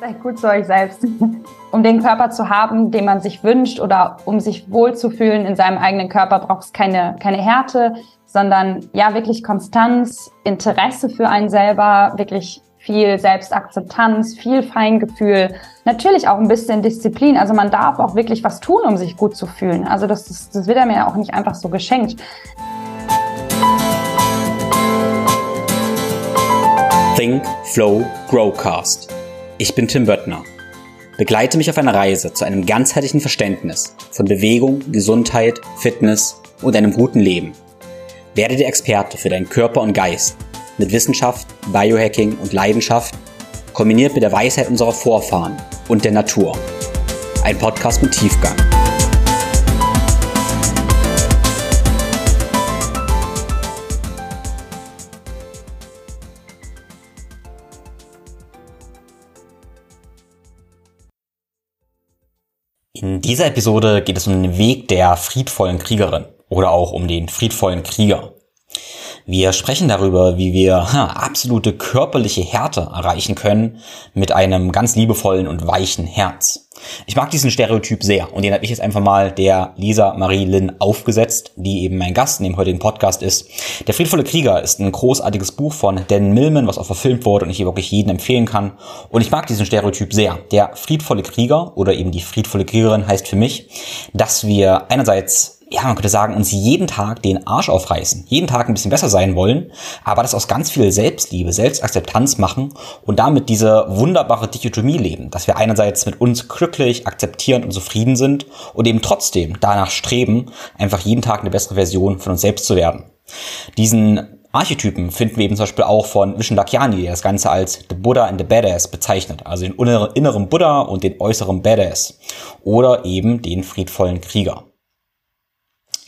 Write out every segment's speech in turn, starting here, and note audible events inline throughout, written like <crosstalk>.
Seid gut zu euch selbst. <laughs> Um den Körper zu haben, den man sich wünscht oder um sich wohlzufühlen in seinem eigenen Körper, braucht es keine, keine Härte, sondern ja wirklich Konstanz, Interesse für einen selber, wirklich viel Selbstakzeptanz, viel Feingefühl, natürlich auch ein bisschen Disziplin. Also man darf auch wirklich was tun, um sich gut zu fühlen. Also das, das, das wird einem ja auch nicht einfach so geschenkt. Think, Flow, Growcast. Ich bin Tim Böttner. Begleite mich auf einer Reise zu einem ganzheitlichen Verständnis von Bewegung, Gesundheit, Fitness und einem guten Leben. Werde der Experte für deinen Körper und Geist mit Wissenschaft, Biohacking und Leidenschaft, kombiniert mit der Weisheit unserer Vorfahren und der Natur. Ein Podcast mit Tiefgang. In dieser Episode geht es um den Weg der friedvollen Kriegerin oder auch um den friedvollen Krieger. Wir sprechen darüber, wie wir ha, absolute körperliche Härte erreichen können mit einem ganz liebevollen und weichen Herz. Ich mag diesen Stereotyp sehr und den habe ich jetzt einfach mal der Lisa Marie Lynn aufgesetzt, die eben mein Gast in dem heutigen Podcast ist. Der friedvolle Krieger ist ein großartiges Buch von Dan Millman, was auch verfilmt wurde und ich hier wirklich jedem empfehlen kann. Und ich mag diesen Stereotyp sehr. Der friedvolle Krieger oder eben die friedvolle Kriegerin heißt für mich, dass wir einerseits ja, man könnte sagen, uns jeden Tag den Arsch aufreißen, jeden Tag ein bisschen besser sein wollen, aber das aus ganz viel Selbstliebe, Selbstakzeptanz machen und damit diese wunderbare Dichotomie leben, dass wir einerseits mit uns glücklich, akzeptierend und zufrieden sind und eben trotzdem danach streben, einfach jeden Tag eine bessere Version von uns selbst zu werden. Diesen Archetypen finden wir eben zum Beispiel auch von Vishnundakyani, der das Ganze als The Buddha and the Badass bezeichnet, also den inneren Buddha und den äußeren Badass oder eben den friedvollen Krieger.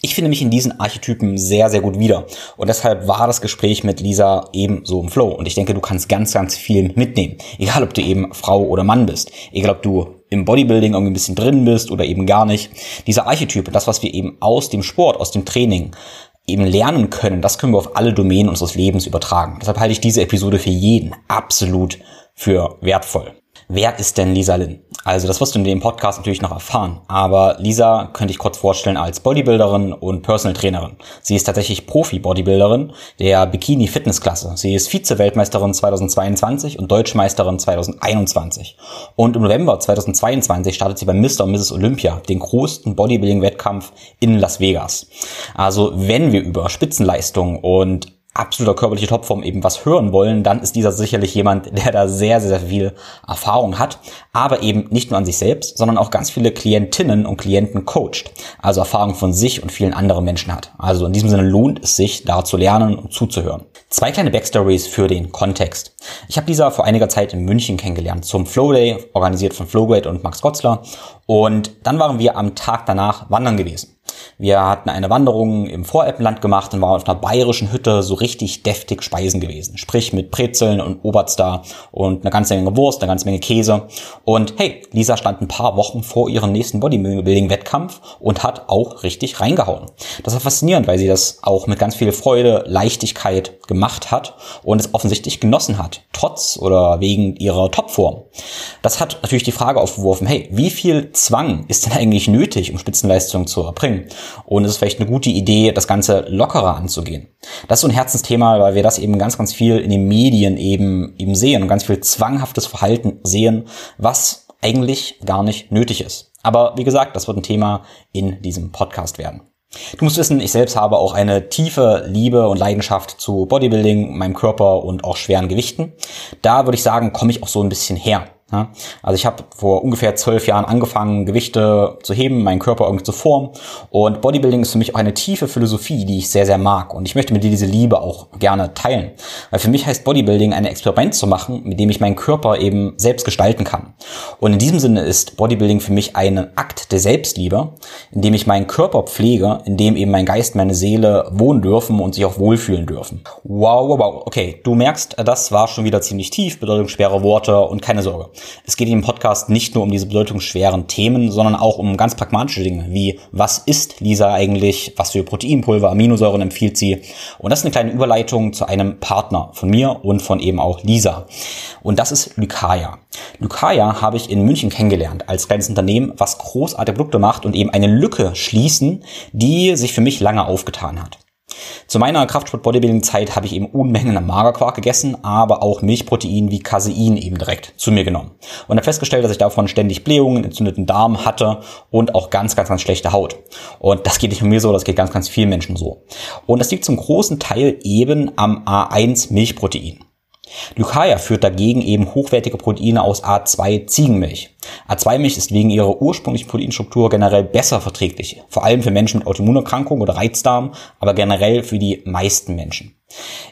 Ich finde mich in diesen Archetypen sehr, sehr gut wieder. Und deshalb war das Gespräch mit Lisa eben so im Flow. Und ich denke, du kannst ganz, ganz viel mitnehmen. Egal, ob du eben Frau oder Mann bist. Egal, ob du im Bodybuilding irgendwie ein bisschen drin bist oder eben gar nicht. Dieser Archetyp, das, was wir eben aus dem Sport, aus dem Training eben lernen können, das können wir auf alle Domänen unseres Lebens übertragen. Deshalb halte ich diese Episode für jeden absolut für wertvoll. Wer ist denn Lisa Lin? Also das wirst du in dem Podcast natürlich noch erfahren. Aber Lisa könnte ich kurz vorstellen als Bodybuilderin und Personal Trainerin. Sie ist tatsächlich Profi-Bodybuilderin der Bikini-Fitnessklasse. Sie ist Vize-Weltmeisterin 2022 und Deutschmeisterin 2021. Und im November 2022 startet sie beim Mr. und Mrs. Olympia, den größten Bodybuilding-Wettkampf in Las Vegas. Also wenn wir über Spitzenleistung und absoluter körperliche Topform eben was hören wollen, dann ist dieser sicherlich jemand, <laughs> der da sehr, sehr viel Erfahrung hat, aber eben nicht nur an sich selbst, sondern auch ganz viele Klientinnen und Klienten coacht, also Erfahrung von sich und vielen anderen Menschen hat. Also in diesem Sinne lohnt es sich, da zu lernen und zuzuhören. Zwei kleine Backstories für den Kontext. Ich habe dieser vor einiger Zeit in München kennengelernt zum Flow Day, organisiert von Flowgrade und Max Gotzler. Und dann waren wir am Tag danach wandern gewesen. Wir hatten eine Wanderung im Voralpenland gemacht und waren auf einer bayerischen Hütte so richtig deftig speisen gewesen. Sprich mit Brezeln und Oberster und eine ganze Menge Wurst, eine ganze Menge Käse. Und hey, Lisa stand ein paar Wochen vor ihrem nächsten Bodybuilding-Wettkampf und hat auch richtig reingehauen. Das war faszinierend, weil sie das auch mit ganz viel Freude, Leichtigkeit gemacht hat und es offensichtlich genossen hat, trotz oder wegen ihrer Topform. Das hat natürlich die Frage aufgeworfen, hey, wie viel Zwang ist denn eigentlich nötig, um Spitzenleistung zu erbringen? Und es ist vielleicht eine gute Idee, das Ganze lockerer anzugehen. Das ist so ein Herzensthema, weil wir das eben ganz, ganz viel in den Medien eben, eben sehen und ganz viel zwanghaftes Verhalten sehen, was eigentlich gar nicht nötig ist. Aber wie gesagt, das wird ein Thema in diesem Podcast werden. Du musst wissen, ich selbst habe auch eine tiefe Liebe und Leidenschaft zu Bodybuilding, meinem Körper und auch schweren Gewichten. Da würde ich sagen, komme ich auch so ein bisschen her. Ja, also ich habe vor ungefähr zwölf Jahren angefangen, Gewichte zu heben, meinen Körper irgendwie zu formen. Und Bodybuilding ist für mich auch eine tiefe Philosophie, die ich sehr, sehr mag. Und ich möchte mit dir diese Liebe auch gerne teilen. Weil für mich heißt Bodybuilding ein Experiment zu machen, mit dem ich meinen Körper eben selbst gestalten kann. Und in diesem Sinne ist Bodybuilding für mich ein Akt der Selbstliebe, in dem ich meinen Körper pflege, in dem eben mein Geist, meine Seele wohnen dürfen und sich auch wohlfühlen dürfen. Wow, wow, wow. Okay, du merkst, das war schon wieder ziemlich tief, bedeutungsschwere Worte und keine Sorge. Es geht dem Podcast nicht nur um diese bedeutungsschweren Themen, sondern auch um ganz pragmatische Dinge, wie was ist Lisa eigentlich, was für Proteinpulver, Aminosäuren empfiehlt sie. Und das ist eine kleine Überleitung zu einem Partner von mir und von eben auch Lisa. Und das ist Lykaya. Lykaya habe ich in München kennengelernt als kleines Unternehmen, was großartige Produkte macht und eben eine Lücke schließen, die sich für mich lange aufgetan hat. Zu meiner Kraftsport-Bodybuilding-Zeit habe ich eben Unmengen an Magerquark gegessen, aber auch Milchprotein wie Casein eben direkt zu mir genommen. Und habe festgestellt, dass ich davon ständig Blähungen, entzündeten Darm hatte und auch ganz, ganz, ganz schlechte Haut. Und das geht nicht nur mir so, das geht ganz, ganz vielen Menschen so. Und das liegt zum großen Teil eben am A1 Lykaya führt dagegen eben hochwertige Proteine aus A2 Ziegenmilch. A2-Milch ist wegen ihrer ursprünglichen Proteinstruktur generell besser verträglich, vor allem für Menschen mit Autoimmunerkrankungen oder Reizdarm, aber generell für die meisten Menschen.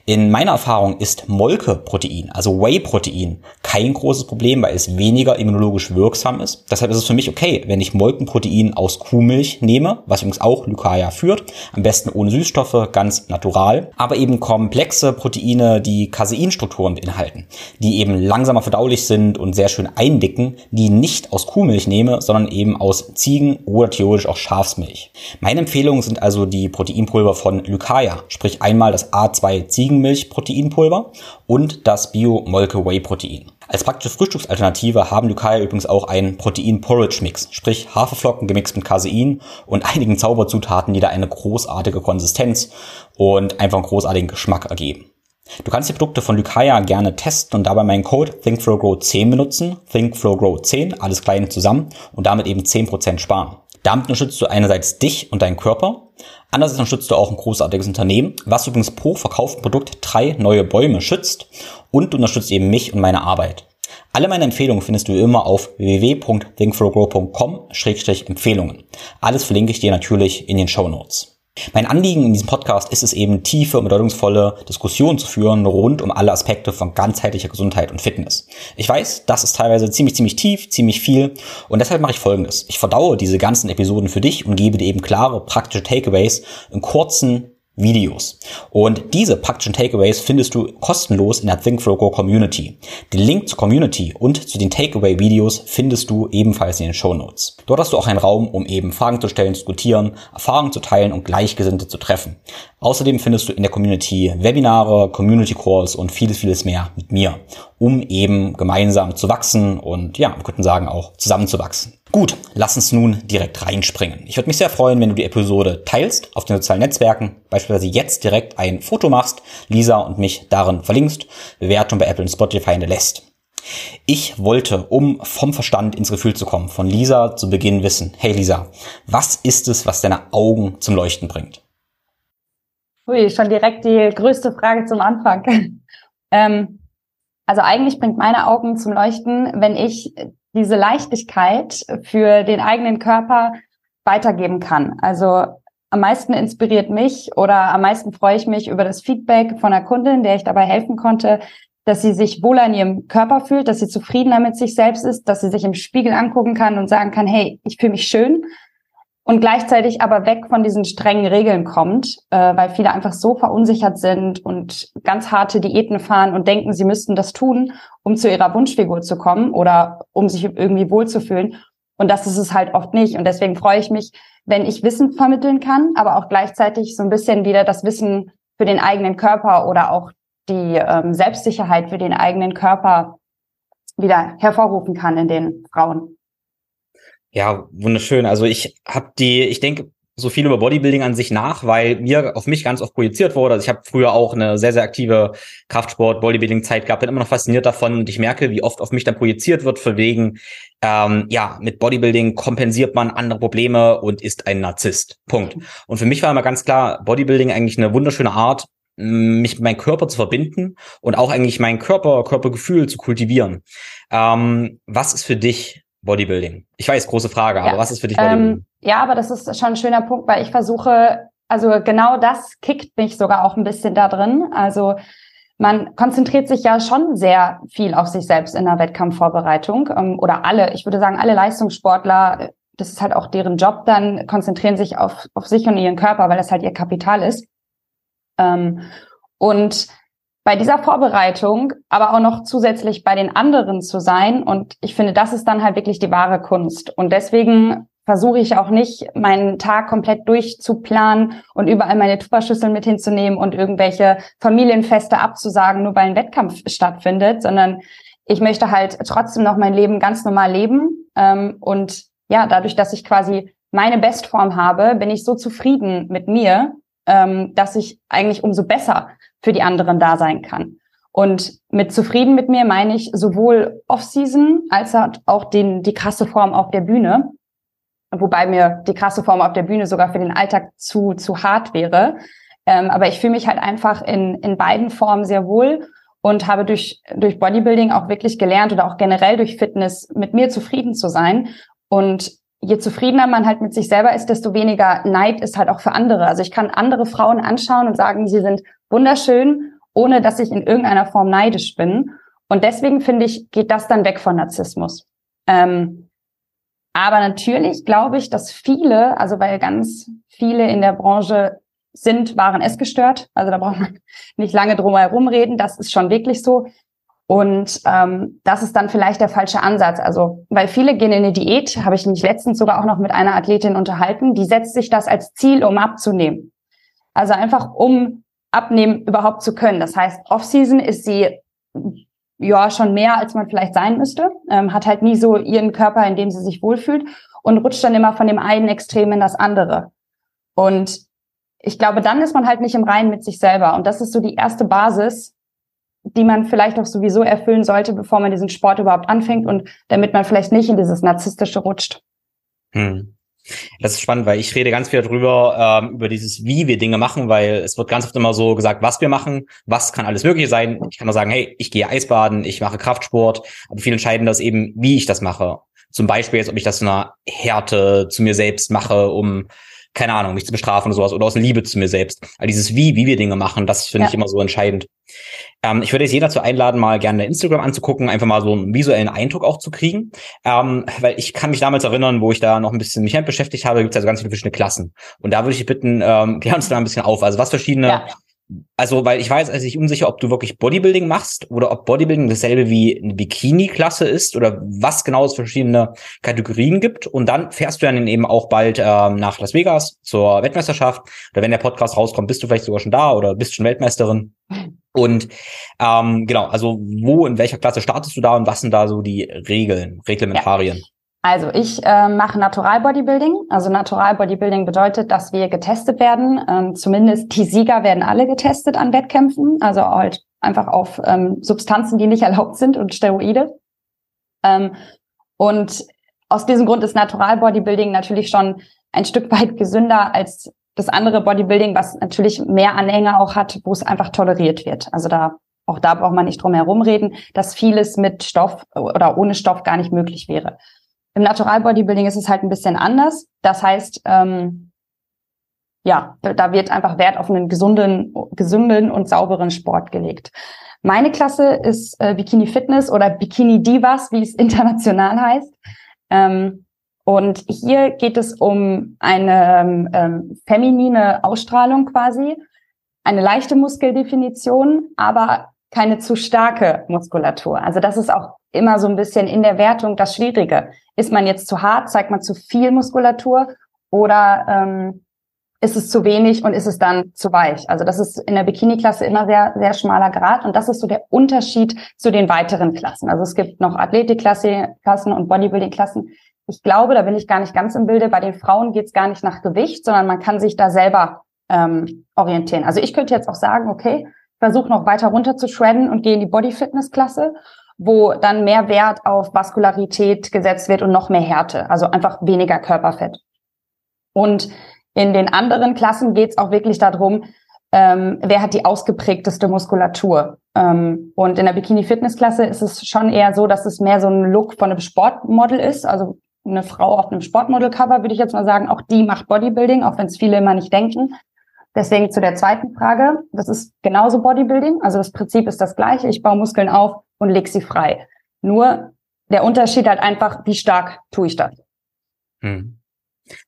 In meiner Erfahrung ist Molkeprotein, also Whey-Protein, kein großes Problem, weil es weniger immunologisch wirksam ist. Deshalb ist es für mich okay, wenn ich Molkenprotein aus Kuhmilch nehme, was übrigens auch Lykaya führt, am besten ohne Süßstoffe, ganz natural, aber eben komplexe Proteine, die Caseinstrukturen beinhalten, die eben langsamer verdaulich sind und sehr schön eindicken, die nicht aus Kuhmilch nehme, sondern eben aus Ziegen oder theoretisch auch Schafsmilch. Meine Empfehlungen sind also die Proteinpulver von Lykaya, sprich einmal das A2 2 Ziegenmilch-Proteinpulver und das Bio-Molke-Whey-Protein. Als praktische Frühstücksalternative haben Lykaya übrigens auch einen Protein-Porridge-Mix, sprich Haferflocken gemixt mit Casein und einigen Zauberzutaten, die da eine großartige Konsistenz und einfach einen großartigen Geschmack ergeben. Du kannst die Produkte von Lykaya gerne testen und dabei meinen Code ThinkFlowGrow10 benutzen, ThinkFlowGrow10, alles klein zusammen und damit eben 10% sparen. Damit unterstützt du einerseits dich und deinen Körper, andererseits unterstützt du auch ein großartiges Unternehmen, was übrigens pro verkauften Produkt drei neue Bäume schützt und unterstützt eben mich und meine Arbeit. Alle meine Empfehlungen findest du immer auf www.thinkfrowgrow.com-empfehlungen. Alles verlinke ich dir natürlich in den Show Notes. Mein Anliegen in diesem Podcast ist es eben, tiefe und bedeutungsvolle Diskussionen zu führen rund um alle Aspekte von ganzheitlicher Gesundheit und Fitness. Ich weiß, das ist teilweise ziemlich, ziemlich tief, ziemlich viel und deshalb mache ich Folgendes. Ich verdaue diese ganzen Episoden für dich und gebe dir eben klare, praktische Takeaways in kurzen, Videos. Und diese praktischen Takeaways findest du kostenlos in der ThinkFlow Community. Den Link zur Community und zu den Takeaway-Videos findest du ebenfalls in den Show Notes. Dort hast du auch einen Raum, um eben Fragen zu stellen, zu diskutieren, Erfahrungen zu teilen und Gleichgesinnte zu treffen. Außerdem findest du in der Community Webinare, Community Calls und vieles, vieles mehr mit mir, um eben gemeinsam zu wachsen und ja, wir könnten sagen auch zusammenzuwachsen. Gut, lass uns nun direkt reinspringen. Ich würde mich sehr freuen, wenn du die Episode teilst auf den sozialen Netzwerken, beispielsweise jetzt direkt ein Foto machst, Lisa und mich darin verlinkst, Bewertung bei Apple und Spotify hinterlässt. Ich wollte, um vom Verstand ins Gefühl zu kommen, von Lisa zu Beginn wissen, hey Lisa, was ist es, was deine Augen zum Leuchten bringt? Ui, schon direkt die größte Frage zum Anfang. <laughs> ähm, also eigentlich bringt meine Augen zum Leuchten, wenn ich diese Leichtigkeit für den eigenen Körper weitergeben kann. Also am meisten inspiriert mich oder am meisten freue ich mich über das Feedback von einer Kundin, der ich dabei helfen konnte, dass sie sich wohler in ihrem Körper fühlt, dass sie zufriedener mit sich selbst ist, dass sie sich im Spiegel angucken kann und sagen kann, hey, ich fühle mich schön und gleichzeitig aber weg von diesen strengen Regeln kommt, äh, weil viele einfach so verunsichert sind und ganz harte Diäten fahren und denken, sie müssten das tun, um zu ihrer Wunschfigur zu kommen oder um sich irgendwie wohlzufühlen. Und das ist es halt oft nicht. Und deswegen freue ich mich, wenn ich Wissen vermitteln kann, aber auch gleichzeitig so ein bisschen wieder das Wissen für den eigenen Körper oder auch die ähm, Selbstsicherheit für den eigenen Körper wieder hervorrufen kann in den Frauen. Ja, wunderschön. Also ich habe die, ich denke so viel über Bodybuilding an sich nach, weil mir auf mich ganz oft projiziert wurde. Also ich habe früher auch eine sehr, sehr aktive Kraftsport, Bodybuilding-Zeit gehabt, bin immer noch fasziniert davon und ich merke, wie oft auf mich dann projiziert wird, für wegen, ähm, ja, mit Bodybuilding kompensiert man andere Probleme und ist ein Narzisst. Punkt. Und für mich war immer ganz klar, Bodybuilding eigentlich eine wunderschöne Art, mich mit meinem Körper zu verbinden und auch eigentlich mein Körper, Körpergefühl zu kultivieren. Ähm, was ist für dich Bodybuilding? Ich weiß, große Frage, ja. aber was ist für dich Bodybuilding? Ähm, ja, aber das ist schon ein schöner Punkt, weil ich versuche, also genau das kickt mich sogar auch ein bisschen da drin. Also man konzentriert sich ja schon sehr viel auf sich selbst in der Wettkampfvorbereitung ähm, oder alle, ich würde sagen, alle Leistungssportler, das ist halt auch deren Job, dann konzentrieren sich auf, auf sich und ihren Körper, weil das halt ihr Kapital ist. Ähm, und bei dieser Vorbereitung, aber auch noch zusätzlich bei den anderen zu sein. Und ich finde, das ist dann halt wirklich die wahre Kunst. Und deswegen versuche ich auch nicht, meinen Tag komplett durchzuplanen und überall meine Tupperschüsseln mit hinzunehmen und irgendwelche Familienfeste abzusagen, nur weil ein Wettkampf stattfindet, sondern ich möchte halt trotzdem noch mein Leben ganz normal leben. Ähm, und ja, dadurch, dass ich quasi meine Bestform habe, bin ich so zufrieden mit mir, ähm, dass ich eigentlich umso besser für die anderen da sein kann. Und mit zufrieden mit mir meine ich sowohl Off-Season als auch den, die krasse Form auf der Bühne. Wobei mir die krasse Form auf der Bühne sogar für den Alltag zu, zu hart wäre. Ähm, aber ich fühle mich halt einfach in, in beiden Formen sehr wohl und habe durch, durch Bodybuilding auch wirklich gelernt oder auch generell durch Fitness mit mir zufrieden zu sein. Und je zufriedener man halt mit sich selber ist, desto weniger Neid ist halt auch für andere. Also ich kann andere Frauen anschauen und sagen, sie sind wunderschön, ohne dass ich in irgendeiner Form neidisch bin. Und deswegen finde ich, geht das dann weg von Narzissmus. Ähm, aber natürlich glaube ich, dass viele, also weil ganz viele in der Branche sind, waren es gestört. Also da braucht man <laughs> nicht lange drum herum reden. Das ist schon wirklich so. Und ähm, das ist dann vielleicht der falsche Ansatz. Also, weil viele gehen in eine Diät, habe ich mich letztens sogar auch noch mit einer Athletin unterhalten, die setzt sich das als Ziel, um abzunehmen. Also einfach, um abnehmen überhaupt zu können. Das heißt, Off-Season ist sie ja schon mehr, als man vielleicht sein müsste, ähm, hat halt nie so ihren Körper, in dem sie sich wohlfühlt und rutscht dann immer von dem einen Extrem in das andere. Und ich glaube, dann ist man halt nicht im Reinen mit sich selber. Und das ist so die erste Basis, die man vielleicht auch sowieso erfüllen sollte, bevor man diesen Sport überhaupt anfängt und damit man vielleicht nicht in dieses Narzisstische rutscht. Hm. Das ist spannend, weil ich rede ganz viel darüber, ähm, über dieses, wie wir Dinge machen, weil es wird ganz oft immer so gesagt, was wir machen, was kann alles Mögliche sein. Ich kann nur sagen, hey, ich gehe Eisbaden, ich mache Kraftsport, aber viel entscheidender ist eben, wie ich das mache. Zum Beispiel jetzt, ob ich das in einer Härte zu mir selbst mache, um keine Ahnung, mich zu bestrafen oder sowas oder aus Liebe zu mir selbst. All dieses Wie, wie wir Dinge machen, das finde ja. ich immer so entscheidend. Ähm, ich würde jetzt jeder dazu einladen, mal gerne Instagram anzugucken, einfach mal so einen visuellen Eindruck auch zu kriegen. Ähm, weil ich kann mich damals erinnern, wo ich da noch ein bisschen mich damit beschäftigt habe, gibt es also ganz viele verschiedene Klassen. Und da würde ich bitten, ähm, <laughs> klär uns da ein bisschen auf. Also was verschiedene ja also, weil ich weiß, also ich unsicher, ob du wirklich Bodybuilding machst oder ob Bodybuilding dasselbe wie eine Bikini-Klasse ist oder was genau es verschiedene Kategorien gibt. Und dann fährst du dann eben auch bald ähm, nach Las Vegas zur Weltmeisterschaft. Oder wenn der Podcast rauskommt, bist du vielleicht sogar schon da oder bist schon Weltmeisterin. Und ähm, genau, also wo, in welcher Klasse startest du da und was sind da so die Regeln, Reglementarien? Ja. Also ich äh, mache Natural Bodybuilding. Also Natural Bodybuilding bedeutet, dass wir getestet werden. Ähm, zumindest die Sieger werden alle getestet an Wettkämpfen. Also halt einfach auf ähm, Substanzen, die nicht erlaubt sind und Steroide. Ähm, und aus diesem Grund ist Natural Bodybuilding natürlich schon ein Stück weit gesünder als das andere Bodybuilding, was natürlich mehr Anhänger auch hat, wo es einfach toleriert wird. Also da auch da braucht man nicht drum herum reden, dass vieles mit Stoff oder ohne Stoff gar nicht möglich wäre. Im Natural Bodybuilding ist es halt ein bisschen anders. Das heißt, ähm, ja, da wird einfach Wert auf einen gesunden, gesunden und sauberen Sport gelegt. Meine Klasse ist äh, Bikini Fitness oder Bikini Divas, wie es <laughs> international heißt. Ähm, und hier geht es um eine ähm, feminine Ausstrahlung quasi, eine leichte Muskeldefinition, aber keine zu starke Muskulatur. Also das ist auch immer so ein bisschen in der Wertung das Schwierige. Ist man jetzt zu hart, zeigt man zu viel Muskulatur oder ähm, ist es zu wenig und ist es dann zu weich? Also das ist in der Bikini-Klasse immer sehr, sehr schmaler Grad und das ist so der Unterschied zu den weiteren Klassen. Also es gibt noch Athletik-Klassen und Bodybuilding-Klassen. Ich glaube, da bin ich gar nicht ganz im Bilde. Bei den Frauen geht es gar nicht nach Gewicht, sondern man kann sich da selber ähm, orientieren. Also ich könnte jetzt auch sagen, okay, versuche noch weiter runter zu shredden und gehe in die Body-Fitness-Klasse wo dann mehr Wert auf Vaskularität gesetzt wird und noch mehr Härte, also einfach weniger Körperfett. Und in den anderen Klassen geht es auch wirklich darum, ähm, wer hat die ausgeprägteste Muskulatur. Ähm, und in der Bikini-Fitness-Klasse ist es schon eher so, dass es mehr so ein Look von einem Sportmodel ist. Also eine Frau auf einem Sportmodel-Cover, würde ich jetzt mal sagen, auch die macht Bodybuilding, auch wenn es viele immer nicht denken. Deswegen zu der zweiten Frage. Das ist genauso Bodybuilding. Also das Prinzip ist das gleiche. Ich baue Muskeln auf und leg sie frei. Nur der Unterschied halt einfach, wie stark tue ich das. Hm.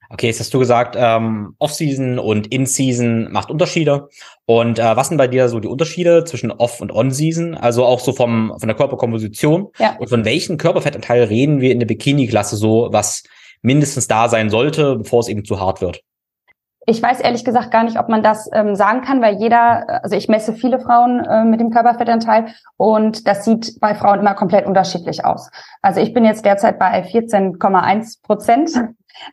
Okay, jetzt hast du gesagt, ähm, Off-Season und In-Season macht Unterschiede. Und äh, was sind bei dir so die Unterschiede zwischen Off- und On-Season? Also auch so vom, von der Körperkomposition. Ja. Und von welchen Körperfettanteil reden wir in der Bikini-Klasse so, was mindestens da sein sollte, bevor es eben zu hart wird? Ich weiß ehrlich gesagt gar nicht, ob man das ähm, sagen kann, weil jeder, also ich messe viele Frauen äh, mit dem Körperfettanteil und das sieht bei Frauen immer komplett unterschiedlich aus. Also ich bin jetzt derzeit bei 14,1 Prozent.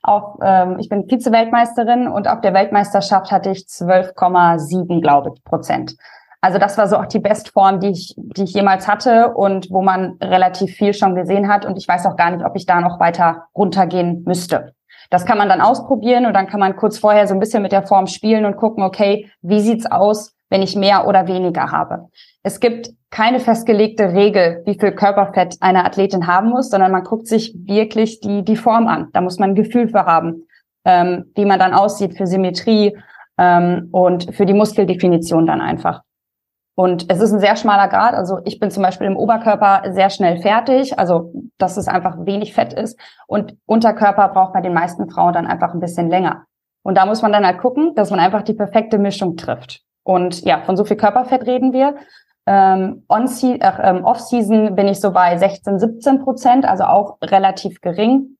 Auf, ähm, ich bin Vize-Weltmeisterin und auf der Weltmeisterschaft hatte ich 12,7, glaube ich, Prozent. Also das war so auch die Bestform, die ich, die ich jemals hatte und wo man relativ viel schon gesehen hat. Und ich weiß auch gar nicht, ob ich da noch weiter runtergehen müsste. Das kann man dann ausprobieren und dann kann man kurz vorher so ein bisschen mit der Form spielen und gucken, okay, wie sieht's aus, wenn ich mehr oder weniger habe. Es gibt keine festgelegte Regel, wie viel Körperfett eine Athletin haben muss, sondern man guckt sich wirklich die, die Form an. Da muss man ein Gefühl für haben, ähm, wie man dann aussieht für Symmetrie ähm, und für die Muskeldefinition dann einfach. Und es ist ein sehr schmaler Grad. Also ich bin zum Beispiel im Oberkörper sehr schnell fertig, also dass es einfach wenig Fett ist. Und Unterkörper braucht bei den meisten Frauen dann einfach ein bisschen länger. Und da muss man dann halt gucken, dass man einfach die perfekte Mischung trifft. Und ja, von so viel Körperfett reden wir. Ähm, ähm, Off-Season bin ich so bei 16, 17 Prozent, also auch relativ gering.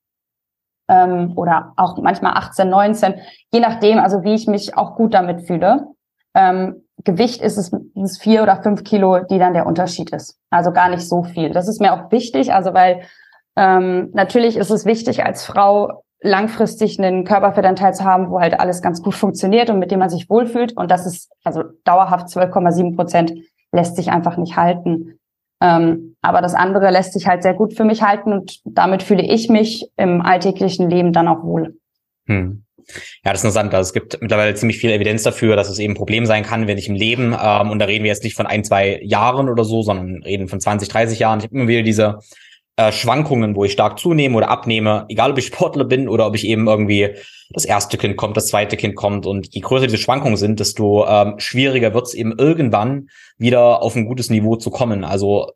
Ähm, oder auch manchmal 18, 19, je nachdem, also wie ich mich auch gut damit fühle. Ähm, Gewicht ist es, ist vier oder fünf Kilo, die dann der Unterschied ist. Also gar nicht so viel. Das ist mir auch wichtig, also weil ähm, natürlich ist es wichtig als Frau langfristig einen Körperfettanteil zu haben, wo halt alles ganz gut funktioniert und mit dem man sich wohlfühlt. Und das ist also dauerhaft 12,7 Prozent lässt sich einfach nicht halten. Ähm, aber das andere lässt sich halt sehr gut für mich halten und damit fühle ich mich im alltäglichen Leben dann auch wohl. Hm. Ja, das ist interessant. Also es gibt mittlerweile ziemlich viel Evidenz dafür, dass es eben ein Problem sein kann, wenn ich im Leben, ähm, und da reden wir jetzt nicht von ein, zwei Jahren oder so, sondern reden von 20, 30 Jahren. Ich habe immer wieder diese äh, Schwankungen, wo ich stark zunehme oder abnehme, egal ob ich Sportler bin oder ob ich eben irgendwie das erste Kind kommt, das zweite Kind kommt. Und je größer diese Schwankungen sind, desto ähm, schwieriger wird es eben irgendwann wieder auf ein gutes Niveau zu kommen. Also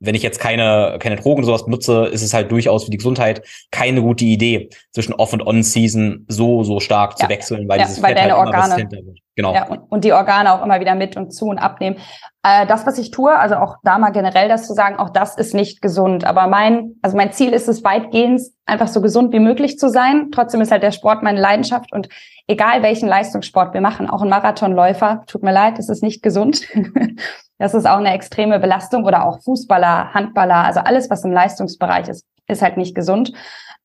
wenn ich jetzt keine, keine Drogen sowas benutze, ist es halt durchaus für die Gesundheit keine gute Idee, zwischen Off- und On-Season so, so stark ja. zu wechseln, weil ja, dieses weil Fett deine halt Organe, Genau. Ja, und, und die Organe auch immer wieder mit und zu und abnehmen. Äh, das, was ich tue, also auch da mal generell das zu sagen, auch das ist nicht gesund. Aber mein, also mein Ziel ist es weitgehend, einfach so gesund wie möglich zu sein. Trotzdem ist halt der Sport meine Leidenschaft und egal welchen Leistungssport wir machen, auch ein Marathonläufer, tut mir leid, es ist nicht gesund. <laughs> Das ist auch eine extreme Belastung oder auch Fußballer, Handballer, also alles, was im Leistungsbereich ist, ist halt nicht gesund.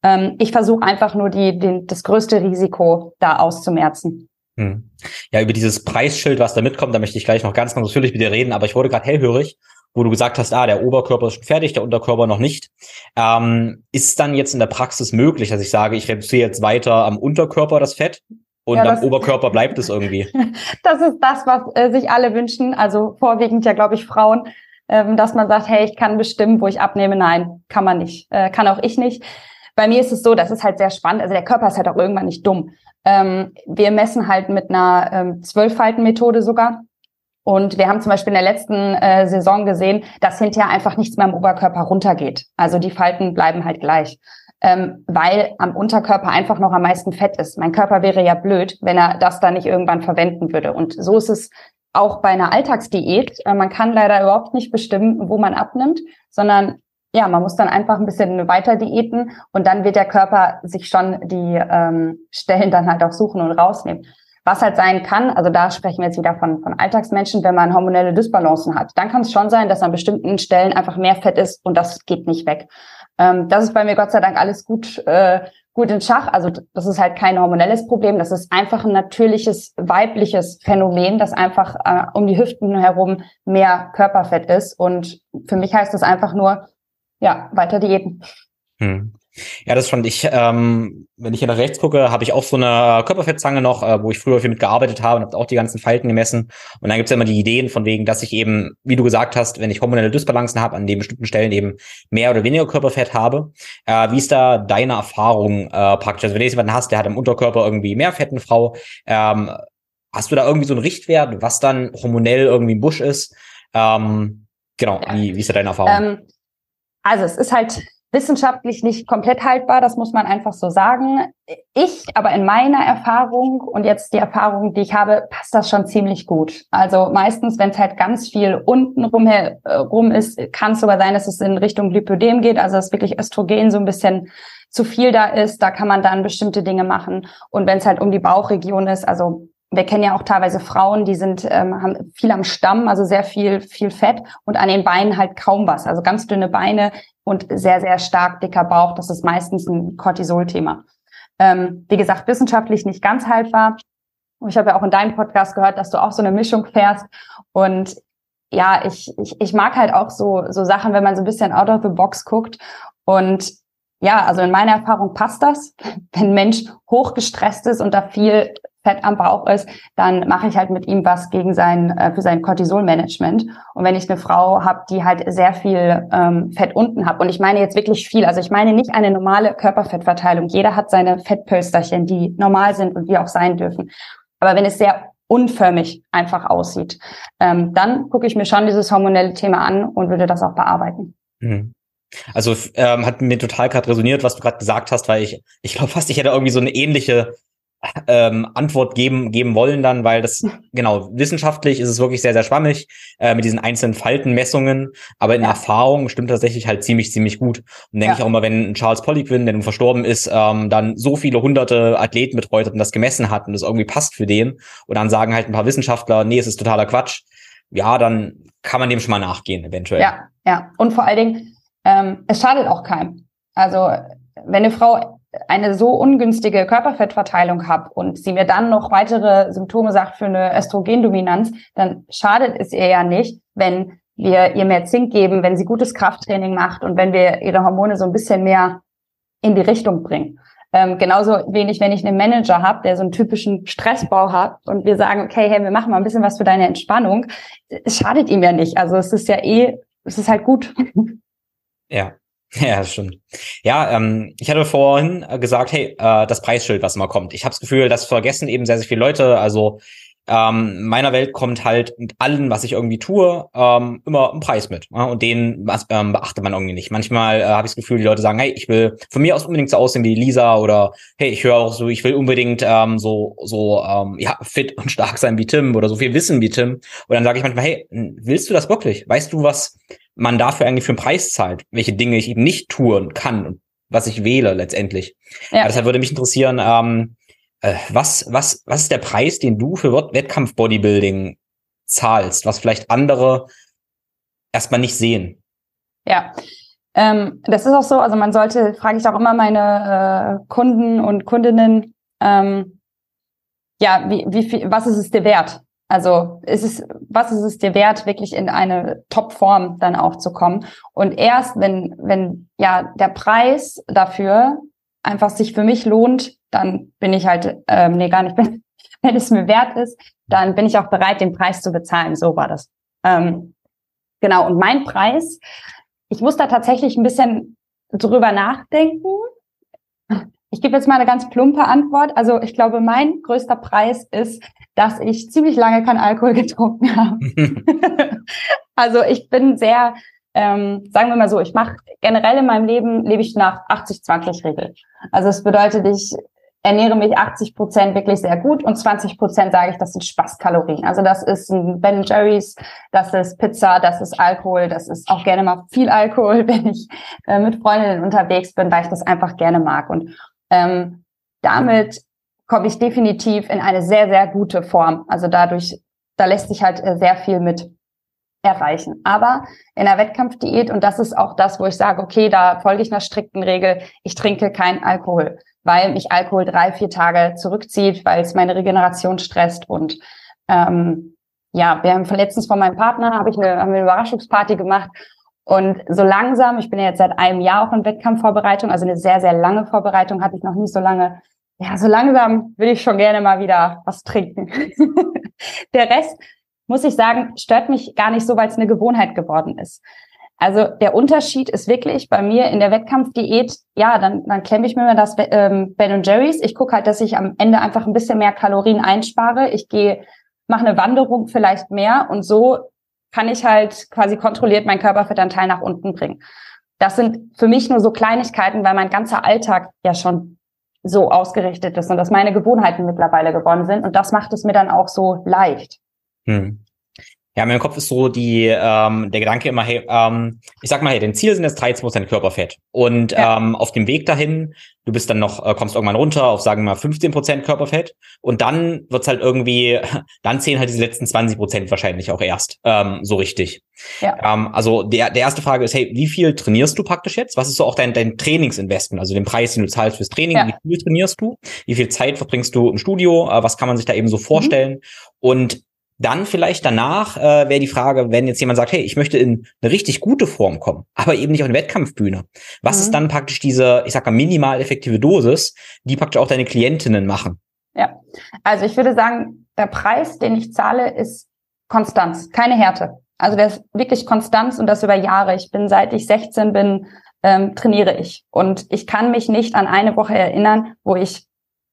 Ähm, ich versuche einfach nur die, den, das größte Risiko da auszumerzen. Hm. Ja, über dieses Preisschild, was da mitkommt, da möchte ich gleich noch ganz, ganz ausführlich mit dir reden, aber ich wurde gerade hellhörig, wo du gesagt hast, ah, der Oberkörper ist schon fertig, der Unterkörper noch nicht. Ähm, ist dann jetzt in der Praxis möglich, dass ich sage, ich reduziere jetzt weiter am Unterkörper das Fett und ja, am Oberkörper bleibt es irgendwie. <laughs> das ist das, was äh, sich alle wünschen. Also vorwiegend ja, glaube ich, Frauen, ähm, dass man sagt, hey, ich kann bestimmen, wo ich abnehme. Nein, kann man nicht. Äh, kann auch ich nicht. Bei mir ist es so, das ist halt sehr spannend. Also der Körper ist halt auch irgendwann nicht dumm. Ähm, wir messen halt mit einer ähm, Zwölffalten-Methode sogar. Und wir haben zum Beispiel in der letzten äh, Saison gesehen, dass hinterher einfach nichts mehr am Oberkörper runtergeht. Also die Falten bleiben halt gleich ähm, weil am Unterkörper einfach noch am meisten Fett ist. Mein Körper wäre ja blöd, wenn er das dann nicht irgendwann verwenden würde. Und so ist es auch bei einer Alltagsdiät. Äh, man kann leider überhaupt nicht bestimmen, wo man abnimmt, sondern ja, man muss dann einfach ein bisschen weiter diäten und dann wird der Körper sich schon die ähm, Stellen dann halt auch suchen und rausnehmen. Was halt sein kann, also da sprechen wir jetzt wieder von, von Alltagsmenschen, wenn man hormonelle Dysbalancen hat, dann kann es schon sein, dass an bestimmten Stellen einfach mehr Fett ist und das geht nicht weg. Ähm, das ist bei mir Gott sei Dank alles gut, äh, gut in Schach. Also das ist halt kein hormonelles Problem. Das ist einfach ein natürliches weibliches Phänomen, dass einfach äh, um die Hüften herum mehr Körperfett ist. Und für mich heißt das einfach nur, ja, weiter Diäten. Hm. Ja, das fand ich, ähm, wenn ich hier nach rechts gucke, habe ich auch so eine Körperfettzange noch, äh, wo ich früher viel mitgearbeitet habe und habe auch die ganzen Falten gemessen. Und dann gibt's ja immer die Ideen von wegen, dass ich eben, wie du gesagt hast, wenn ich hormonelle Dysbalancen habe, an den bestimmten Stellen eben mehr oder weniger Körperfett habe. Äh, wie ist da deine Erfahrung äh, praktisch? Also wenn du jetzt jemanden hast, der hat im Unterkörper irgendwie mehr Fett, eine Frau, ähm, hast du da irgendwie so einen Richtwert, was dann hormonell irgendwie ein Busch ist? Ähm, genau, wie, wie ist da deine Erfahrung? Ähm, also es ist halt wissenschaftlich nicht komplett haltbar, das muss man einfach so sagen. Ich, aber in meiner Erfahrung und jetzt die Erfahrung, die ich habe, passt das schon ziemlich gut. Also meistens, wenn es halt ganz viel unten rum, rum ist, kann es sogar sein, dass es in Richtung Lipödem geht, also dass wirklich Östrogen so ein bisschen zu viel da ist, da kann man dann bestimmte Dinge machen. Und wenn es halt um die Bauchregion ist, also wir kennen ja auch teilweise Frauen, die sind ähm, haben viel am Stamm, also sehr viel viel Fett und an den Beinen halt kaum was, also ganz dünne Beine und sehr sehr stark dicker Bauch. Das ist meistens ein Cortisol-Thema. Ähm, wie gesagt, wissenschaftlich nicht ganz haltbar. Ich habe ja auch in deinem Podcast gehört, dass du auch so eine Mischung fährst und ja, ich, ich, ich mag halt auch so, so Sachen, wenn man so ein bisschen out of the box guckt. Und ja, also in meiner Erfahrung passt das. <laughs> Wenn ein Mensch hochgestresst ist und da viel Fett am Bauch ist, dann mache ich halt mit ihm was gegen sein, äh, für sein Cortisol-Management. Und wenn ich eine Frau habe, die halt sehr viel ähm, Fett unten hat, und ich meine jetzt wirklich viel, also ich meine nicht eine normale Körperfettverteilung. Jeder hat seine Fettpölsterchen, die normal sind und die auch sein dürfen. Aber wenn es sehr unförmig einfach aussieht, ähm, dann gucke ich mir schon dieses hormonelle Thema an und würde das auch bearbeiten. Mhm. Also ähm, hat mir total gerade resoniert, was du gerade gesagt hast, weil ich, ich glaube fast, ich hätte irgendwie so eine ähnliche ähm, Antwort geben, geben wollen dann, weil das, genau, wissenschaftlich ist es wirklich sehr, sehr schwammig äh, mit diesen einzelnen Faltenmessungen, aber in ja. Erfahrung stimmt tatsächlich halt ziemlich, ziemlich gut. Und denke ja. ich auch immer, wenn Charles Poliquin, der nun verstorben ist, ähm, dann so viele hunderte Athleten betreut hat und das gemessen hat und das irgendwie passt für den und dann sagen halt ein paar Wissenschaftler, nee, es ist totaler Quatsch, ja, dann kann man dem schon mal nachgehen, eventuell. Ja, ja. Und vor allen Dingen, ähm, es schadet auch keinem. Also wenn eine Frau eine so ungünstige Körperfettverteilung habe und sie mir dann noch weitere Symptome sagt für eine Östrogendominanz, dann schadet es ihr ja nicht, wenn wir ihr mehr Zink geben, wenn sie gutes Krafttraining macht und wenn wir ihre Hormone so ein bisschen mehr in die Richtung bringen. Ähm, genauso wenig, wenn ich einen Manager habe, der so einen typischen Stressbau hat und wir sagen, okay, hey, wir machen mal ein bisschen was für deine Entspannung. Es schadet ihm ja nicht. Also es ist ja eh, es ist halt gut. <laughs> Ja, <laughs> Ja, stimmt. Ja, ähm, ich hatte vorhin gesagt, hey, äh, das Preisschild, was immer kommt. Ich habe das Gefühl, das vergessen eben sehr, sehr viele Leute. Also ähm, meiner Welt kommt halt mit allem, was ich irgendwie tue, ähm, immer ein Preis mit. Ja? Und den ähm, beachtet man irgendwie nicht. Manchmal äh, habe ich das Gefühl, die Leute sagen, hey, ich will von mir aus unbedingt so aussehen wie Lisa oder hey, ich höre auch so, ich will unbedingt ähm, so so ähm, ja fit und stark sein wie Tim oder so viel wissen wie Tim. Und dann sage ich manchmal, hey, willst du das wirklich? Weißt du, was man dafür eigentlich für einen Preis zahlt, welche Dinge ich eben nicht tun kann und was ich wähle letztendlich. Ja. deshalb würde mich interessieren, ähm, äh, was, was, was ist der Preis, den du für Wettkampf-Bodybuilding zahlst, was vielleicht andere erstmal nicht sehen? Ja, ähm, das ist auch so. Also man sollte, frage ich auch immer meine äh, Kunden und Kundinnen, ähm, ja, wie, wie viel, was ist es dir wert? Also ist es, was ist es dir wert, wirklich in eine Top-Form dann auch zu kommen? Und erst wenn, wenn ja der Preis dafür einfach sich für mich lohnt, dann bin ich halt, ähm, nee, gar nicht, wenn, <laughs> wenn es mir wert ist, dann bin ich auch bereit, den Preis zu bezahlen. So war das. Ähm, genau, und mein Preis, ich muss da tatsächlich ein bisschen drüber nachdenken. Ich gebe jetzt mal eine ganz plumpe Antwort. Also ich glaube, mein größter Preis ist, dass ich ziemlich lange kein Alkohol <laughs> getrunken habe. <laughs> also ich bin sehr, ähm, sagen wir mal so, ich mache generell in meinem Leben, lebe ich nach 80-20-Regel. Also es bedeutet, ich ernähre mich 80 Prozent wirklich sehr gut und 20 Prozent sage ich, das sind Spaßkalorien. Also das ist ein Ben Jerry's, das ist Pizza, das ist Alkohol, das ist auch gerne mal viel Alkohol, <laughs> wenn ich äh, mit Freundinnen unterwegs bin, weil ich das einfach gerne mag. Und ähm, damit komme ich definitiv in eine sehr, sehr gute Form. Also dadurch, da lässt sich halt äh, sehr viel mit erreichen. Aber in der Wettkampfdiät, und das ist auch das, wo ich sage, okay, da folge ich einer strikten Regel, ich trinke keinen Alkohol, weil mich Alkohol drei, vier Tage zurückzieht, weil es meine Regeneration stresst. Und ähm, ja, wir haben letztens von meinem Partner, habe ich eine, haben eine Überraschungsparty gemacht und so langsam, ich bin ja jetzt seit einem Jahr auch in Wettkampfvorbereitung, also eine sehr, sehr lange Vorbereitung hatte ich noch nie so lange. Ja, so langsam will ich schon gerne mal wieder was trinken. <laughs> der Rest, muss ich sagen, stört mich gar nicht so, weil es eine Gewohnheit geworden ist. Also der Unterschied ist wirklich bei mir in der Wettkampfdiät, ja, dann, dann klemme ich mir mal das ähm, Ben Jerry's. Ich gucke halt, dass ich am Ende einfach ein bisschen mehr Kalorien einspare. Ich gehe, mache eine Wanderung vielleicht mehr und so kann ich halt quasi kontrolliert meinen Körperfettanteil nach unten bringen. Das sind für mich nur so Kleinigkeiten, weil mein ganzer Alltag ja schon so ausgerichtet ist und dass meine Gewohnheiten mittlerweile geworden sind. Und das macht es mir dann auch so leicht. Hm. Ja, in meinem Kopf ist so die, ähm, der Gedanke immer, hey, ähm, ich sag mal, hey, dein Ziel sind jetzt 13 Prozent Körperfett. Und ja. ähm, auf dem Weg dahin, du bist dann noch, äh, kommst irgendwann runter auf, sagen wir mal, 15 Prozent Körperfett. Und dann wird's halt irgendwie, <laughs> dann zählen halt diese letzten 20 Prozent wahrscheinlich auch erst ähm, so richtig. Ja. Ähm, also der, der erste Frage ist, hey, wie viel trainierst du praktisch jetzt? Was ist so auch dein, dein Trainingsinvestment, also den Preis, den du zahlst fürs Training? Ja. Wie viel trainierst du? Wie viel Zeit verbringst du im Studio? Äh, was kann man sich da eben so mhm. vorstellen? Mhm. Und dann vielleicht danach äh, wäre die Frage, wenn jetzt jemand sagt, hey, ich möchte in eine richtig gute Form kommen, aber eben nicht auf eine Wettkampfbühne. Was mhm. ist dann praktisch diese, ich sag mal, minimal effektive Dosis, die praktisch auch deine Klientinnen machen? Ja, also ich würde sagen, der Preis, den ich zahle, ist Konstanz, keine Härte. Also der ist wirklich Konstanz und das über Jahre. Ich bin seit ich 16 bin, ähm, trainiere ich. Und ich kann mich nicht an eine Woche erinnern, wo ich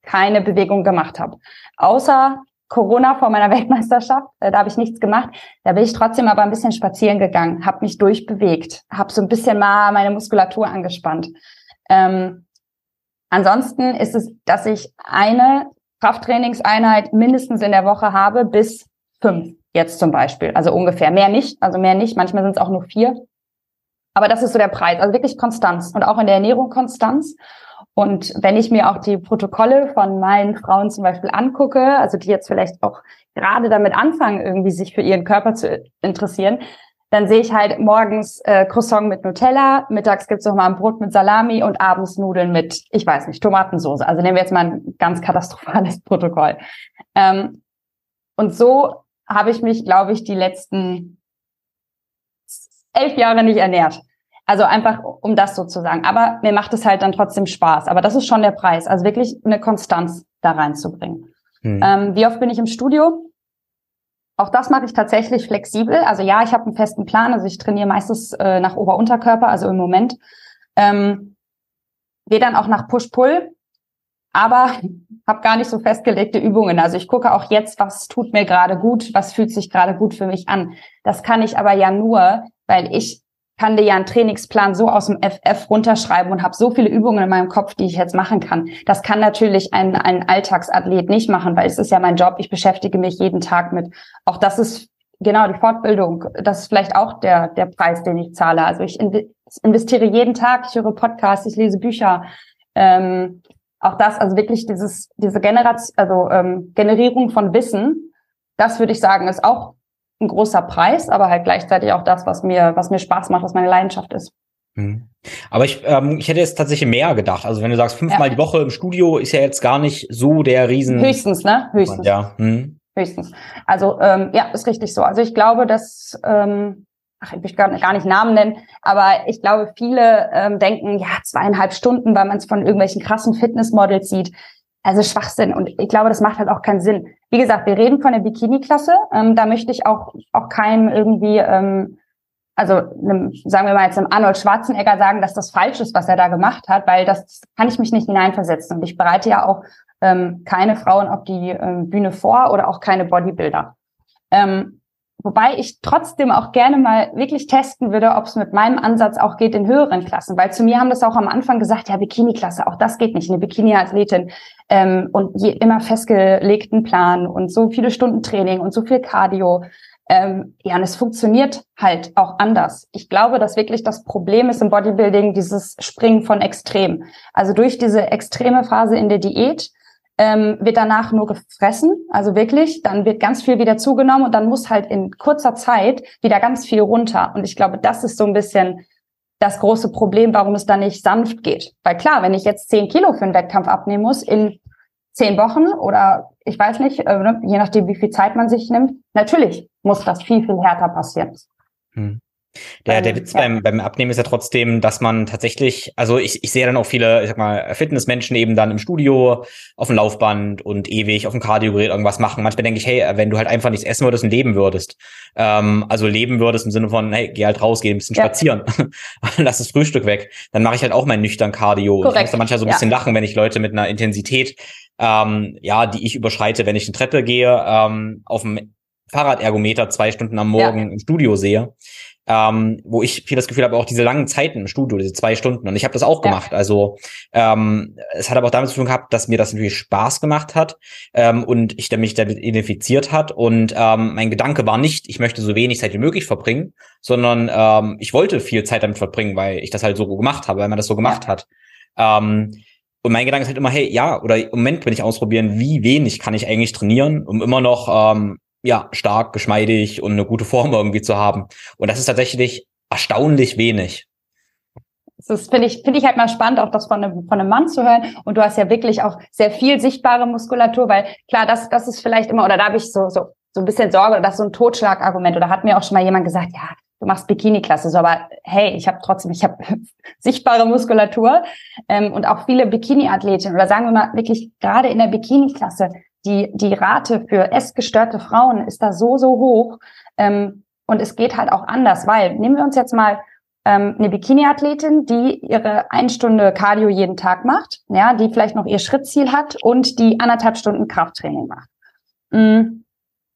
keine Bewegung gemacht habe. Außer Corona vor meiner <laughs> Weltmeisterschaft, äh, da habe ich nichts gemacht. Da bin ich trotzdem aber ein bisschen spazieren gegangen, habe mich durchbewegt, habe so ein bisschen mal meine Muskulatur angespannt. Ähm, ansonsten ist es, dass ich eine Krafttrainingseinheit mindestens in der Woche habe, bis fünf jetzt zum Beispiel. Also ungefähr. Mehr nicht, also mehr nicht. Manchmal sind es auch nur vier. Aber das ist so der Preis. Also wirklich Konstanz und auch in der Ernährung Konstanz. Und wenn ich mir auch die Protokolle von meinen Frauen zum Beispiel angucke, also die jetzt vielleicht auch gerade damit anfangen, irgendwie sich für ihren Körper zu interessieren, dann sehe ich halt morgens äh, Croissant mit Nutella, mittags gibt's noch mal ein Brot mit Salami und abends Nudeln mit, ich weiß nicht, Tomatensauce. Also nehmen wir jetzt mal ein ganz katastrophales <laughs> Protokoll. Ähm, und so habe ich mich, glaube ich, die letzten elf Jahre nicht ernährt. Also einfach, um das so zu sagen. Aber mir macht es halt dann trotzdem Spaß. Aber das ist schon der Preis. Also wirklich eine Konstanz da reinzubringen. Hm. Ähm, wie oft bin ich im Studio? Auch das mache ich tatsächlich flexibel. Also ja, ich habe einen festen Plan. Also ich trainiere meistens äh, nach Ober-Unterkörper, also im Moment. Ähm, Gehe dann auch nach Push-Pull, aber <laughs> habe gar nicht so festgelegte Übungen. Also ich gucke auch jetzt, was tut mir gerade gut, was fühlt sich gerade gut für mich an. Das kann ich aber ja nur, weil ich kann dir ja einen Trainingsplan so aus dem FF runterschreiben und habe so viele Übungen in meinem Kopf, die ich jetzt machen kann. Das kann natürlich ein, ein Alltagsathlet nicht machen, weil es ist ja mein Job. Ich beschäftige mich jeden Tag mit. Auch das ist genau die Fortbildung. Das ist vielleicht auch der, der Preis, den ich zahle. Also ich investiere jeden Tag, ich höre Podcasts, ich lese Bücher. Ähm, auch das, also wirklich dieses, diese Generation, also ähm, Generierung von Wissen, das würde ich sagen, ist auch ein großer Preis, aber halt gleichzeitig auch das, was mir, was mir Spaß macht, was meine Leidenschaft ist. Mhm. Aber ich, ähm, ich hätte jetzt tatsächlich mehr gedacht. Also wenn du sagst, fünfmal ja. die Woche im Studio ist ja jetzt gar nicht so der Riesen. Höchstens, ne? Höchstens. Ja. Hm. Höchstens. Also ähm, ja, ist richtig so. Also ich glaube, dass ähm, ach, ich will gar, gar nicht Namen nennen, aber ich glaube, viele ähm, denken, ja, zweieinhalb Stunden, weil man es von irgendwelchen krassen Fitnessmodels sieht. Also Schwachsinn. Und ich glaube, das macht halt auch keinen Sinn. Wie gesagt, wir reden von der Bikini-Klasse. Ähm, da möchte ich auch, auch keinem irgendwie, ähm, also einem, sagen wir mal jetzt einem Arnold Schwarzenegger sagen, dass das falsch ist, was er da gemacht hat, weil das kann ich mich nicht hineinversetzen. Und ich bereite ja auch ähm, keine Frauen auf die ähm, Bühne vor oder auch keine Bodybuilder. Ähm, Wobei ich trotzdem auch gerne mal wirklich testen würde, ob es mit meinem Ansatz auch geht in höheren Klassen. Weil zu mir haben das auch am Anfang gesagt, ja, Bikini-Klasse, auch das geht nicht, eine Bikini-Athletin. Ähm, und je, immer festgelegten Plan und so viele Stunden Training und so viel Cardio. Ähm, ja, und es funktioniert halt auch anders. Ich glaube, dass wirklich das Problem ist im Bodybuilding dieses Springen von Extrem. Also durch diese extreme Phase in der Diät ähm, wird danach nur gefressen, also wirklich, dann wird ganz viel wieder zugenommen und dann muss halt in kurzer Zeit wieder ganz viel runter. Und ich glaube, das ist so ein bisschen das große Problem, warum es da nicht sanft geht. Weil klar, wenn ich jetzt zehn Kilo für einen Wettkampf abnehmen muss in zehn Wochen oder ich weiß nicht, äh, ne, je nachdem, wie viel Zeit man sich nimmt, natürlich muss das viel, viel härter passieren. Hm. Der, der ähm, Witz ja. beim, beim Abnehmen ist ja trotzdem, dass man tatsächlich, also ich, ich sehe dann auch viele, ich sag mal, Fitnessmenschen eben dann im Studio auf dem Laufband und ewig auf dem Kardiogerät irgendwas machen. Manchmal denke ich, hey, wenn du halt einfach nichts essen würdest und leben würdest, ähm, also leben würdest im Sinne von, hey, geh halt raus, geh ein bisschen ja. spazieren, <laughs> lass das Frühstück weg, dann mache ich halt auch mein nüchtern Cardio. Korrekt. Ich muss da manchmal so ein ja. bisschen lachen, wenn ich Leute mit einer Intensität, ähm, ja, die ich überschreite, wenn ich eine Treppe gehe, ähm, auf dem Fahrradergometer zwei Stunden am Morgen im Studio sehe. Ähm, wo ich viel das Gefühl habe, auch diese langen Zeiten im Studio, diese zwei Stunden. Und ich habe das auch ja. gemacht. Also ähm, es hat aber auch damit zu tun gehabt, dass mir das natürlich Spaß gemacht hat ähm, und ich mich damit identifiziert hat. Und ähm, mein Gedanke war nicht, ich möchte so wenig Zeit wie möglich verbringen, sondern ähm, ich wollte viel Zeit damit verbringen, weil ich das halt so gemacht habe, weil man das so gemacht ja. hat. Ähm, und mein Gedanke ist halt immer, hey, ja, oder im Moment bin ich ausprobieren, wie wenig kann ich eigentlich trainieren, um immer noch ähm, ja, stark, geschmeidig und eine gute Form irgendwie zu haben. Und das ist tatsächlich erstaunlich wenig. Das finde ich, finde ich halt mal spannend, auch das von einem, von einem Mann zu hören. Und du hast ja wirklich auch sehr viel sichtbare Muskulatur, weil klar, das, das ist vielleicht immer, oder da habe ich so, so, so ein bisschen Sorge, das ist so ein Totschlagargument. Oder hat mir auch schon mal jemand gesagt, ja, du machst Bikini-Klasse, so, aber hey, ich habe trotzdem, ich habe <laughs> sichtbare Muskulatur ähm, und auch viele Bikini-Athletinnen oder sagen wir mal wirklich gerade in der Bikini-Klasse, die, die Rate für essgestörte Frauen ist da so, so hoch. Ähm, und es geht halt auch anders, weil nehmen wir uns jetzt mal ähm, eine Bikini-Athletin, die ihre eine Stunde Cardio jeden Tag macht, ja, die vielleicht noch ihr Schrittziel hat und die anderthalb Stunden Krafttraining macht. Mhm.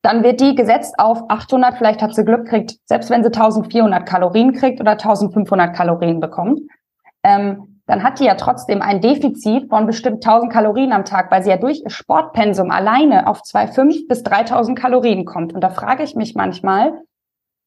Dann wird die gesetzt auf 800, vielleicht hat sie Glück, kriegt, selbst wenn sie 1400 Kalorien kriegt oder 1500 Kalorien bekommt, ähm, dann hat die ja trotzdem ein Defizit von bestimmt 1000 Kalorien am Tag, weil sie ja durch Sportpensum alleine auf 2,5 bis 3000 Kalorien kommt. Und da frage ich mich manchmal,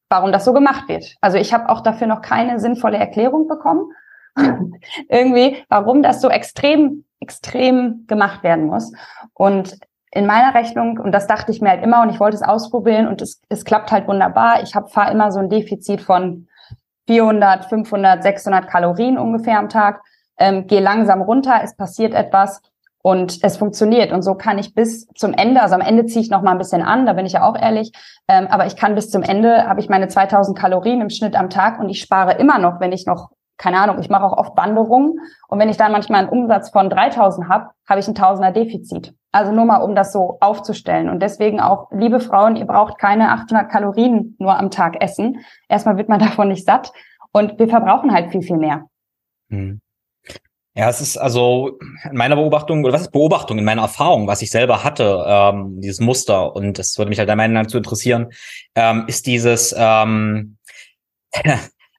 warum das so gemacht wird. Also ich habe auch dafür noch keine sinnvolle Erklärung bekommen. <laughs> Irgendwie, warum das so extrem, extrem gemacht werden muss. Und in meiner Rechnung, und das dachte ich mir halt immer und ich wollte es ausprobieren und es, es klappt halt wunderbar. Ich habe fahre immer so ein Defizit von 400, 500, 600 Kalorien ungefähr am Tag. Ähm, gehe langsam runter, es passiert etwas und es funktioniert. Und so kann ich bis zum Ende, also am Ende ziehe ich noch mal ein bisschen an, da bin ich ja auch ehrlich, ähm, aber ich kann bis zum Ende, habe ich meine 2000 Kalorien im Schnitt am Tag und ich spare immer noch, wenn ich noch keine Ahnung, ich mache auch oft Wanderungen und wenn ich dann manchmal einen Umsatz von 3000 habe, habe ich ein Tausender Defizit. Also nur mal, um das so aufzustellen. Und deswegen auch, liebe Frauen, ihr braucht keine 800 Kalorien nur am Tag essen. Erstmal wird man <laughs> davon nicht satt und wir verbrauchen halt viel, viel mehr. Hm. Ja, es ist also in meiner Beobachtung, oder was ist Beobachtung, in meiner Erfahrung, was ich selber hatte, ähm, dieses Muster, und das würde mich halt der Meinung zu interessieren, ähm, ist dieses, ähm,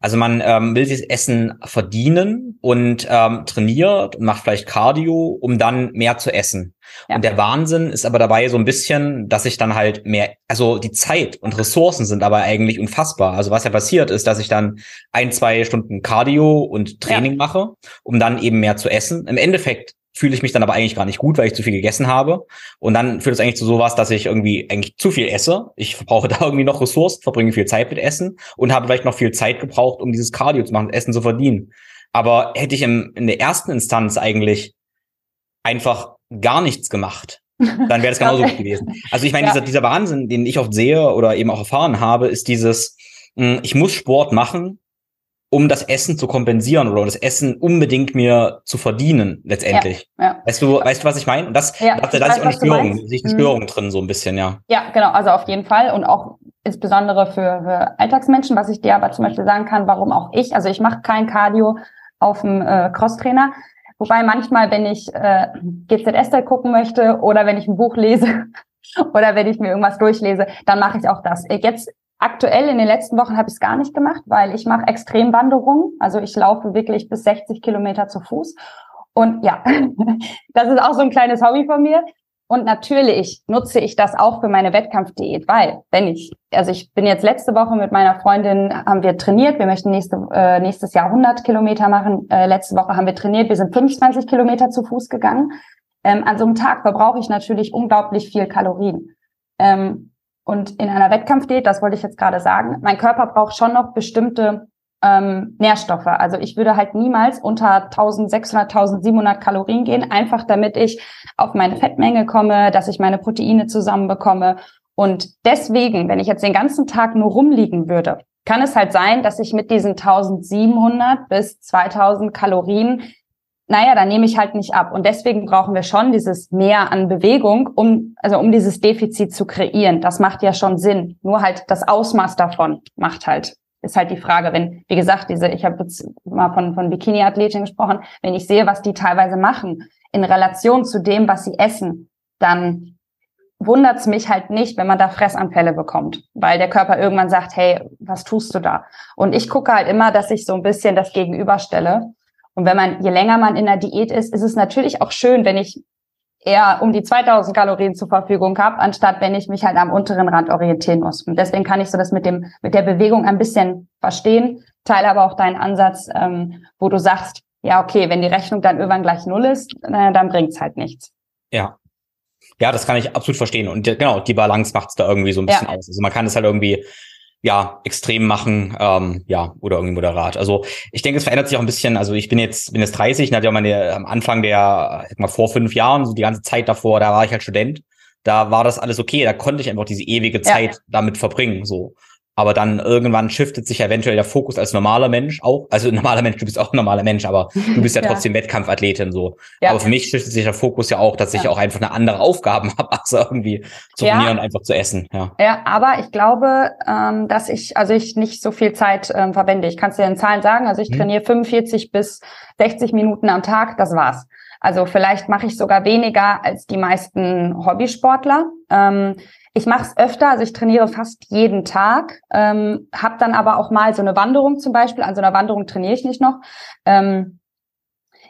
Also man ähm, will sich Essen verdienen und ähm, trainiert und macht vielleicht Cardio, um dann mehr zu essen. Ja. Und der Wahnsinn ist aber dabei so ein bisschen, dass ich dann halt mehr, also die Zeit und Ressourcen sind aber eigentlich unfassbar. Also was ja passiert ist, dass ich dann ein, zwei Stunden Cardio und Training ja. mache, um dann eben mehr zu essen. Im Endeffekt fühle ich mich dann aber eigentlich gar nicht gut, weil ich zu viel gegessen habe. Und dann führt es eigentlich zu sowas, dass ich irgendwie eigentlich zu viel esse. Ich brauche <laughs> da irgendwie noch Ressourcen, verbringe viel Zeit mit Essen und habe vielleicht noch viel Zeit gebraucht, um dieses Cardio zu machen, Essen zu verdienen. Aber hätte ich im, in der ersten Instanz eigentlich einfach gar nichts gemacht, dann wäre das <laughs> genauso gut gewesen. Also ich meine, ja. dieser, dieser Wahnsinn, den ich oft sehe oder eben auch erfahren habe, ist dieses, hm, ich muss Sport machen, um das Essen zu kompensieren oder das Essen unbedingt mir zu verdienen, letztendlich. Ja, ja. Weißt du, weißt du, was ich meine? Das, ja, da, da ist auch eine Störung, sich eine Störung mhm. drin, so ein bisschen, ja. Ja, genau, also auf jeden Fall und auch insbesondere für, für Alltagsmenschen, was ich dir aber zum Beispiel sagen kann, warum auch ich, also ich mache kein Cardio auf dem äh, Crosstrainer, wobei manchmal, wenn ich äh, GZSD gucken möchte oder wenn ich ein Buch lese <laughs> oder wenn ich mir irgendwas durchlese, dann mache ich auch das. Jetzt Aktuell in den letzten Wochen habe ich es gar nicht gemacht, weil ich mache Extremwanderungen. Also ich laufe wirklich bis 60 Kilometer zu Fuß. Und ja, <laughs> das ist auch so ein kleines Hobby von mir. Und natürlich nutze ich das auch für meine Wettkampfdiät, weil wenn ich, also ich bin jetzt letzte Woche mit meiner Freundin, haben wir trainiert, wir möchten nächste, äh, nächstes Jahr 100 Kilometer machen. Äh, letzte Woche haben wir trainiert, wir sind 25 Kilometer zu Fuß gegangen. Ähm, an so einem Tag verbrauche ich natürlich unglaublich viel Kalorien. Ähm, und in einer Wettkampfdiät, das wollte ich jetzt gerade sagen, mein Körper braucht schon noch bestimmte ähm, Nährstoffe. Also ich würde halt niemals unter 1600, 1700 Kalorien gehen, einfach damit ich auf meine Fettmenge komme, dass ich meine Proteine zusammenbekomme. Und deswegen, wenn ich jetzt den ganzen Tag nur rumliegen würde, kann es halt sein, dass ich mit diesen 1700 bis 2000 Kalorien naja, dann nehme ich halt nicht ab. Und deswegen brauchen wir schon dieses Mehr an Bewegung, um, also um dieses Defizit zu kreieren. Das macht ja schon Sinn. Nur halt das Ausmaß davon macht halt, ist halt die Frage, wenn, wie gesagt, diese, ich habe jetzt mal von, von Bikini-Athleten gesprochen, wenn ich sehe, was die teilweise machen, in Relation zu dem, was sie essen, dann wundert's mich halt nicht, wenn man da Fressanfälle bekommt, weil der Körper irgendwann sagt, hey, was tust du da? Und ich gucke halt immer, dass ich so ein bisschen das gegenüberstelle. Und wenn man, je länger man in der Diät ist, ist es natürlich auch schön, wenn ich eher um die 2000 Kalorien zur Verfügung habe, anstatt wenn ich mich halt am unteren Rand orientieren muss. Und deswegen kann ich so das mit dem, mit der Bewegung ein bisschen verstehen, teile aber auch deinen Ansatz, ähm, wo du sagst, ja, okay, wenn die Rechnung dann irgendwann gleich null ist, äh, dann bringt's halt nichts. Ja, ja, das kann ich absolut verstehen. Und genau, die Balance macht es da irgendwie so ein bisschen ja. aus. Also man kann es halt irgendwie ja extrem machen, ähm, ja oder irgendwie moderat. Also ich denke, es verändert sich auch ein bisschen. Also ich bin jetzt bin jetzt 30, und hatte ja meine am Anfang der mal vor fünf Jahren so die ganze Zeit davor, da war ich halt Student. Da war das alles okay. Da konnte ich einfach diese ewige Zeit ja. damit verbringen. So aber dann irgendwann shiftet sich eventuell der Fokus als normaler Mensch auch. Also <laughs> normaler Mensch, du bist auch ein normaler Mensch, aber du bist ja, <laughs> ja. trotzdem Wettkampfathletin so. Ja. Aber für mich shiftet sich der Fokus ja auch, dass ich ja. auch einfach eine andere Aufgaben <laughs> habe, als irgendwie zu trainieren und einfach zu essen. Ja, ja aber ich glaube, ähm, dass ich, also ich nicht so viel Zeit ähm, verwende. Ich kann es dir in Zahlen sagen. Also ich hm. trainiere 45 bis 60 Minuten am Tag, das war's. Also vielleicht mache ich sogar weniger als die meisten Hobbysportler. Ähm, ich mache es öfter, also ich trainiere fast jeden Tag, ähm, habe dann aber auch mal so eine Wanderung zum Beispiel. An so einer Wanderung trainiere ich nicht noch. Ähm,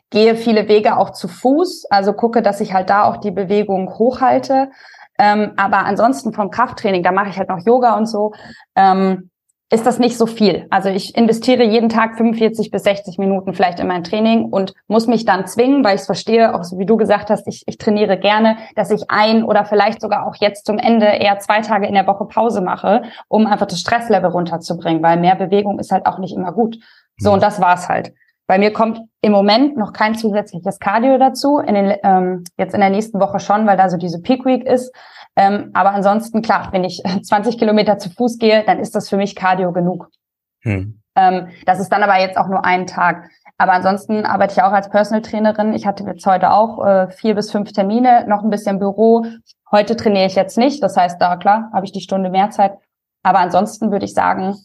gehe viele Wege auch zu Fuß, also gucke, dass ich halt da auch die Bewegung hochhalte. Ähm, aber ansonsten vom Krafttraining, da mache ich halt noch Yoga und so. Ähm, ist das nicht so viel. Also ich investiere jeden Tag 45 bis 60 Minuten vielleicht in mein Training und muss mich dann zwingen, weil ich es verstehe, auch so wie du gesagt hast, ich, ich trainiere gerne, dass ich ein oder vielleicht sogar auch jetzt zum Ende eher zwei Tage in der Woche Pause mache, um einfach das Stresslevel runterzubringen, weil mehr Bewegung ist halt auch nicht immer gut. So, und das war's halt. Bei mir kommt im Moment noch kein zusätzliches Cardio dazu. In den, ähm, jetzt in der nächsten Woche schon, weil da so diese Peak Week ist. Ähm, aber ansonsten, klar, wenn ich <laughs> 20 Kilometer zu Fuß gehe, dann ist das für mich Cardio genug. Hm. Ähm, das ist dann aber jetzt auch nur ein Tag. Aber ansonsten arbeite ich auch als Personal Trainerin. Ich hatte jetzt heute auch äh, vier bis fünf Termine, noch ein bisschen Büro. Heute trainiere ich jetzt nicht. Das heißt, da klar, habe ich die Stunde mehr Zeit. Aber ansonsten würde ich sagen,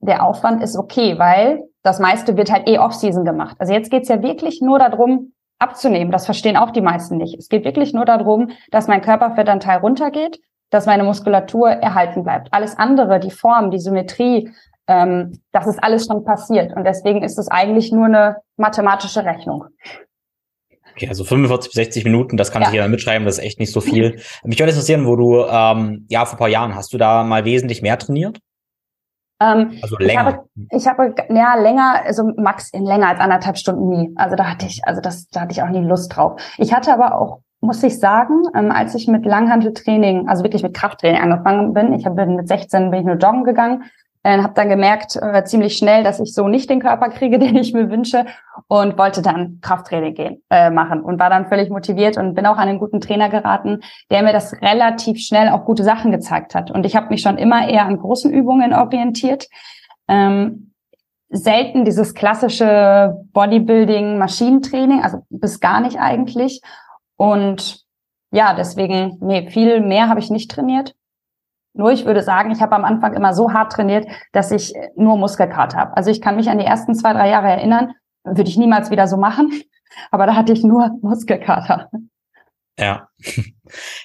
der Aufwand ist okay, weil das meiste wird halt eh Off-Season gemacht. Also jetzt geht's ja wirklich nur darum, abzunehmen. Das verstehen auch die meisten nicht. Es geht wirklich nur darum, dass mein Körperfettanteil runtergeht, dass meine Muskulatur erhalten bleibt. Alles andere, die Form, die Symmetrie, ähm, das ist alles schon passiert. Und deswegen ist es eigentlich nur eine mathematische Rechnung. Okay, also 45 bis 60 Minuten, das kann ja. sich jeder mitschreiben, das ist echt nicht so viel. Mich würde interessieren, wo du, ähm, ja, vor ein paar Jahren, hast du da mal wesentlich mehr trainiert? Ähm, also länger. Ich habe, ich habe ja länger, also max in länger als anderthalb Stunden nie. Also da hatte ich, also das, da hatte ich auch nie Lust drauf. Ich hatte aber auch, muss ich sagen, ähm, als ich mit Langhanteltraining, also wirklich mit Krafttraining angefangen bin, ich habe mit 16 bin ich nur joggen gegangen äh, habe dann gemerkt äh, ziemlich schnell, dass ich so nicht den Körper kriege, <laughs> den ich mir wünsche und wollte dann Krafttraining gehen äh, machen und war dann völlig motiviert und bin auch an einen guten Trainer geraten, der mir das relativ schnell auch gute Sachen gezeigt hat. Und ich habe mich schon immer eher an großen Übungen orientiert. Ähm, selten dieses klassische Bodybuilding, Maschinentraining, also bis gar nicht eigentlich. Und ja, deswegen, nee, viel mehr habe ich nicht trainiert. Nur ich würde sagen, ich habe am Anfang immer so hart trainiert, dass ich nur Muskelkater habe. Also ich kann mich an die ersten zwei, drei Jahre erinnern, würde ich niemals wieder so machen, <laughs> aber da hatte ich nur Muskelkater. Ja. <laughs>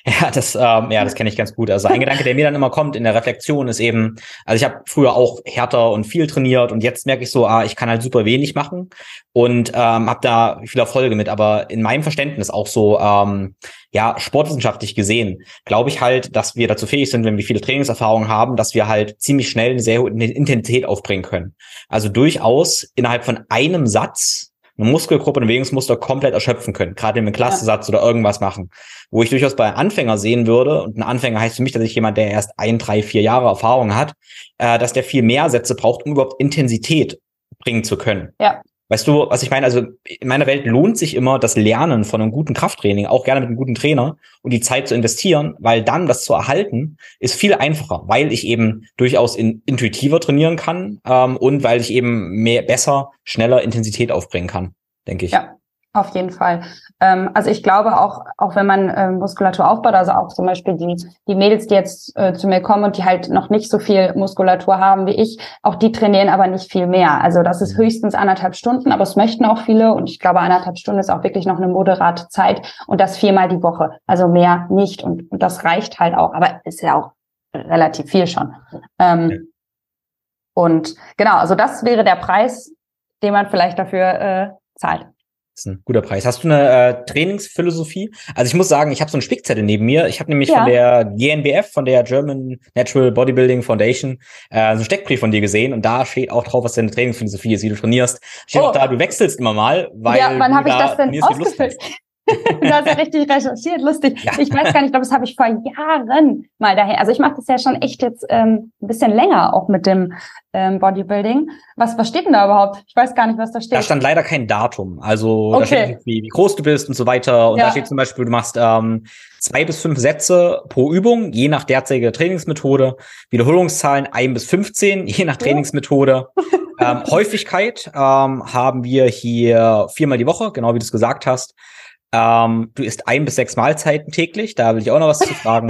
Ja, das, ähm, ja, das kenne ich ganz gut. Also ein Gedanke, der mir dann immer kommt in der Reflexion, ist eben, also ich habe früher auch härter und viel trainiert und jetzt merke ich so, ah, ich kann halt super wenig machen und ähm, habe da viel Erfolge mit. Aber in meinem Verständnis auch so, ähm, ja, sportwissenschaftlich gesehen, glaube ich halt, dass wir dazu fähig sind, wenn wir viele Trainingserfahrungen haben, dass wir halt ziemlich schnell eine sehr hohe Intensität aufbringen können. Also durchaus innerhalb von einem Satz eine Muskelgruppe, ein Bewegungsmuster komplett erschöpfen können, gerade im Klassesatz ja. oder irgendwas machen. Wo ich durchaus bei Anfänger sehen würde, und ein Anfänger heißt für mich, dass ich jemand, der erst ein, drei, vier Jahre Erfahrung hat, äh, dass der viel mehr Sätze braucht, um überhaupt Intensität bringen zu können. Ja. Weißt du, was ich meine? Also in meiner Welt lohnt sich immer das Lernen von einem guten Krafttraining, auch gerne mit einem guten Trainer und die Zeit zu investieren, weil dann das zu erhalten ist viel einfacher, weil ich eben durchaus in, intuitiver trainieren kann ähm, und weil ich eben mehr besser, schneller Intensität aufbringen kann, denke ich. Ja, Auf jeden Fall. Ähm, also ich glaube auch, auch wenn man äh, Muskulatur aufbaut, also auch zum Beispiel die, die Mädels, die jetzt äh, zu mir kommen und die halt noch nicht so viel Muskulatur haben wie ich, auch die trainieren aber nicht viel mehr. Also das ist mhm. höchstens anderthalb Stunden, aber es möchten auch viele und ich glaube, anderthalb Stunden ist auch wirklich noch eine moderate Zeit und das viermal die Woche. Also mehr nicht und, und das reicht halt auch, aber ist ja auch relativ viel schon. Ähm, und genau, also das wäre der Preis, den man vielleicht dafür äh, zahlt ist ein guter Preis. Hast du eine äh, Trainingsphilosophie? Also ich muss sagen, ich habe so einen Spickzettel neben mir. Ich habe nämlich ja. von der GNBF, von der German Natural Bodybuilding Foundation, äh, so einen Steckbrief von dir gesehen und da steht auch drauf, was deine Trainingsphilosophie ist, wie du trainierst. Steht oh. auch da, du wechselst immer mal, weil ja, wann habe ich das denn ausgefüllt? Du hast ja richtig recherchiert, lustig. Ja. Ich weiß gar nicht, ich glaube, das habe ich vor Jahren mal daher. Also ich mache das ja schon echt jetzt ähm, ein bisschen länger auch mit dem ähm, Bodybuilding. Was, was steht denn da überhaupt? Ich weiß gar nicht, was da steht. Da stand leider kein Datum. Also okay. da steht wie, wie groß du bist und so weiter. Und ja. da steht zum Beispiel, du machst ähm, zwei bis fünf Sätze pro Übung, je nach derzeitiger Trainingsmethode. Wiederholungszahlen ein bis 15, je nach Trainingsmethode. <laughs> ähm, Häufigkeit ähm, haben wir hier viermal die Woche, genau wie du es gesagt hast. Ähm, du isst ein bis sechs Mahlzeiten täglich, da will ich auch noch was zu fragen.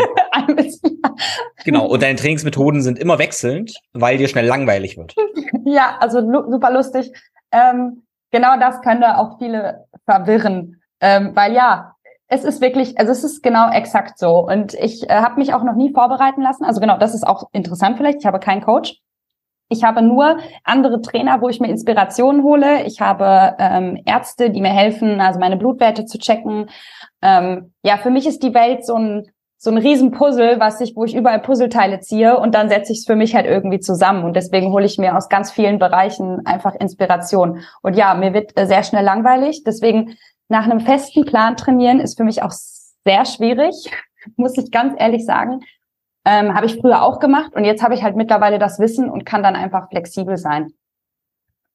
<laughs> genau, und deine Trainingsmethoden sind immer wechselnd, weil dir schnell langweilig wird. <laughs> Ja, also super lustig. Ähm, genau das könnte auch viele verwirren, ähm, weil ja, es ist wirklich, also es ist genau exakt so. Und ich äh, habe mich auch noch nie vorbereiten lassen. Also genau, das ist auch interessant vielleicht. Ich habe keinen Coach. Ich habe nur andere Trainer, wo ich mir Inspirationen hole. Ich habe ähm, Ärzte, die mir helfen, also meine Blutwerte zu checken. Ähm, ja, für mich ist die Welt so ein so ein Riesenpuzzle, was ich, wo ich überall Puzzleteile ziehe und dann setze ich es für mich halt irgendwie zusammen. Und deswegen hole ich mir aus ganz vielen Bereichen einfach Inspiration. Und ja, mir wird äh, sehr schnell langweilig. Deswegen nach einem festen Plan trainieren ist für mich auch sehr schwierig, <laughs> muss ich ganz ehrlich sagen. Ähm, habe ich früher auch gemacht und jetzt habe ich halt mittlerweile das Wissen und kann dann einfach flexibel sein.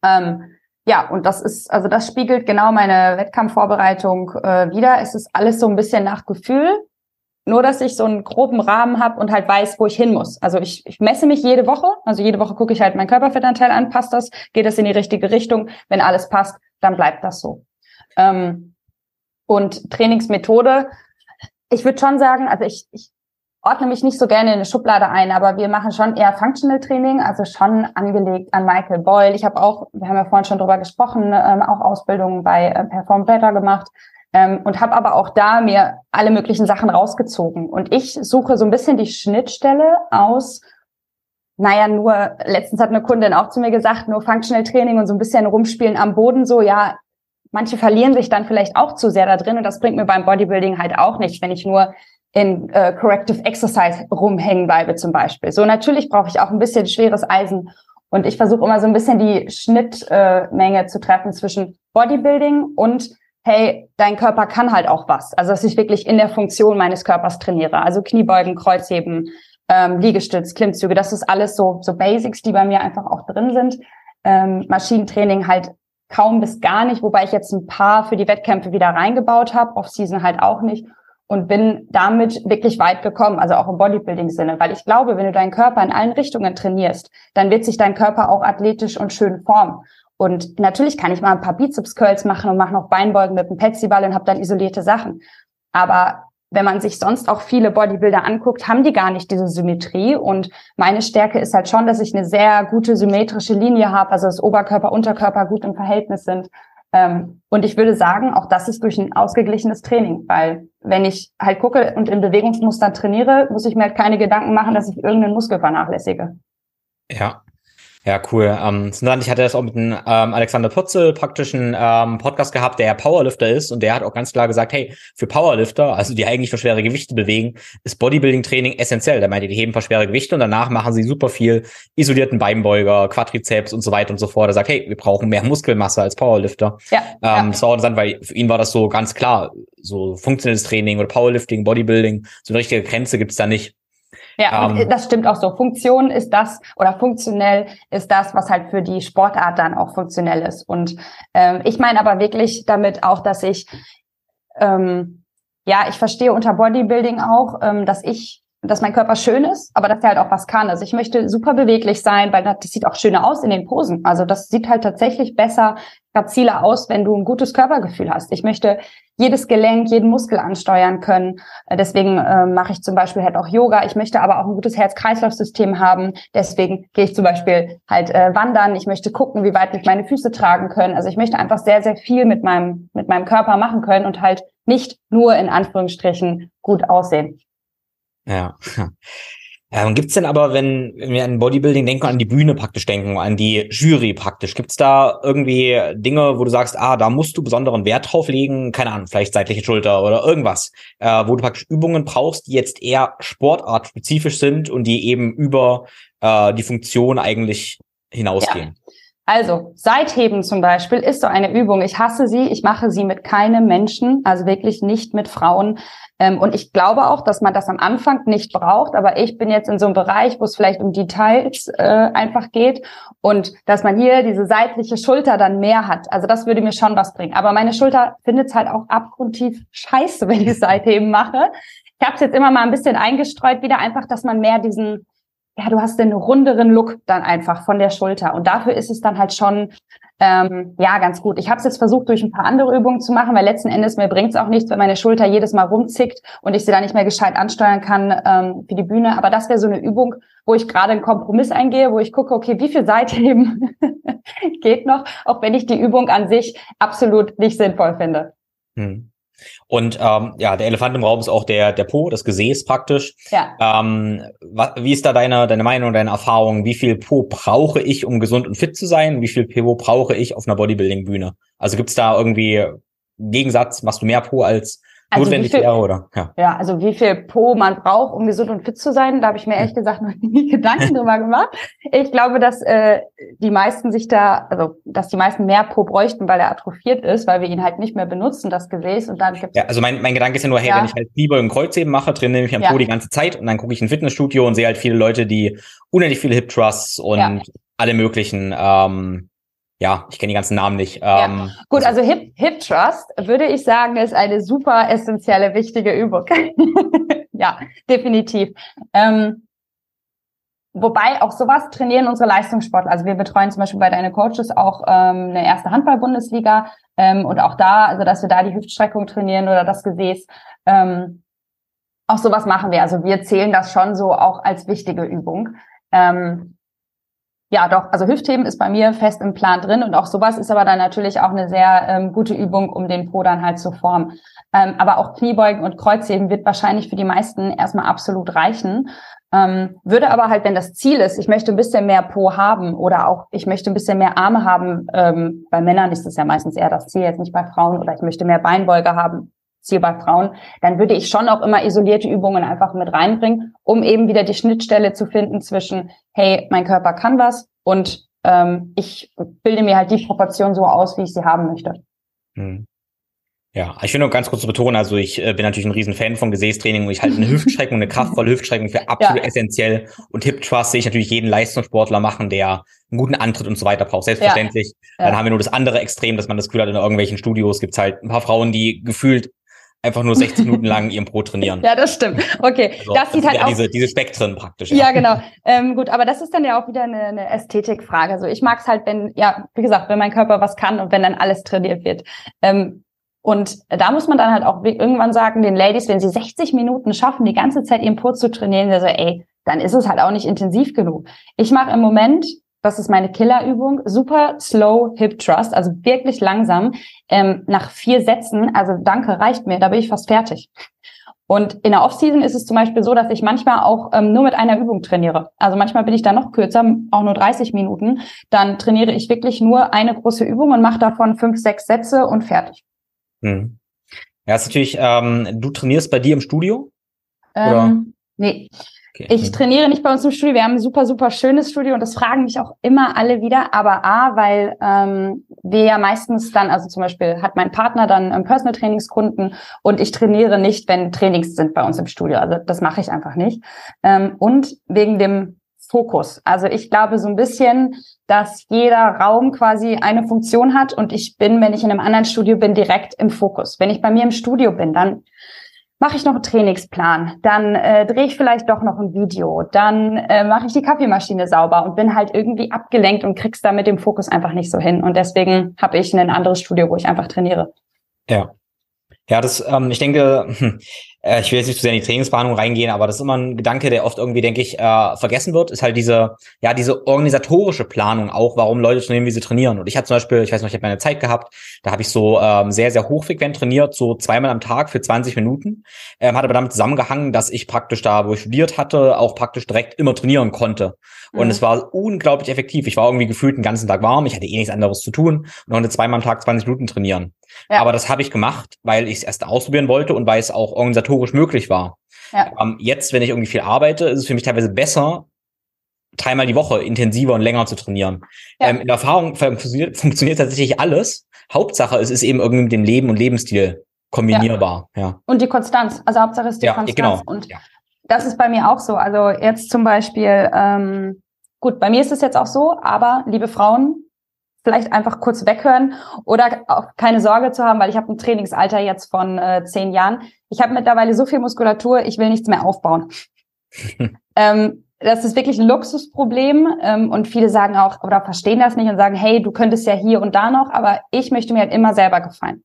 Ähm, ja, und das ist, also das spiegelt genau meine Wettkampfvorbereitung äh, wieder. Es ist alles so ein bisschen nach Gefühl, nur dass ich so einen groben Rahmen habe und halt weiß, wo ich hin muss. Also ich, ich messe mich jede Woche, also jede Woche gucke ich halt meinen Körperfettanteil an, passt das, geht das in die richtige Richtung. Wenn alles passt, dann bleibt das so. Ähm, und Trainingsmethode, ich würde schon sagen, also ich, ich ordne mich nicht so gerne in eine Schublade ein, aber wir machen schon eher Functional Training, also schon angelegt an Michael Boyle. Ich habe auch, wir haben ja vorhin schon drüber gesprochen, ähm, auch Ausbildungen bei äh, Perform Better gemacht ähm, und habe aber auch da mir alle möglichen Sachen rausgezogen. Und ich suche so ein bisschen die Schnittstelle aus, naja, nur, letztens hat eine Kundin auch zu mir gesagt, nur Functional Training und so ein bisschen rumspielen am Boden, so, ja, manche verlieren sich dann vielleicht auch zu sehr da drin und das bringt mir beim Bodybuilding halt auch nicht, wenn ich nur in äh, Corrective Exercise rumhängen bleibe zum Beispiel. So natürlich brauche ich auch ein bisschen schweres Eisen und ich versuche immer so ein bisschen die Schnittmenge äh, zu treffen zwischen Bodybuilding und hey, dein Körper kann halt auch was. Also dass ich wirklich in der Funktion meines Körpers trainiere. Also Kniebeugen, Kreuzheben, ähm, Liegestütz, Klimmzüge, das ist alles so, so Basics, die bei mir einfach auch drin sind. Ähm, Maschinentraining halt kaum bis gar nicht, wobei ich jetzt ein paar für die Wettkämpfe wieder reingebaut habe, Off-Season halt auch nicht und bin damit wirklich weit gekommen, also auch im Bodybuilding-Sinne, weil ich glaube, wenn du deinen Körper in allen Richtungen trainierst, dann wird sich dein Körper auch athletisch und schön formen. Und natürlich kann ich mal ein paar Bizeps-Curls machen und mache noch Beinbeugen mit einem Petsyball und habe dann isolierte Sachen. Aber wenn man sich sonst auch viele Bodybuilder anguckt, haben die gar nicht diese Symmetrie. Und meine Stärke ist halt schon, dass ich eine sehr gute symmetrische Linie habe, also dass Oberkörper, Unterkörper gut im Verhältnis sind. Ähm, und ich würde sagen, auch das ist durch ein ausgeglichenes Training, weil wenn ich halt gucke und in Bewegungsmustern trainiere, muss ich mir halt keine Gedanken machen, dass ich irgendeinen Muskel vernachlässige. Ja, ja, cool. Ähm, ich hatte das auch mit einem ähm, Alexander Putzel praktisch einen ähm, Podcast gehabt, der Powerlifter ist und der hat auch ganz klar gesagt, hey, für Powerlifter, also die eigentlich für schwere Gewichte bewegen, ist Bodybuilding-Training essentiell. Der meinte, die heben paar schwere Gewichte und danach machen sie super viel isolierten Beinbeuger, Quadrizeps und so weiter und so fort. Er sagt, hey, wir brauchen mehr Muskelmasse als Powerlifter. Ja, ähm, ja. Das war interessant, weil für ihn war das so ganz klar, so funktionelles Training oder Powerlifting, Bodybuilding, so eine richtige Grenze gibt's da nicht. Ja, ähm, das stimmt auch so. Funktion ist das oder funktionell ist das, was halt für die Sportart dann auch funktionell ist. Und ähm, ich meine aber wirklich damit auch, dass ich ähm, ja, ich verstehe unter Bodybuilding auch, ähm, dass ich dass mein Körper schön ist, aber dass er halt auch was kann. Also ich möchte super beweglich sein, weil das sieht auch schöner aus in den Posen. Also das sieht halt tatsächlich besser, graziler aus, wenn du ein gutes Körpergefühl hast. Ich möchte jedes Gelenk, jeden Muskel ansteuern können. Deswegen äh, mache ich zum Beispiel halt auch Yoga. Ich möchte aber auch ein gutes Herz-Kreislauf-System haben. Deswegen gehe ich zum Beispiel halt äh, wandern. Ich möchte gucken, wie weit mich meine Füße tragen können. Also ich möchte einfach sehr, sehr viel mit meinem, mit meinem Körper machen können und halt nicht nur in Anführungsstrichen gut aussehen. Ja. <laughs> Ähm, gibt's denn aber, wenn, wir an Bodybuilding denken, an die Bühne praktisch denken, an die Jury praktisch, gibt's da irgendwie Dinge, wo du sagst, ah, da musst du besonderen Wert drauf legen, keine Ahnung, vielleicht seitliche Schulter oder irgendwas, äh, wo du praktisch Übungen brauchst, die jetzt eher sportartspezifisch sind und die eben über äh, die Funktion eigentlich hinausgehen? Ja. Also, Seitheben zum Beispiel ist so eine Übung. Ich hasse sie. Ich mache sie mit keinem Menschen, also wirklich nicht mit Frauen. Ähm, und ich glaube auch, dass man das am Anfang nicht braucht. Aber ich bin jetzt in so einem Bereich, wo es vielleicht um Details äh, einfach geht und dass man hier diese seitliche Schulter dann mehr hat. Also das würde mir schon was bringen. Aber meine Schulter findet es halt auch abgrundtief scheiße, <laughs> wenn ich Seitheben mache. Ich habe es jetzt immer mal ein bisschen eingestreut, wieder einfach, dass man mehr diesen ja, du hast den runderen Look dann einfach von der Schulter. Und dafür ist es dann halt schon ähm, ja ganz gut. Ich habe es jetzt versucht, durch ein paar andere Übungen zu machen, weil letzten Endes mir bringt es auch nichts, wenn meine Schulter jedes Mal rumzickt und ich sie da nicht mehr gescheit ansteuern kann ähm, für die Bühne. Aber das wäre so eine Übung, wo ich gerade einen Kompromiss eingehe, wo ich gucke, okay, wie viel Seitheben <laughs> geht noch, auch wenn ich die Übung an sich absolut nicht sinnvoll finde. Hm. Und ähm, ja, der Elefant im Raum ist auch der, der Po, das Gesäß praktisch. Ja. Ähm, wie ist da deine, deine Meinung, deine Erfahrung? Wie viel Po brauche ich, um gesund und fit zu sein? Wie viel Po brauche ich auf einer Bodybuilding-Bühne? Also gibt's da irgendwie Gegensatz? Machst du mehr Po als also notwendig wäre, oder? Ja. ja, also wie viel Po man braucht, um gesund und fit zu sein, da habe ich mir ehrlich gesagt noch nie <laughs> Gedanken <laughs> drüber gemacht. Ich glaube, dass äh, die meisten sich da, also dass die meisten mehr Po bräuchten, weil er atrophiert ist, weil wir ihn halt nicht mehr benutzen, das Gesäß. Und dann gibt's Ja, also mein, mein Gedanke ist ja nur, hey, ja. wenn ich halt Lieber und Kreuzheben mache, trainiere ich am ja. Po die ganze Zeit und dann gucke ich ein Fitnessstudio und sehe halt viele Leute, die unendlich viele Hip Thrusts und ja. alle möglichen ähm, ja, ich kenne die ganzen Namen nicht. Ja. Ähm, Gut, also, also Hip, Hip Trust würde ich sagen, ist eine super essentielle, wichtige Übung. <laughs> ja, definitiv. Ähm, wobei auch sowas trainieren unsere Leistungssportler. Also wir betreuen zum Beispiel bei deine Coaches auch ähm, eine erste Handball-Bundesliga ähm, und auch da, also dass wir da die Hüftstreckung trainieren oder das Gesäß. Ähm, auch sowas machen wir. Also wir zählen das schon so auch als wichtige Übung. Ähm, ja, doch. Also Hüftheben ist bei mir fest im Plan drin und auch sowas ist aber dann natürlich auch eine sehr ähm, gute Übung, um den Po dann halt zu formen. Ähm, aber auch Kniebeugen und Kreuzheben wird wahrscheinlich für die meisten erstmal absolut reichen. Ähm, würde aber halt, wenn das Ziel ist, ich möchte ein bisschen mehr Po haben oder auch ich möchte ein bisschen mehr Arme haben, ähm, bei Männern ist das ja meistens eher das Ziel, jetzt nicht bei Frauen, oder ich möchte mehr Beinbeuge haben, Ziel bei Frauen, dann würde ich schon auch immer isolierte Übungen einfach mit reinbringen, um eben wieder die Schnittstelle zu finden zwischen, hey, mein Körper kann was und ähm, ich bilde mir halt die Proportion so aus, wie ich sie haben möchte. Hm. Ja, ich will nur ganz kurz zu betonen, also ich äh, bin natürlich ein riesen Fan von Gesäßtraining und ich halte eine Hüftstreckung, eine kraftvolle Hüftstreckung für absolut ja. essentiell und Hip Trust sehe ich natürlich jeden Leistungssportler machen, der einen guten Antritt und so weiter braucht. Selbstverständlich. Ja. Dann haben wir nur das andere Extrem, dass man das Gefühl hat, in irgendwelchen Studios gibt es halt ein paar Frauen, die gefühlt einfach nur 60 Minuten lang ihren Pro trainieren. Ja, das stimmt. Okay, also, das sieht das halt ja auch diese, diese Spektren praktisch. Ja, ja genau. Ähm, gut, aber das ist dann ja auch wieder eine, eine Ästhetikfrage. Also ich mag es halt, wenn, ja, wie gesagt, wenn mein Körper was kann und wenn dann alles trainiert wird. Ähm, und da muss man dann halt auch irgendwann sagen, den Ladies, wenn sie 60 Minuten schaffen, die ganze Zeit ihren Po zu trainieren, also ey, dann ist es halt auch nicht intensiv genug. Ich mache im Moment das ist meine Killerübung. Super slow Hip Trust, also wirklich langsam. Ähm, nach vier Sätzen, also danke, reicht mir, da bin ich fast fertig. Und in der Offseason ist es zum Beispiel so, dass ich manchmal auch ähm, nur mit einer Übung trainiere. Also manchmal bin ich da noch kürzer, auch nur 30 Minuten. Dann trainiere ich wirklich nur eine große Übung und mache davon fünf, sechs Sätze und fertig. Hm. Ja, ist natürlich, ähm, du trainierst bei dir im Studio? Ähm, nee. Okay. Ich mhm. trainiere nicht bei uns im Studio. Wir haben ein super, super schönes Studio und das fragen mich auch immer alle wieder. Aber A, weil ähm, wir ja meistens dann, also zum Beispiel hat mein Partner dann ähm, Personal Trainingskunden und ich trainiere nicht, wenn Trainings sind bei uns im Studio. Also das mache ich einfach nicht. Ähm, und wegen dem Fokus. Also ich glaube so ein bisschen, dass jeder Raum quasi eine Funktion hat und ich bin, wenn ich in einem anderen Studio bin, direkt im Fokus. Wenn ich bei mir im Studio bin, dann mache ich noch einen Trainingsplan, dann äh, drehe ich vielleicht doch noch ein Video, dann äh, mache ich die Kaffeemaschine sauber und bin halt irgendwie abgelenkt und krieg's da mit dem Fokus einfach nicht so hin. Und deswegen habe ich ein anderes Studio, wo ich einfach trainiere. Ja. Ja, das, ähm, ich denke, hm, äh, ich will jetzt nicht zu sehr in die Trainingsplanung reingehen, aber das ist immer ein Gedanke, der oft irgendwie, denke ich, äh, vergessen wird, ist halt diese, ja, diese organisatorische Planung auch, warum Leute trainieren, wie sie trainieren. Und ich hatte zum Beispiel, ich weiß noch, ich habe meine Zeit gehabt, da habe ich so ähm, sehr, sehr hochfrequent trainiert, so zweimal am Tag für 20 Minuten. Ähm, hat aber damit zusammengehangen, dass ich praktisch da, wo ich studiert hatte, auch praktisch direkt immer trainieren konnte. Und mhm. es war unglaublich effektiv. Ich war irgendwie gefühlt den ganzen Tag warm, ich hatte eh nichts anderes zu tun und konnte zweimal am Tag 20 Minuten trainieren. Ja. Aber das habe ich gemacht, weil ich es erst ausprobieren wollte und weil es auch organisatorisch möglich war. Ja. Ähm, jetzt, wenn ich irgendwie viel arbeite, ist es für mich teilweise besser, dreimal die Woche intensiver und länger zu trainieren. Ja. Ähm, in der Erfahrung funktioniert, funktioniert tatsächlich alles. Hauptsache, es ist eben irgendwie mit dem Leben und Lebensstil kombinierbar. Ja. ja. Und die Konstanz. Also Hauptsache ist die ja, Konstanz. Genau. Und ja. das ist bei mir auch so. Also jetzt zum Beispiel, ähm, gut, bei mir ist es jetzt auch so, aber liebe Frauen, vielleicht einfach kurz weghören oder auch keine Sorge zu haben, weil ich habe ein Trainingsalter jetzt von äh, zehn Jahren. Ich habe mittlerweile so viel Muskulatur, ich will nichts mehr aufbauen. <laughs> ähm, das ist wirklich ein Luxusproblem ähm, und viele sagen auch oder verstehen das nicht und sagen, hey, du könntest ja hier und da noch, aber ich möchte mir halt immer selber gefallen.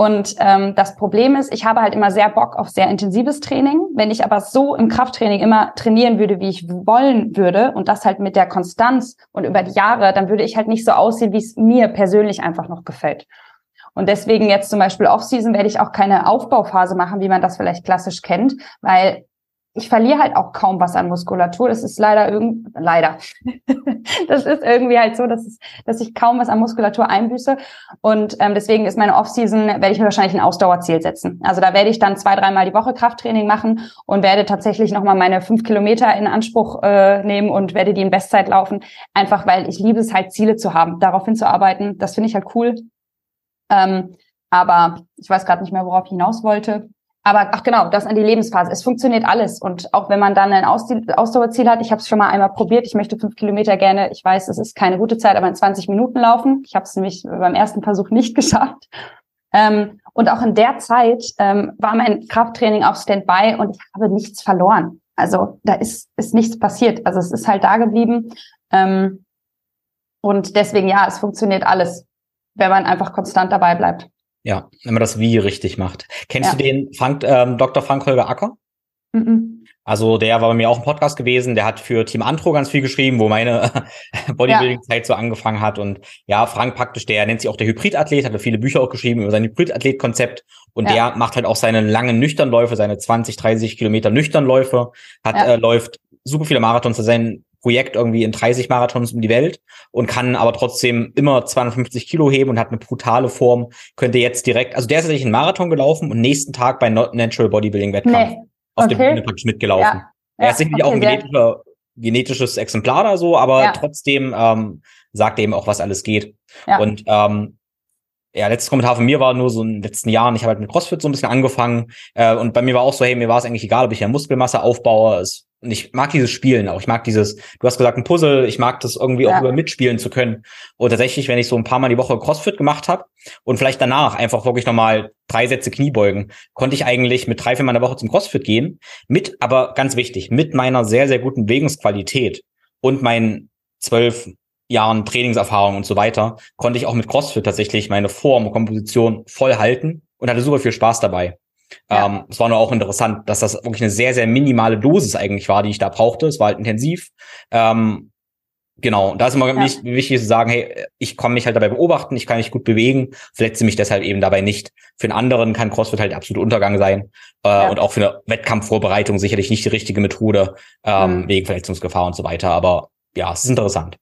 Und ähm, das Problem ist, ich habe halt immer sehr Bock auf sehr intensives Training. Wenn ich aber so im Krafttraining immer trainieren würde, wie ich wollen würde, und das halt mit der Konstanz und über die Jahre, dann würde ich halt nicht so aussehen, wie es mir persönlich einfach noch gefällt. Und deswegen jetzt zum Beispiel Off-Season werde ich auch keine Aufbauphase machen, wie man das vielleicht klassisch kennt, weil ich verliere halt auch kaum was an Muskulatur. Das ist leider irgend leider. <laughs> das ist irgendwie halt so, dass, es, dass ich kaum was an Muskulatur einbüße. Und ähm, deswegen ist meine Off-Season, werde ich mir wahrscheinlich ein Ausdauerziel setzen. Also da werde ich dann zwei, dreimal die Woche Krafttraining machen und werde tatsächlich nochmal meine fünf Kilometer in Anspruch äh, nehmen und werde die in Bestzeit laufen. Einfach weil ich liebe es halt, Ziele zu haben, darauf hinzuarbeiten. Das finde ich halt cool. Ähm, aber ich weiß gerade nicht mehr, worauf ich hinaus wollte. Aber ach genau, das an die Lebensphase. Es funktioniert alles. Und auch wenn man dann ein Ausdauerziel hat, ich habe es schon mal einmal probiert, ich möchte fünf Kilometer gerne, ich weiß, es ist keine gute Zeit, aber in 20 Minuten laufen. Ich habe es nämlich beim ersten Versuch nicht <laughs> geschafft. Ähm, und auch in der Zeit ähm, war mein Krafttraining auf Standby und ich habe nichts verloren. Also da ist, ist nichts passiert. Also es ist halt da geblieben. Ähm, und deswegen, ja, es funktioniert alles, wenn man einfach konstant dabei bleibt. Ja, wenn man das Wie richtig macht. Kennst ja. du den Frank, ähm, Dr. Frank Holger Acker? Mhm. Also der war bei mir auch im Podcast gewesen, der hat für Team Antro ganz viel geschrieben, wo meine <laughs> Bodybuilding-Zeit so angefangen hat. Und ja, Frank praktisch, der nennt sich auch der Hybridathlet, hat viele Bücher auch geschrieben über sein Hybridathlet-Konzept. Und ja. der macht halt auch seine langen Nüchternläufe, seine 20, 30 Kilometer Nüchternläufe, hat, ja. äh, läuft super viele Marathons. Sein Projekt irgendwie in 30 Marathons um die Welt und kann aber trotzdem immer 250 Kilo heben und hat eine brutale Form. Könnte jetzt direkt, also der ist tatsächlich einen Marathon gelaufen und nächsten Tag bei Natural Bodybuilding Wettkampf nee. auf okay. der Bühne praktisch mitgelaufen. Ja. Er ist sicherlich okay, auch ein genetischer, genetisches Exemplar oder so, aber ja. trotzdem ähm, sagt er eben auch, was alles geht. Ja. Und ähm, ja, letztes Kommentar von mir war nur so in den letzten Jahren, ich habe halt mit CrossFit so ein bisschen angefangen äh, und bei mir war auch so, hey, mir war es eigentlich egal, ob ich ja Muskelmasse aufbaue. Es und ich mag dieses Spielen auch. Ich mag dieses, du hast gesagt, ein Puzzle, ich mag das irgendwie ja. auch über mitspielen zu können. Und tatsächlich, wenn ich so ein paar Mal die Woche CrossFit gemacht habe und vielleicht danach einfach wirklich nochmal drei Sätze Kniebeugen, konnte ich eigentlich mit drei, vier Mal in der Woche zum CrossFit gehen. Mit, aber ganz wichtig, mit meiner sehr, sehr guten Bewegungsqualität und meinen zwölf Jahren Trainingserfahrung und so weiter, konnte ich auch mit CrossFit tatsächlich meine Form und Komposition voll halten und hatte super viel Spaß dabei. Ja. Ähm, es war nur auch interessant, dass das wirklich eine sehr, sehr minimale Dosis eigentlich war, die ich da brauchte. Es war halt intensiv. Ähm, genau, und da ist immer ja. wichtig zu sagen, hey, ich kann mich halt dabei beobachten, ich kann mich gut bewegen, verletze mich deshalb eben dabei nicht. Für einen anderen kann CrossFit halt absolut Untergang sein. Äh, ja. Und auch für eine Wettkampfvorbereitung sicherlich nicht die richtige Methode, ähm, mhm. wegen Verletzungsgefahr und so weiter. Aber ja, es ist interessant.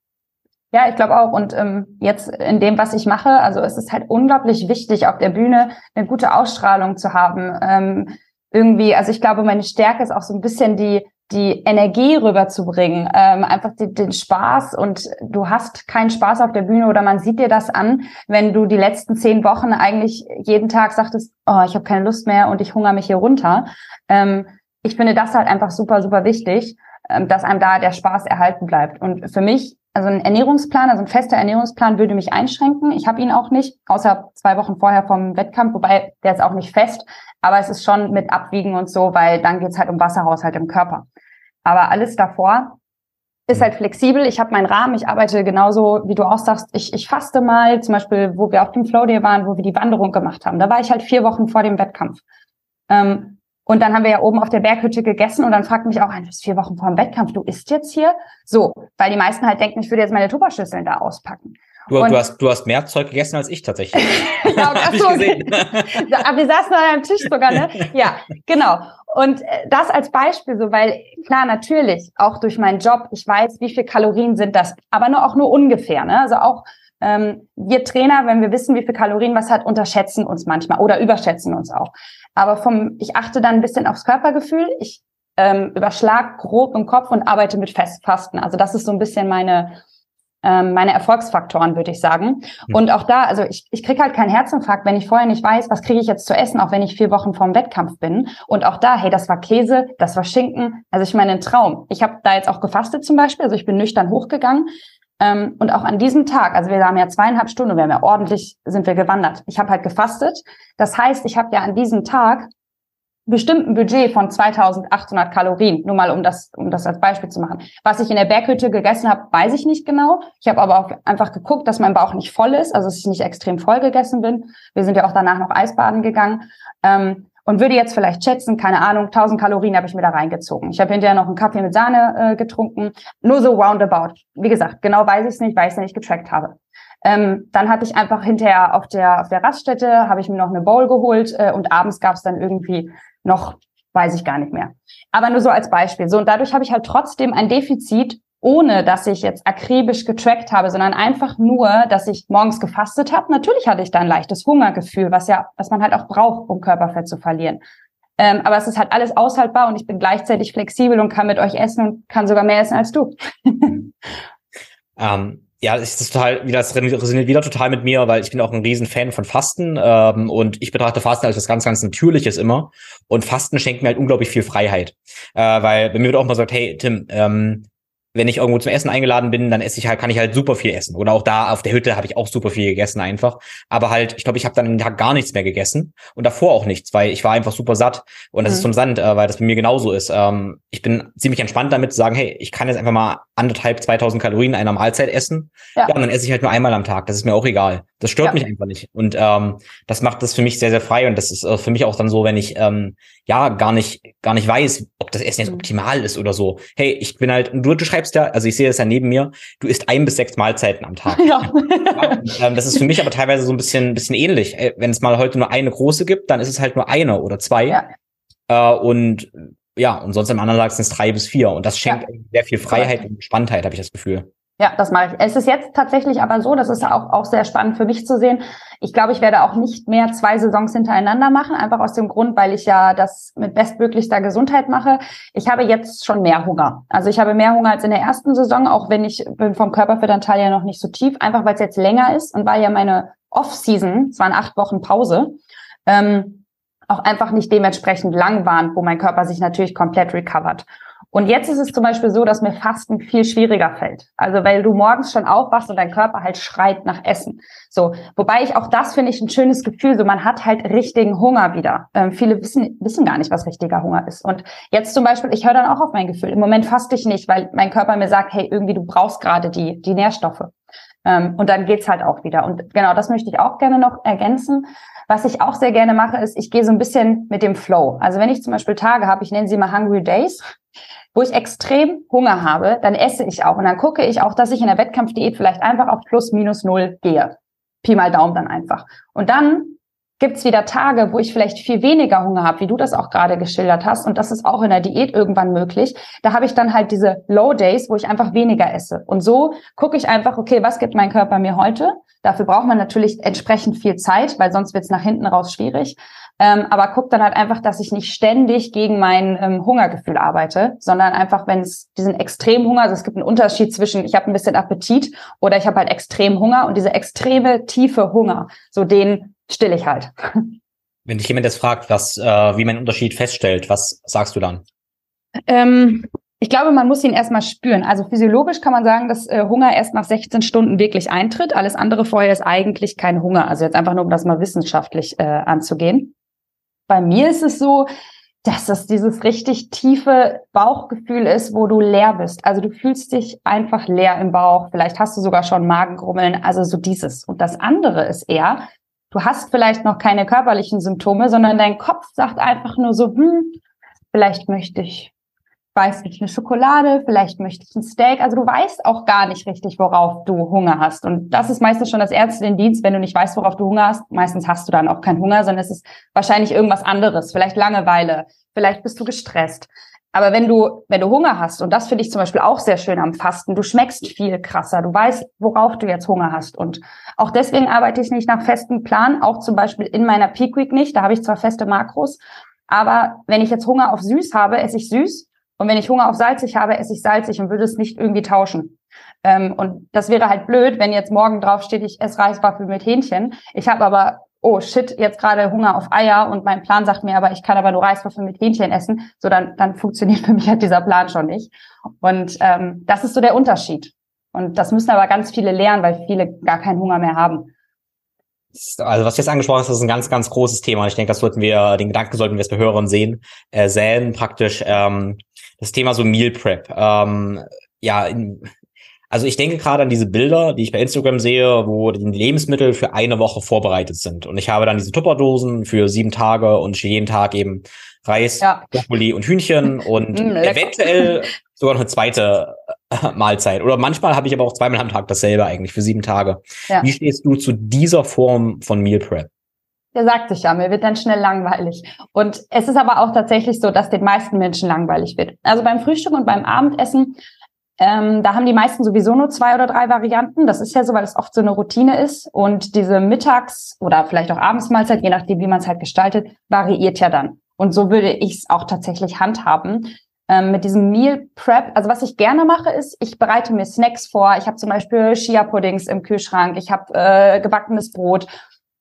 Ja, ich glaube auch. Und ähm, jetzt in dem, was ich mache, also es ist halt unglaublich wichtig, auf der Bühne eine gute Ausstrahlung zu haben. Ähm, irgendwie, also ich glaube, meine Stärke ist auch so ein bisschen die die Energie rüberzubringen, ähm, einfach die, den Spaß und du hast keinen Spaß auf der Bühne oder man sieht dir das an, wenn du die letzten zehn Wochen eigentlich jeden Tag sagtest, oh, ich habe keine Lust mehr und ich hungere mich hier runter. Ähm, ich finde das halt einfach super, super wichtig, ähm, dass einem da der Spaß erhalten bleibt. Und für mich also ein Ernährungsplan, also ein fester Ernährungsplan würde mich einschränken. Ich habe ihn auch nicht, außer zwei Wochen vorher vom Wettkampf, wobei der ist auch nicht fest, aber es ist schon mit Abwiegen und so, weil dann geht's halt um Wasserhaushalt im Körper. Aber alles davor ist halt flexibel. Ich habe meinen Rahmen, ich arbeite genauso, wie du auch sagst, ich, ich faste mal, zum Beispiel, wo wir auf dem Flow Day waren, wo wir die Wanderung gemacht haben. Da war ich halt vier Wochen vor dem Wettkampf. Ähm, und dann haben wir ja oben auf der Berghütte gegessen und dann fragt mich auch ein, du bist vier Wochen vor dem Wettkampf, du isst jetzt hier? So, weil die meisten halt denken, ich würde jetzt meine Tupperschüsseln da auspacken. Du, du, hast, du hast mehr Zeug gegessen als ich tatsächlich. <laughs> ja, <laughs> ach so, okay. Aber wir saßen an einem Tisch sogar, ne? Ja, genau. Und äh, das als Beispiel so, weil klar, natürlich, auch durch meinen Job, ich weiß, wie viel Kalorien sind das, aber nur auch nur ungefähr, ne? Also auch ähm, wir Trainer, wenn wir wissen, wie viel Kalorien was hat, unterschätzen uns manchmal oder überschätzen uns auch. Aber vom, ich achte dann ein bisschen aufs Körpergefühl. Ich ähm, überschlag grob im Kopf und arbeite mit Festfasten. Also das ist so ein bisschen meine ähm, meine Erfolgsfaktoren, würde ich sagen. Mhm. Und auch da, also ich, ich kriege halt keinen Herzinfarkt, wenn ich vorher nicht weiß, was kriege ich jetzt zu essen, auch wenn ich vier Wochen vorm Wettkampf bin. Und auch da, hey, das war Käse, das war Schinken. Also ich meine, ein Traum. Ich habe da jetzt auch gefastet zum Beispiel, also ich bin nüchtern hochgegangen. Ähm, und auch an diesem Tag, also wir haben ja zweieinhalb Stunden, wir haben ja ordentlich, sind wir gewandert. Ich habe halt gefastet. Das heißt, ich habe ja an diesem Tag bestimmten Budget von 2800 Kalorien, nur mal um das, um das als Beispiel zu machen. Was ich in der Berghütte gegessen habe, weiß ich nicht genau. Ich habe aber auch einfach geguckt, dass mein Bauch nicht voll ist, also dass ich nicht extrem voll gegessen bin. Wir sind ja auch danach noch Eisbaden gegangen. Ähm, und würde jetzt vielleicht schätzen, keine Ahnung, 1000 Kalorien habe ich mir da reingezogen. Ich habe hinterher noch einen Kaffee mit Sahne äh, getrunken, nur so roundabout. Wie gesagt, genau weiß ich es nicht, weil ich es nicht getrackt habe. Ähm, dann hatte ich einfach hinterher auf der auf der Raststätte habe ich mir noch eine Bowl geholt äh, und abends gab es dann irgendwie noch, weiß ich gar nicht mehr. Aber nur so als Beispiel. So, und dadurch habe ich halt trotzdem ein Defizit, ohne dass ich jetzt akribisch getrackt habe, sondern einfach nur, dass ich morgens gefastet habe. Natürlich hatte ich da ein leichtes Hungergefühl, was ja, was man halt auch braucht, um Körperfett zu verlieren. Ähm, aber es ist halt alles aushaltbar und ich bin gleichzeitig flexibel und kann mit euch essen und kann sogar mehr essen als du. <laughs> ähm, ja, es ist total, wieder, das resoniert wieder total mit mir, weil ich bin auch ein riesen Fan von Fasten ähm, und ich betrachte Fasten als was ganz, ganz Natürliches immer. Und Fasten schenkt mir halt unglaublich viel Freiheit. Äh, weil bei mir wird auch mal gesagt, hey Tim, ähm, wenn ich irgendwo zum Essen eingeladen bin, dann esse ich halt, kann ich halt super viel essen. Oder auch da auf der Hütte habe ich auch super viel gegessen einfach. Aber halt, ich glaube, ich habe dann den Tag gar nichts mehr gegessen und davor auch nichts, weil ich war einfach super satt. Und das mhm. ist zum Sand, äh, weil das bei mir genauso ist. Ähm, ich bin ziemlich entspannt damit zu sagen, hey, ich kann jetzt einfach mal anderthalb, 2000 Kalorien einer Mahlzeit essen. Ja. ja, und dann esse ich halt nur einmal am Tag. Das ist mir auch egal. Das stört ja. mich einfach nicht. Und ähm, das macht das für mich sehr, sehr frei. Und das ist äh, für mich auch dann so, wenn ich ähm, ja gar nicht, gar nicht weiß, ob das Essen jetzt mhm. optimal ist oder so. Hey, ich bin halt, du, du schreibst ja, also ich sehe das ja neben mir, du isst ein bis sechs Mahlzeiten am Tag. <laughs> Ja. und, ähm, das ist für mich aber teilweise so ein bisschen, bisschen ähnlich. Wenn es mal heute nur eine große gibt, dann ist es halt nur eine oder zwei. Ja. Äh, und ja, und sonst am anderen Tag sind es drei bis vier. Und das schenkt ja. sehr viel Freiheit und Gespanntheit, habe ich das Gefühl. Ja, das mache ich. Es ist jetzt tatsächlich aber so, das ist auch, auch sehr spannend für mich zu sehen. Ich glaube, ich werde auch nicht mehr zwei Saisons hintereinander machen, einfach aus dem Grund, weil ich ja das mit bestmöglichster Gesundheit mache. Ich habe jetzt schon mehr Hunger. Also ich habe mehr Hunger als in der ersten Saison, auch wenn ich bin vom Körperfettanteil ja noch nicht so tief, einfach weil es jetzt länger ist und weil ja meine Off-Season, es waren acht Wochen Pause, ähm, auch einfach nicht dementsprechend lang waren, wo mein Körper sich natürlich komplett recovert. Und jetzt ist es zum Beispiel so, dass mir Fasten viel schwieriger fällt. Also weil du morgens schon aufwachst und dein Körper halt schreit nach Essen. So, wobei ich auch das finde ich ein schönes Gefühl. So, man hat halt richtigen Hunger wieder. Ähm, viele wissen wissen gar nicht, was richtiger Hunger ist. Und jetzt zum Beispiel, ich höre dann auch auf mein Gefühl. Im Moment faste ich nicht, weil mein Körper mir sagt, hey, irgendwie du brauchst gerade die die Nährstoffe. Ähm, und dann geht's halt auch wieder. Und genau, das möchte ich auch gerne noch ergänzen. Was ich auch sehr gerne mache, ist, ich gehe so ein bisschen mit dem Flow. Also wenn ich zum Beispiel Tage habe, ich nenne sie mal Hungry Days, wo ich extrem Hunger habe, dann esse ich auch. Und dann gucke ich auch, dass ich in der Wettkampfdiät vielleicht einfach auf plus minus null gehe. Pi mal Daumen dann einfach. Und dann gibt's wieder Tage, wo ich vielleicht viel weniger Hunger habe, wie du das auch gerade geschildert hast. Und das ist auch in der Diät irgendwann möglich. Da habe ich dann halt diese Low Days, wo ich einfach weniger esse. Und so gucke ich einfach, okay, was gibt mein Körper mir heute? Dafür braucht man natürlich entsprechend viel Zeit, weil sonst wird's nach hinten raus schwierig. Ähm, aber guck dann halt einfach, dass ich nicht ständig gegen mein ähm, Hungergefühl arbeite, sondern einfach, wenn es diesen Extremhunger, also es gibt einen Unterschied zwischen, ich habe ein bisschen Appetit oder ich habe halt extrem Hunger und diese extreme tiefe Hunger, so den still ich halt. <laughs> Wenn dich jemand jetzt fragt, was, äh, wie man einen Unterschied feststellt, was sagst du dann? Ähm, Ich glaube, man muss ihn erstmal spüren. Also physiologisch kann man sagen, dass äh, Hunger erst nach 16 Stunden wirklich eintritt. Alles andere vorher ist eigentlich kein Hunger. Also jetzt einfach nur, um das mal wissenschaftlich äh, anzugehen. Bei mir ist es so, dass das dieses richtig tiefe Bauchgefühl ist, wo du leer bist. Also du fühlst dich einfach leer im Bauch. Vielleicht hast du sogar schon Magengrummeln. Also so dieses. Und das andere ist eher, du hast vielleicht noch keine körperlichen Symptome, sondern dein Kopf sagt einfach nur so, hm, vielleicht möchte ich weiß nicht, eine Schokolade, vielleicht möchte ich ein Steak. Also du weißt auch gar nicht richtig, worauf du Hunger hast. Und das ist meistens schon das Ärzte den Dienst, wenn du nicht weißt, worauf du Hunger hast. Meistens hast du dann auch keinen Hunger, sondern es ist wahrscheinlich irgendwas anderes. Vielleicht Langeweile, vielleicht bist du gestresst. Aber wenn du, wenn du Hunger hast, und das finde ich zum Beispiel auch sehr schön am Fasten, du schmeckst viel krasser, du weißt, worauf du jetzt Hunger hast. Und auch deswegen arbeite ich nicht nach festem Plan, auch zum Beispiel in meiner Peak Week nicht. Da habe ich zwar feste Makros, aber wenn ich jetzt Hunger auf süß habe, esse ich süß. Und wenn ich Hunger auf salzig habe, esse ich salzig und würde es nicht irgendwie tauschen. Ähm, und das wäre halt blöd, wenn jetzt morgen drauf steht, ich esse Reiswaffel mit Hähnchen. Ich habe aber, oh shit, jetzt gerade Hunger auf Eier und mein Plan sagt mir aber, ich kann aber nur Reiswaffel mit Hähnchen essen. So, dann, dann funktioniert <laughs> für mich halt dieser Plan schon nicht. Und ähm, das ist so der Unterschied. Und das müssen aber ganz viele lernen, weil viele gar keinen Hunger mehr haben. Also was du jetzt angesprochen hast, ist ein ganz, ganz großes Thema. Ich denke, das sollten wir, den Gedanken sollten wir es bei Hörern sehen, äh, sehen praktisch ähm, das Thema so Meal Prep. Ähm, ja, in, also ich denke gerade an diese Bilder, die ich bei Instagram sehe, wo die Lebensmittel für eine Woche vorbereitet sind. Und ich habe dann diese Tupperdosen für sieben Tage und jeden Tag eben Reis, ja. Brokkoli und Hühnchen und mm, eventuell sogar noch eine zweite äh, Mahlzeit. Oder manchmal habe ich aber auch zweimal am Tag dasselbe eigentlich für sieben Tage. Ja. Wie stehst du zu dieser Form von Meal Prep? Der sagt sich ja, mir wird dann schnell langweilig. Und es ist aber auch tatsächlich so, dass den meisten Menschen langweilig wird. Also beim Frühstück und beim Abendessen, ähm, da haben die meisten sowieso nur zwei oder drei Varianten. Das ist ja so, weil es oft so eine Routine ist. Und diese Mittags- oder vielleicht auch Abendsmahlzeit, je nachdem, wie man es halt gestaltet, variiert ja dann. Und so würde ich es auch tatsächlich handhaben ähm, mit diesem Meal Prep. Also was ich gerne mache, ist, ich bereite mir Snacks vor. Ich habe zum Beispiel Chia Puddings im Kühlschrank. Ich habe äh, gebackenes Brot.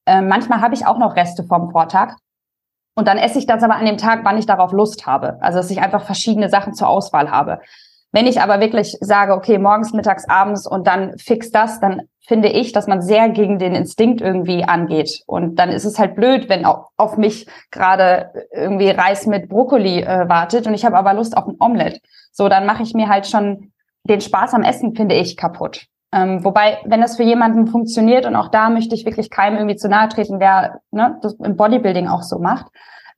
Äh, manchmal habe ich auch noch Reste vom Vortag. Und dann esse ich das aber an dem Tag, wann ich darauf Lust habe. Also dass ich einfach verschiedene Sachen zur Auswahl habe. Wenn ich aber wirklich sage, okay, morgens, mittags, abends und dann fix das, dann finde ich, dass man sehr gegen den Instinkt irgendwie angeht. Und dann ist es halt blöd, wenn auf mich gerade irgendwie Reis mit Brokkoli äh, wartet und ich habe aber Lust auf ein Omelett. So, dann mache ich mir halt schon den Spaß am Essen, finde ich, kaputt. Ähm, wobei, wenn das für jemanden funktioniert und auch da möchte ich wirklich keinem irgendwie zu nahe treten, der ne, das im Bodybuilding auch so macht.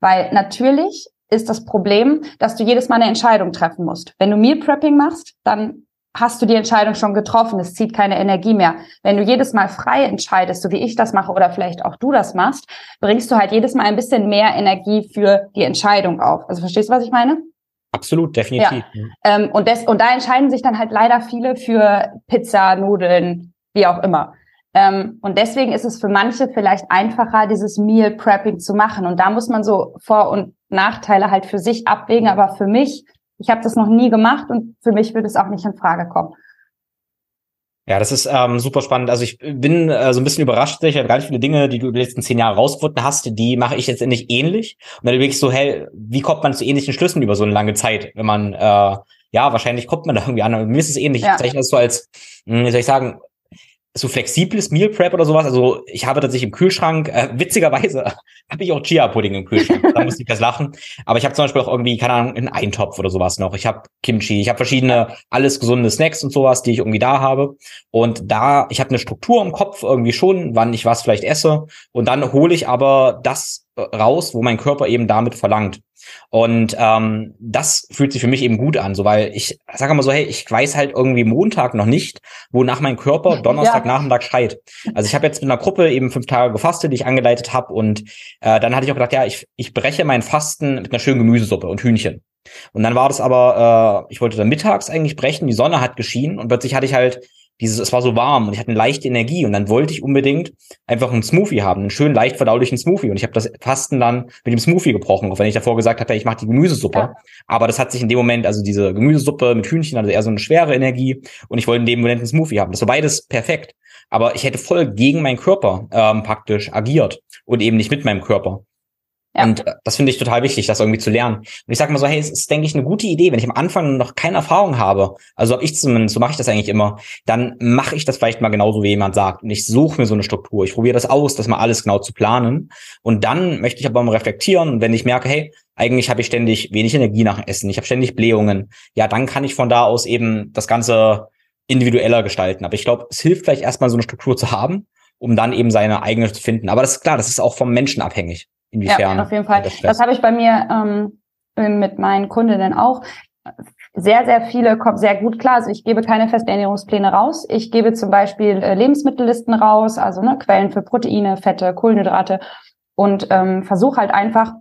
Weil natürlich ist das Problem, dass du jedes Mal eine Entscheidung treffen musst. Wenn du Meal Prepping machst, dann hast du die Entscheidung schon getroffen. Es zieht keine Energie mehr. Wenn du jedes Mal frei entscheidest, so wie ich das mache oder vielleicht auch du das machst, bringst du halt jedes Mal ein bisschen mehr Energie für die Entscheidung auf. Also verstehst du, was ich meine? Absolut, definitiv. Ja. Ähm, und, des, und da entscheiden sich dann halt leider viele für Pizza, Nudeln, wie auch immer. Ähm, und deswegen ist es für manche vielleicht einfacher, dieses Meal Prepping zu machen. Und da muss man so Vor- und Nachteile halt für sich abwägen. Aber für mich, ich habe das noch nie gemacht und für mich würde es auch nicht in Frage kommen. Ja, das ist ähm, super spannend. Also ich bin äh, so ein bisschen überrascht. Ich habe ganz viele Dinge, die du über die letzten zehn Jahre rausgefunden hast, die mache ich jetzt endlich ähnlich. Und dann überlegst so, hey, wie kommt man zu ähnlichen Schlüssen über so eine lange Zeit? Wenn man, äh, ja, wahrscheinlich kommt man da irgendwie an. Mir ist es ähnlich. Ja. Ich zeichne das so als, hm, wie soll ich sagen, so flexibles Meal Prep oder sowas. Also ich habe tatsächlich im Kühlschrank, äh, witzigerweise <laughs> habe ich auch Chia Pudding im Kühlschrank. da muss ich das lachen. Aber ich habe zum Beispiel auch irgendwie, keine Ahnung, einen Eintopf oder sowas noch. Ich habe Kimchi, ich habe verschiedene, alles gesunde Snacks und sowas, die ich irgendwie da habe. Und da, ich habe eine Struktur im Kopf irgendwie schon, wann ich was vielleicht esse. Und dann hole ich aber das raus, wo mein Körper eben damit verlangt. Und ähm, das fühlt sich für mich eben gut an, so weil ich sage mal so, hey, ich weiß halt irgendwie Montag noch nicht, wonach mein Körper Donnerstag ja. Nachmittag schreit. Also ich habe jetzt mit einer Gruppe eben fünf Tage gefastet, die ich angeleitet habe, und äh, dann hatte ich auch gedacht, ja, ich, ich breche mein Fasten mit einer schönen Gemüsesuppe und Hühnchen. Und dann war das aber, äh, ich wollte dann mittags eigentlich brechen, die Sonne hat geschienen und plötzlich hatte ich halt dieses, es war so warm und ich hatte eine leichte Energie und dann wollte ich unbedingt einfach einen Smoothie haben, einen schön leicht verdaulichen Smoothie und ich habe das Fasten dann mit dem Smoothie gebrochen, auch wenn ich davor gesagt habe, ich mache die Gemüsesuppe, ja. aber das hat sich in dem Moment, also diese Gemüsesuppe mit Hühnchen, also eher so eine schwere Energie und ich wollte in dem Moment einen Smoothie haben. Das war beides perfekt, aber ich hätte voll gegen meinen Körper ähm, praktisch agiert und eben nicht mit meinem Körper. Ja. Und äh, das finde ich total wichtig, das irgendwie zu lernen. Und ich sage mal so, hey, es ist, denke ich, eine gute Idee, wenn ich am Anfang noch keine Erfahrung habe, also habe ich zumindest, so mache ich das eigentlich immer, dann mache ich das vielleicht mal genauso, wie jemand sagt. Und ich suche mir so eine Struktur. Ich probiere das aus, das mal alles genau zu planen. Und dann möchte ich aber mal reflektieren. Und wenn ich merke, hey, eigentlich habe ich ständig wenig Energie nach dem Essen, ich habe ständig Blähungen, ja, dann kann ich von da aus eben das Ganze individueller gestalten. Aber ich glaube, es hilft vielleicht erstmal so eine Struktur zu haben, um dann eben seine eigene zu finden. Aber das ist klar, das ist auch vom Menschen abhängig. Inwiefern? Ja, auf jeden Fall. Das, das habe ich bei mir ähm, mit meinen Kundinnen auch. Sehr, sehr viele kommen sehr gut klar. Also ich gebe keine festen Ernährungspläne raus. Ich gebe zum Beispiel äh, Lebensmittellisten raus, also ne, Quellen für Proteine, Fette, Kohlenhydrate und ähm, versuche halt einfach,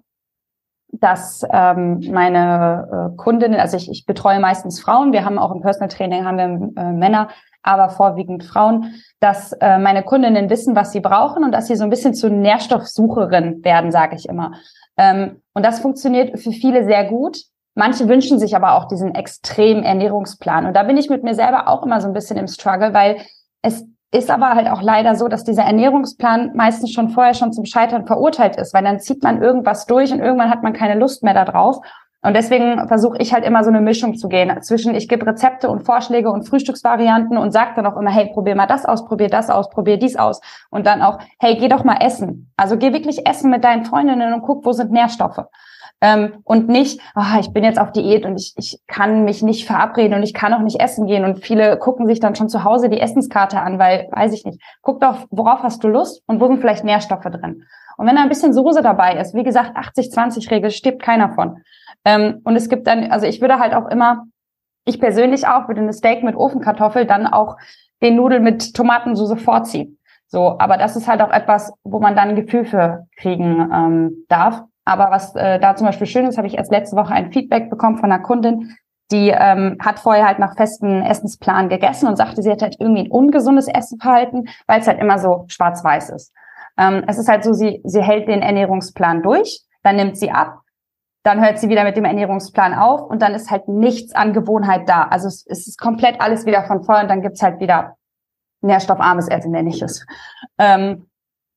dass ähm, meine äh, Kundinnen, also ich, ich betreue meistens Frauen, wir haben auch im Personal Training haben wir äh, Männer, aber vorwiegend Frauen, dass äh, meine Kundinnen wissen, was sie brauchen und dass sie so ein bisschen zu Nährstoffsucherin werden, sage ich immer. Ähm, und das funktioniert für viele sehr gut. Manche wünschen sich aber auch diesen extremen Ernährungsplan. Und da bin ich mit mir selber auch immer so ein bisschen im Struggle, weil es ist aber halt auch leider so, dass dieser Ernährungsplan meistens schon vorher schon zum Scheitern verurteilt ist, weil dann zieht man irgendwas durch und irgendwann hat man keine Lust mehr darauf. Und deswegen versuche ich halt immer so eine Mischung zu gehen zwischen ich gebe Rezepte und Vorschläge und Frühstücksvarianten und sage dann auch immer, hey, probier mal das aus, probier das aus, probier dies aus. Und dann auch, hey, geh doch mal essen. Also geh wirklich essen mit deinen Freundinnen und guck, wo sind Nährstoffe. Ähm, und nicht, oh, ich bin jetzt auf Diät und ich, ich kann mich nicht verabreden und ich kann auch nicht essen gehen. Und viele gucken sich dann schon zu Hause die Essenskarte an, weil, weiß ich nicht, guck doch, worauf hast du Lust und wo sind vielleicht Nährstoffe drin. Und wenn da ein bisschen Soße dabei ist, wie gesagt, 80-20-Regel, stirbt keiner von. Ähm, und es gibt dann, also ich würde halt auch immer, ich persönlich auch, würde eine Steak mit Ofenkartoffel dann auch den Nudeln mit Tomatensauce vorziehen. So, aber das ist halt auch etwas, wo man dann ein Gefühl für kriegen ähm, darf. Aber was äh, da zum Beispiel schön ist, habe ich erst letzte Woche ein Feedback bekommen von einer Kundin, die ähm, hat vorher halt nach festen Essensplan gegessen und sagte, sie hätte halt irgendwie ein ungesundes Essenverhalten, weil es halt immer so schwarz-weiß ist. Ähm, es ist halt so, sie, sie hält den Ernährungsplan durch, dann nimmt sie ab dann hört sie wieder mit dem Ernährungsplan auf und dann ist halt nichts an Gewohnheit da. Also es, es ist komplett alles wieder von vorne und dann gibt's halt wieder nährstoffarmes Essen, nenne ich es. Ähm,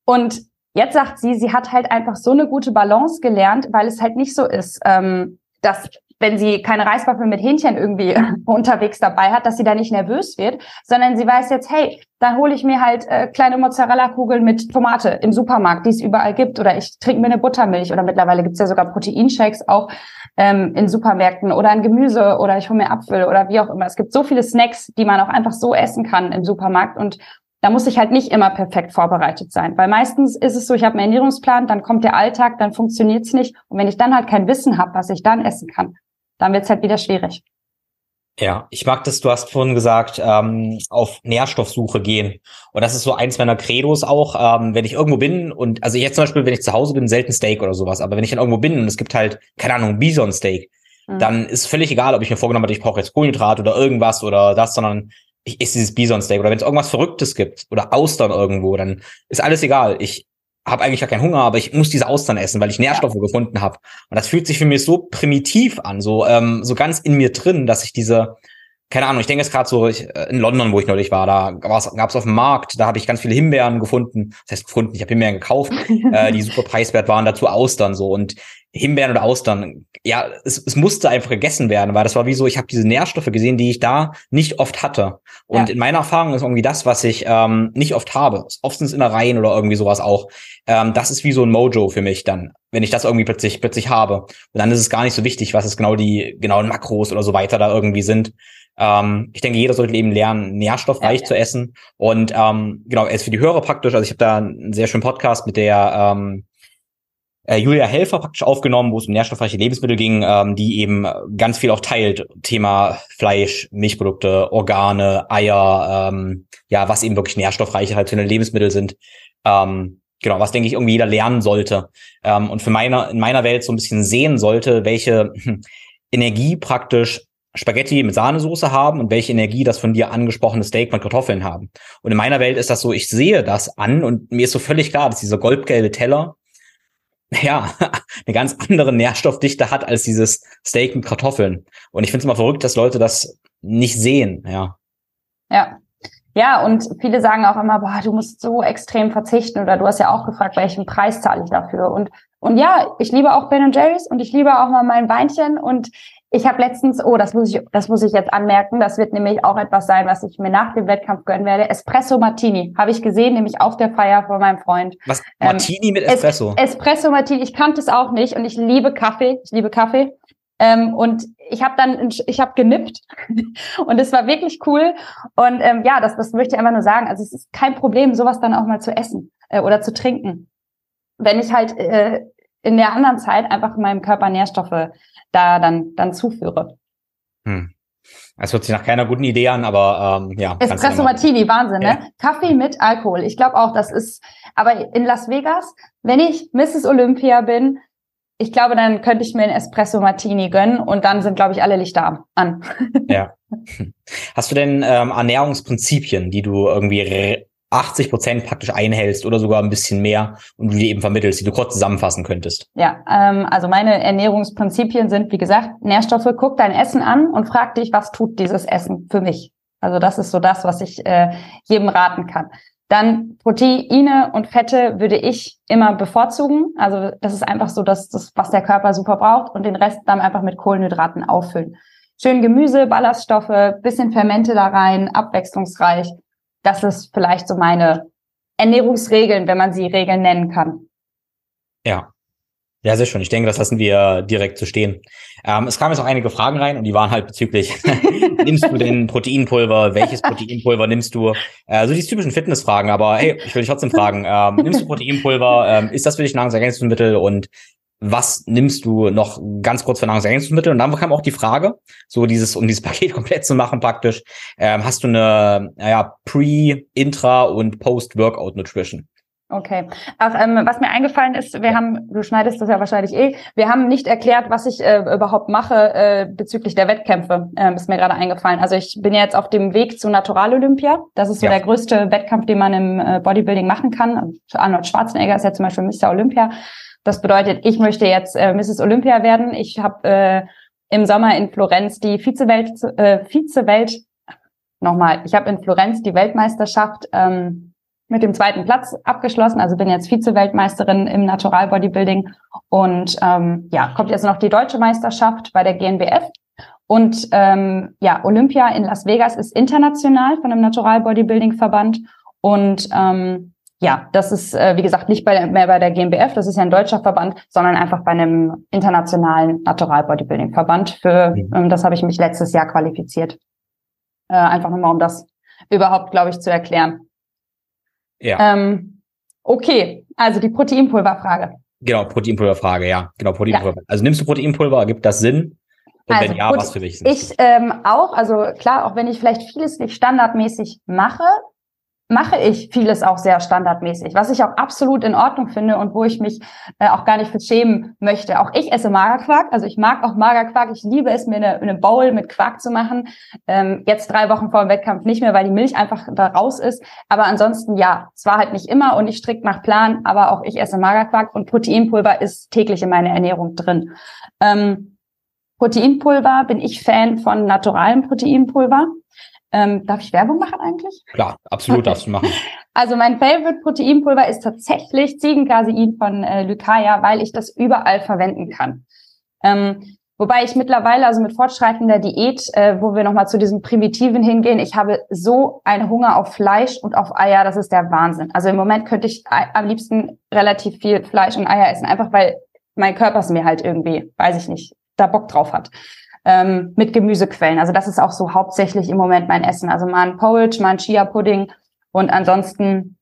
und jetzt sagt sie, sie hat halt einfach so eine gute Balance gelernt, weil es halt nicht so ist, ähm, dass wenn sie keine Reiswaffel mit Hähnchen irgendwie <laughs> unterwegs dabei hat, dass sie da nicht nervös wird, sondern sie weiß jetzt, hey, dann hole ich mir halt äh, kleine Mozzarella-Kugeln mit Tomate im Supermarkt, die es überall gibt, oder ich trinke mir eine Buttermilch oder mittlerweile gibt's ja sogar Proteinshakes auch ähm, in Supermärkten oder ein Gemüse oder ich hole mir Apfel oder wie auch immer. Es gibt so viele Snacks, die man auch einfach so essen kann im Supermarkt und da muss ich halt nicht immer perfekt vorbereitet sein, weil meistens ist es so, ich habe einen Ernährungsplan, dann kommt der Alltag, dann funktioniert's nicht und wenn ich dann halt kein Wissen habe, was ich dann essen kann, dann wird's halt wieder schwierig. Ja, ich mag das, du hast vorhin gesagt, ähm, auf Nährstoffsuche gehen. Und das ist so eins meiner Credos auch, ähm, wenn ich irgendwo bin und, also jetzt zum Beispiel, wenn ich zu Hause bin, selten Steak oder sowas, aber wenn ich dann irgendwo bin und es gibt halt, keine Ahnung, Bison Steak, mhm. dann ist völlig egal, ob ich mir vorgenommen habe, ich brauche jetzt Kohlenhydrat oder irgendwas oder das, sondern ich esse dieses Bison Steak oder wenn es irgendwas Verrücktes gibt oder Austern irgendwo, dann ist alles egal. Ich habe eigentlich gar keinen Hunger, aber ich muss diese Austern essen, weil ich Nährstoffe ja. gefunden habe. Und das fühlt sich für mich so primitiv an, so ähm, so ganz in mir drin, dass ich diese keine Ahnung, ich denke jetzt gerade so ich, äh, in London, wo ich neulich war, da gab es auf dem Markt, da habe ich ganz viele Himbeeren gefunden. Das heißt gefunden, ich habe Himbeeren gekauft, <laughs> äh, die super preiswert waren, dazu Austern so und Himbeeren oder Austern, ja, es, es musste einfach gegessen werden, weil das war wie so, ich habe diese Nährstoffe gesehen, die ich da nicht oft hatte. Und ja. in meiner Erfahrung ist irgendwie das, was ich ähm, nicht oft habe. Oft sind es Innereien oder irgendwie sowas auch. Ähm, das ist wie so ein Mojo für mich dann, wenn ich das irgendwie plötzlich plötzlich habe. Und dann ist es gar nicht so wichtig, was es genau die genauen Makros oder so weiter da irgendwie sind. Ähm, ich denke, jeder sollte eben lernen, nährstoffreich ja, ja. zu essen. Und ähm, genau, es für die Hörer praktisch, also ich habe da einen sehr schönen Podcast mit der ähm, äh, Julia Helfer praktisch aufgenommen, wo es um nährstoffreiche Lebensmittel ging, ähm, die eben ganz viel auch teilt. Thema Fleisch, Milchprodukte, Organe, Eier, ähm, ja, was eben wirklich nährstoffreiche halt Lebensmittel sind. Ähm, genau, was denke ich irgendwie jeder lernen sollte. Ähm, und für meiner, in meiner Welt so ein bisschen sehen sollte, welche hm, Energie praktisch Spaghetti mit Sahnesoße haben und welche Energie das von dir angesprochene Steak mit Kartoffeln haben. Und in meiner Welt ist das so, ich sehe das an und mir ist so völlig klar, dass dieser goldgelbe Teller <laughs> ja, <laughs> eine ganz andere Nährstoffdichte hat als dieses Steak mit Kartoffeln. Und ich finde es immer verrückt, dass Leute das nicht sehen, ja. Ja. Ja, und viele sagen auch immer, boah, du musst so extrem verzichten oder du hast ja auch gefragt, welchen Preis zahle ich dafür? Und Und ja, ich liebe auch Ben Jerry's und ich liebe auch mal mein Weinchen und ich habe letztens, oh, das muss ich, das muss ich jetzt anmerken, das wird nämlich auch etwas sein, was ich mir nach dem Wettkampf gönnen werde. Espresso Martini habe ich gesehen, nämlich auf der Feier von meinem Freund. Was? Martini ähm, mit Espresso? Es, Espresso Martini. Ich kannte es auch nicht und ich liebe Kaffee. Ich liebe Kaffee. Ähm, und ich habe dann, ich habe genippt <laughs> und es war wirklich cool. Und ähm, ja, das, das möchte ich einfach nur sagen. Also es ist kein Problem, sowas dann auch mal zu essen äh, oder zu trinken. Wenn ich halt äh, in der anderen Zeit einfach meinem Körper Nährstoffe da dann, dann zuführe. Hm. Es hört sich nach keiner guten Idee an, aber ähm, ja. Espresso Martini, Wahnsinn, ne? Ja. Kaffee mit Alkohol. Ich glaube auch, das ist, aber in Las Vegas, wenn ich Mrs. Olympia bin, ich glaube, dann könnte ich mir einen Espresso Martini gönnen und dann sind, glaube ich, alle Lichter an. ja. <laughs> Hast du denn ähm, Ernährungsprinzipien, die du irgendwie 80 Prozent praktisch einhältst oder sogar ein bisschen mehr und du die eben vermittelst, die du kurz zusammenfassen könntest? Ja, ähm, also meine Ernährungsprinzipien sind, wie gesagt, Nährstoffe. Guck dein Essen an und frag dich, was tut dieses Essen für mich? Also das ist so das, was ich äh, jedem raten kann. Dann Proteine und Fette würde ich immer bevorzugen. Also das ist einfach so das, das, was der Körper super braucht und den Rest dann einfach mit Kohlenhydraten auffüllen. Schön Gemüse, Ballaststoffe, bisschen Fermente da rein, abwechslungsreich das ist vielleicht so meine Ernährungsregeln, wenn man sie Regeln nennen kann. Ja. Ja, sehr schön. Ich denke, das lassen wir direkt zu stehen. Ähm, es kamen jetzt auch einige Fragen rein und die waren halt bezüglich, <laughs> nimmst du denn Proteinpulver? Welches <laughs> Proteinpulver nimmst du? Äh, so die typischen Fitnessfragen, aber hey, ich will dich trotzdem fragen, ähm, nimmst du Proteinpulver? Ähm, ist das für dich ein Nahrungsergänzungsmittel? Und was nimmst du noch ganz kurz für Nahrungsergänzungsmittel? Und dann kam auch die Frage, so dieses, um dieses <laughs> Paket komplett zu machen praktisch, ähm, hast du eine naja, Pre-, Intra- und Post-Workout-Nutrition? Okay. Ach, ähm, was mir eingefallen ist, wir haben, du schneidest das ja wahrscheinlich eh, wir haben nicht erklärt, was ich äh, überhaupt mache äh, bezüglich der Wettkämpfe, äh, ist mir gerade eingefallen. Also ich bin ja jetzt auf dem Weg zu Natural Olympia. Das ist so ja. der größte Wettkampf, den man im äh, Bodybuilding machen kann. Arnold Schwarzenegger ist ja zum Beispiel Mr. Olympia. Das bedeutet, ich möchte jetzt äh, Mrs. Olympia werden. Ich habe äh, im Sommer in Florenz die Vizewelt, äh, Vizewelt, nochmal, ich habe in Florenz die Weltmeisterschaft ähm, mit dem zweiten Platz abgeschlossen. Also bin jetzt Vize-Weltmeisterin im Natural Bodybuilding und ähm, ja, kommt jetzt noch die deutsche Meisterschaft bei der GNBF. Und ähm, ja, Olympia in Las Vegas ist international von dem Natural Bodybuilding Verband und ähm, ja, das ist, äh, wie gesagt, nicht bei, mehr bei der GmbF, das ist ja ein deutscher Verband, sondern einfach bei einem internationalen Natural Bodybuilding Verband. Für mhm. ähm, das habe ich mich letztes Jahr qualifiziert. Äh, einfach nochmal, um das überhaupt, glaube ich, zu erklären. Ja. Ähm, okay, also die Proteinpulverfrage. Genau, Proteinpulverfrage, ja. Genau, Proteinpulver. Ja. Also nimmst du Proteinpulver, gibt das Sinn? Und also, wenn ja, was für dich? Ich ähm, auch, also klar, auch wenn ich vielleicht vieles nicht standardmäßig mache, mache ich vieles auch sehr standardmäßig, was ich auch absolut in Ordnung finde und wo ich mich äh, auch gar nicht für schämen möchte. Auch ich esse Magerquark, also ich mag auch Magerquark. Ich liebe es, mir eine, eine Bowl mit Quark zu machen. Ähm, jetzt drei Wochen vor dem Wettkampf nicht mehr, weil die Milch einfach da raus ist. Aber ansonsten ja, es war halt nicht immer und nicht strikt nach Plan, aber auch ich esse Magerquark und Proteinpulver ist täglich in meiner Ernährung drin. Ähm, Proteinpulver bin ich Fan von naturalem Proteinpulver. Ähm, darf ich Werbung machen eigentlich? Klar, absolut okay. darfst du machen. <laughs> Also mein Favorite Proteinpulver ist tatsächlich Ziegencasein von äh, Lykaya, weil ich das überall verwenden kann. Ähm, wobei ich mittlerweile, also mit fortschreitender Diät, äh, wo wir nochmal zu diesem Primitiven hingehen, ich habe so einen Hunger auf Fleisch und auf Eier, das ist der Wahnsinn. Also im Moment könnte ich am liebsten relativ viel Fleisch und Eier essen, einfach weil mein Körper es mir halt irgendwie, weiß ich nicht, da Bock drauf hat ähm, mit Gemüsequellen. Also das ist auch so hauptsächlich im Moment mein Essen. Also mal ein Porridge, mal ein Chia-Pudding und ansonsten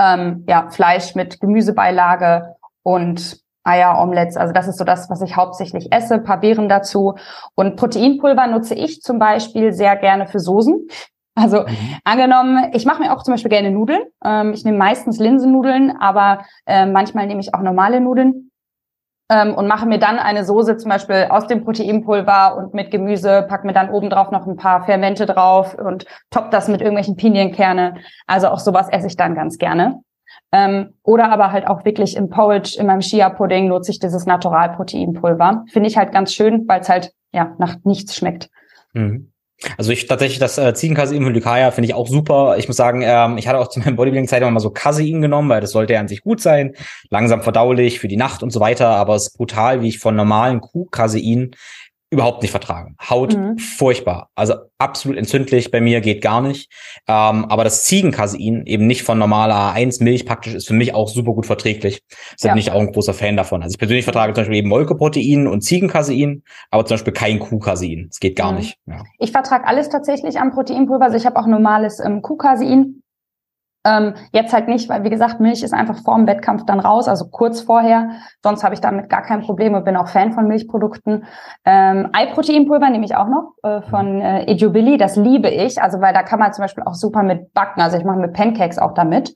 ähm, ja Fleisch mit Gemüsebeilage und Eier-Omelettes. Also das ist so das, was ich hauptsächlich esse. Ein paar Beeren dazu. Und Proteinpulver nutze ich zum Beispiel sehr gerne für Soßen. Also mhm. angenommen, ich mache mir auch zum Beispiel gerne Nudeln. Ähm, ich nehme meistens Linsennudeln, aber äh, manchmal nehme ich auch normale Nudeln ähm, und mache mir dann eine Soße zum Beispiel aus dem Proteinpulver und mit Gemüse, pack mir dann oben drauf noch ein paar Fermente drauf und top das mit irgendwelchen Pinienkerne. Also auch sowas esse ich dann ganz gerne. Ähm, oder aber halt auch wirklich im Porridge, in meinem Chia-Pudding nutze ich dieses Natural-Proteinpulver. Finde ich halt ganz schön, weil es halt ja nach nichts schmeckt. Mhm. Also ich tatsächlich das äh, Ziegencasein von Lykaya finde ich auch super. Ich muss sagen, ähm, ich hatte auch zu meinem Bodybuilding-Zeit immer mal so Casein genommen, weil das sollte ja an sich gut sein, langsam verdaulich für die Nacht und so weiter. Aber es ist brutal, wie ich von normalen Kuh-Casein überhaupt nicht vertragen. Haut mhm. furchtbar. Also absolut entzündlich bei mir geht gar nicht. Ähm, aber das Ziegencasein eben nicht von normaler A1 Milch praktisch ist für mich auch super gut verträglich. Deshalb ja. bin ich auch ein großer Fan davon. Also ich persönlich vertrage zum Beispiel eben Molkeprotein und Ziegencasein, aber zum Beispiel kein Kuhcasein. Das geht gar mhm. nicht. Ja. Ich vertrage alles tatsächlich am Proteinpulver. Also ich habe auch normales ähm, Kuhcasein. Ähm, jetzt halt nicht, weil wie gesagt, Milch ist einfach vor dem Wettkampf dann raus, also kurz vorher. Sonst habe ich damit gar kein Problem und bin auch Fan von Milchprodukten. Ähm, Eiproteinpulver nehme ich auch noch äh, von äh, Ejubili, das liebe ich, also weil da kann man zum Beispiel auch super mit backen. Also ich mache mit Pancakes auch damit.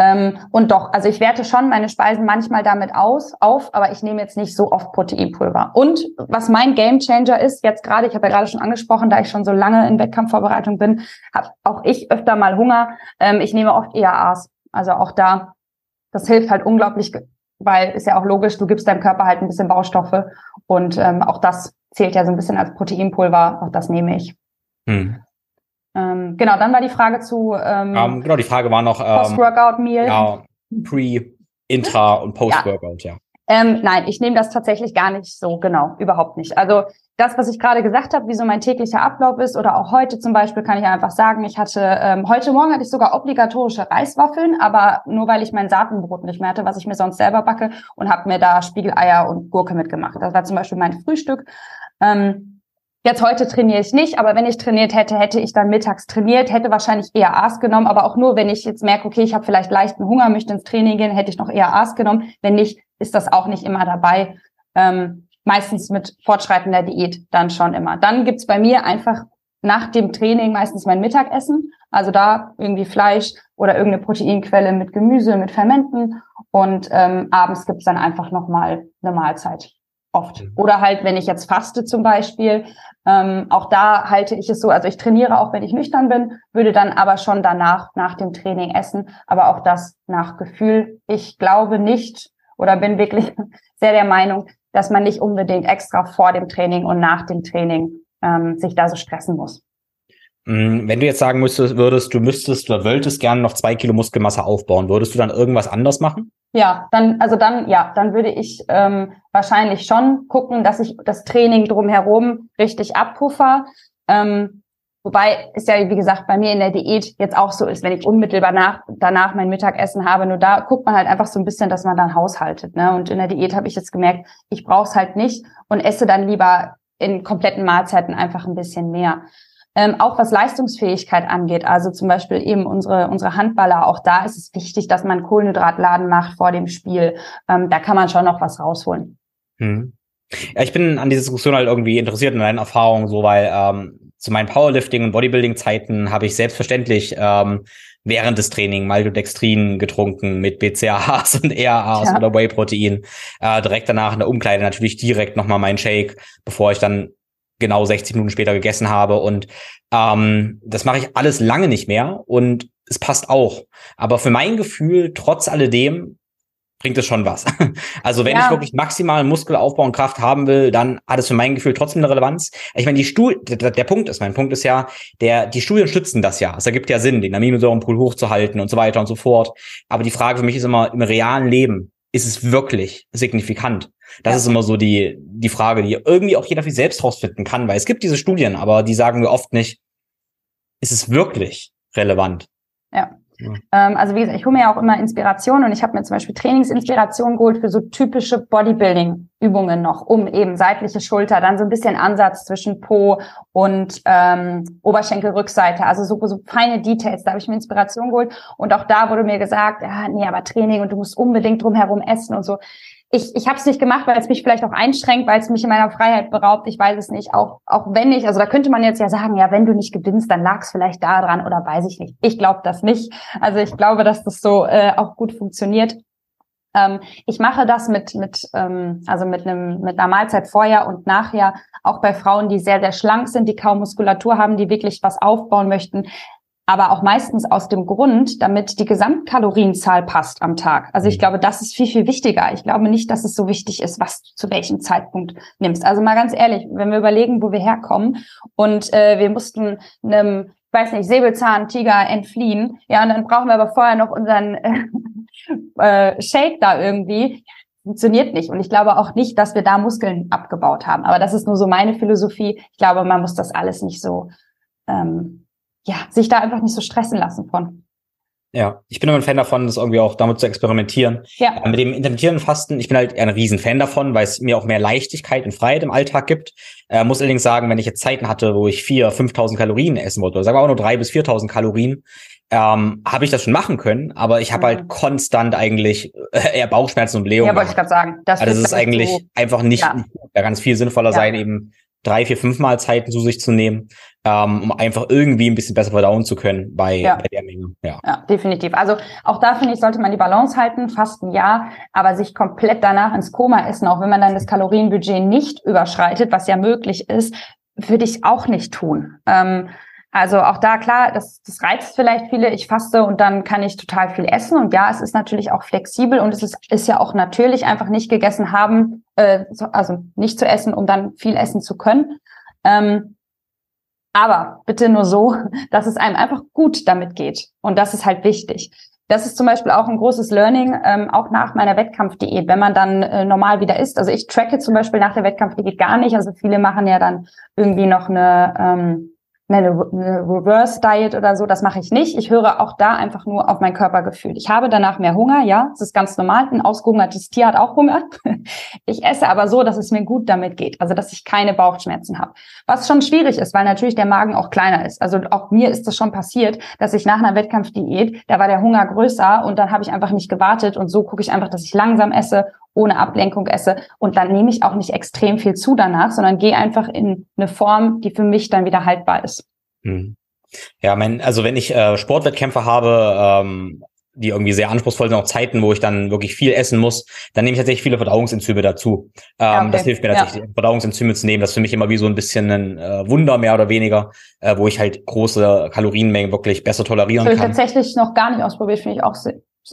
Ähm, und doch, also ich werte schon meine Speisen manchmal damit aus, auf, aber ich nehme jetzt nicht so oft Proteinpulver. Und was mein Gamechanger ist, jetzt gerade, ich habe ja gerade schon angesprochen, da ich schon so lange in Wettkampfvorbereitung bin, habe auch ich öfter mal Hunger. Ähm, ich nehme oft EAAs. Also auch da, das hilft halt unglaublich, weil ist ja auch logisch, du gibst deinem Körper halt ein bisschen Baustoffe und ähm, auch das zählt ja so ein bisschen als Proteinpulver, auch das nehme ich. Hm. Ähm, genau, dann war die Frage zu. Ähm, um, ähm, genau, die Frage war noch. Ähm, Post-Workout-Meal. Ja, Pre, Intra und Post-Workout, ja. ja. Ähm, nein, ich nehme das tatsächlich gar nicht so genau, überhaupt nicht. Also das, was ich gerade gesagt habe, wie so mein täglicher Ablauf ist, oder auch heute zum Beispiel, kann ich einfach sagen, ich hatte ähm, heute Morgen hatte ich sogar obligatorische Reiswaffeln, aber nur weil ich mein Saatenbrot nicht mehr hatte, was ich mir sonst selber backe, und habe mir da Spiegeleier und Gurke mitgemacht. Das war zum Beispiel mein Frühstück. Ähm, Jetzt heute trainiere ich nicht, aber wenn ich trainiert hätte, hätte ich dann mittags trainiert, hätte wahrscheinlich eher Aas genommen, aber auch nur, wenn ich jetzt merke, okay, ich habe vielleicht leichten Hunger, möchte ins Training gehen, hätte ich noch eher Aas genommen. Wenn nicht, ist das auch nicht immer dabei. Ähm, meistens mit fortschreitender Diät dann schon immer. Dann gibt's bei mir einfach nach dem Training meistens mein Mittagessen. Also da irgendwie Fleisch oder irgendeine Proteinquelle mit Gemüse, mit Fermenten. Und ähm, abends gibt's dann einfach nochmal eine Mahlzeit oft. Mhm. Oder halt, wenn ich jetzt faste zum Beispiel, ähm, auch da halte ich es so, also ich trainiere auch, wenn ich nüchtern bin, würde dann aber schon danach, nach dem Training essen, aber auch das nach Gefühl. Ich glaube nicht oder bin wirklich <laughs> sehr der Meinung, dass man nicht unbedingt extra vor dem Training und nach dem Training ähm, sich da so stressen muss. Mm, wenn du jetzt sagen müsstest, würdest, du müsstest oder wolltest gerne noch zwei Kilo Muskelmasse aufbauen, würdest du dann irgendwas anders machen? Ja, dann, also dann, ja, dann würde ich ähm, wahrscheinlich schon gucken, dass ich das Training drumherum richtig abpuffer. Ähm, wobei es ja, wie gesagt, bei mir in der Diät jetzt auch so ist, wenn ich unmittelbar nach, danach mein Mittagessen habe, nur da guckt man halt einfach so ein bisschen, dass man dann haushaltet. Ne? Und in der Diät habe ich jetzt gemerkt, ich brauche es halt nicht und esse dann lieber in kompletten Mahlzeiten einfach ein bisschen mehr. Ähm, auch was Leistungsfähigkeit angeht, also zum Beispiel eben unsere, unsere Handballer, auch da ist es wichtig, dass man Kohlenhydratladen macht vor dem Spiel. Ähm, da kann man schon noch was rausholen. Hm. Ja, ich bin an dieser Diskussion halt irgendwie interessiert in deinen Erfahrungen, so weil ähm, zu meinen Powerlifting- und Bodybuilding-Zeiten habe ich selbstverständlich ähm, während des Trainings Maltodextrin getrunken mit BCAAs und EAAs ja. oder Whey-Protein. Äh, direkt danach in der Umkleide natürlich direkt nochmal mein Shake, bevor ich dann genau 60 Minuten später gegessen habe. Und ähm, das mache ich alles lange nicht mehr und es passt auch. Aber für mein Gefühl, trotz alledem, bringt es schon was. <laughs> Also wenn ja. ich wirklich maximal Muskelaufbau und Kraft haben will, dann hat es für mein Gefühl trotzdem eine Relevanz. Ich meine, die Studie, der, der, Punkt ist, mein Punkt ist ja, der, die Studien stützen das ja. Es ergibt ja Sinn, den Aminosäurenpool hochzuhalten und so weiter und so fort. Aber die Frage für mich ist immer, im realen Leben, ist es wirklich signifikant? Das ja. ist immer so die, die Frage, die irgendwie auch jeder für sich selbst rausfinden kann, weil es gibt diese Studien, aber die sagen wir oft nicht, ist es wirklich relevant? Ja. ja. Ähm, also wie gesagt, ich hole mir ja auch immer Inspiration und ich habe mir zum Beispiel Trainingsinspiration geholt für so typische Bodybuilding-Übungen noch, um eben seitliche Schulter, dann so ein bisschen Ansatz zwischen Po und ähm, Oberschenkelrückseite, also so, so feine Details, da habe ich mir Inspiration geholt und auch da wurde mir gesagt, ja, nee, aber Training und du musst unbedingt drumherum essen und so ich, ich habe es nicht gemacht, weil es mich vielleicht auch einschränkt, weil es mich in meiner Freiheit beraubt. Ich weiß es nicht. Auch, auch wenn ich, also da könnte man jetzt ja sagen, ja, wenn du nicht gewinnst, dann lag es vielleicht da dran oder weiß ich nicht. Ich glaube das nicht. Also ich glaube, dass das so äh, auch gut funktioniert. Ähm, ich mache das mit, mit, ähm, also mit einem, mit einer Mahlzeit vorher und nachher, auch bei Frauen, die sehr, sehr schlank sind, die kaum Muskulatur haben, die wirklich was aufbauen möchten aber auch meistens aus dem Grund, damit die Gesamtkalorienzahl passt am Tag. Also ich mhm. glaube, das ist viel, viel wichtiger. Ich glaube nicht, dass es so wichtig ist, was du zu welchem Zeitpunkt nimmst. Also mal ganz ehrlich, wenn wir überlegen, wo wir herkommen und äh, wir mussten einem weiß nicht, Säbelzahntiger entfliehen. Ja, und dann brauchen wir aber vorher noch unseren äh, <laughs> äh, Shake da irgendwie. Funktioniert nicht. Und ich glaube auch nicht, dass wir da Muskeln abgebaut haben. Aber das ist nur so meine Philosophie. Ich glaube, man muss das alles nicht so, ähm, ja, sich da einfach nicht so stressen lassen von. Ja, ich bin immer ein Fan davon, das irgendwie auch damit zu experimentieren. Ja. Mit dem intermittierenden Fasten, ich bin halt ein riesen Fan davon, weil es mir auch mehr Leichtigkeit und Freiheit im Alltag gibt. Äh, muss allerdings sagen, wenn ich jetzt Zeiten hatte, wo ich vier, 5.000 Kalorien essen wollte, oder sagen wir auch nur drei bis 4.000 Kalorien, ähm, habe ich das schon machen können, aber ich habe halt mhm. halt konstant eigentlich äh, eher Bauchschmerzen und Blähungen. Ja, wollte ich gerade sagen. Das, also das ist eigentlich so, einfach nicht, ja. ja. ganz viel sinnvoller ja. sein, eben drei, vier, fünf Mahlzeiten zu sich zu nehmen, ähm, um einfach irgendwie ein bisschen besser verdauen zu können bei, ja. bei der Menge. Ja. ja, definitiv. Also auch da finde ich, sollte man die Balance halten, fast ein Jahr, aber sich komplett danach ins Koma essen, auch wenn man dann das Kalorienbudget nicht überschreitet, was ja möglich ist, würde ich auch nicht tun. Ähm, also auch da klar, das, das reizt vielleicht viele. Ich faste und dann kann ich total viel essen. Und ja, es ist natürlich auch flexibel und es ist, ist ja auch natürlich einfach nicht gegessen haben, äh, also nicht zu essen, um dann viel essen zu können. Ähm, aber bitte nur so, <laughs> dass es einem einfach gut damit geht. Und das ist halt wichtig. Das ist zum Beispiel auch ein großes Learning, ähm, auch nach meiner Wettkampfdiät, wenn man dann äh, normal wieder isst. Also ich tracke zum Beispiel nach der Wettkampfdiät gar nicht. Also viele machen ja dann irgendwie noch eine ähm, eine, eine Reverse Diet oder so, das mache ich nicht. Ich höre auch da einfach nur auf mein Körpergefühl. Ich habe danach mehr Hunger, ja, das ist ganz normal. Ein ausgehungertes Tier hat auch Hunger. <laughs> Ich esse aber so, dass es mir gut damit geht, also dass ich keine Bauchschmerzen habe. Was schon schwierig ist, weil natürlich der Magen auch kleiner ist. Also auch mir ist das schon passiert, dass ich nach einer Wettkampfdiät, da war der Hunger größer und dann habe ich einfach nicht gewartet und so gucke ich einfach, dass ich langsam esse ohne Ablenkung esse. Und dann nehme ich auch nicht extrem viel zu danach, sondern gehe einfach in eine Form, die für mich dann wieder haltbar ist. Hm. Ja, mein, also wenn ich äh, Sportwettkämpfe habe, ähm, die irgendwie sehr anspruchsvoll sind, auch Zeiten, wo ich dann wirklich viel essen muss, dann nehme ich tatsächlich viele Verdauungsenzyme dazu. Ähm, ja, okay. Das hilft mir tatsächlich, ja. Verdauungsenzyme zu nehmen. Das ist für mich immer wie so ein bisschen ein äh, Wunder, mehr oder weniger, äh, wo ich halt große Kalorienmengen wirklich besser tolerieren das kann. Das tatsächlich noch gar nicht ausprobiert, finde ich auch sehr, ist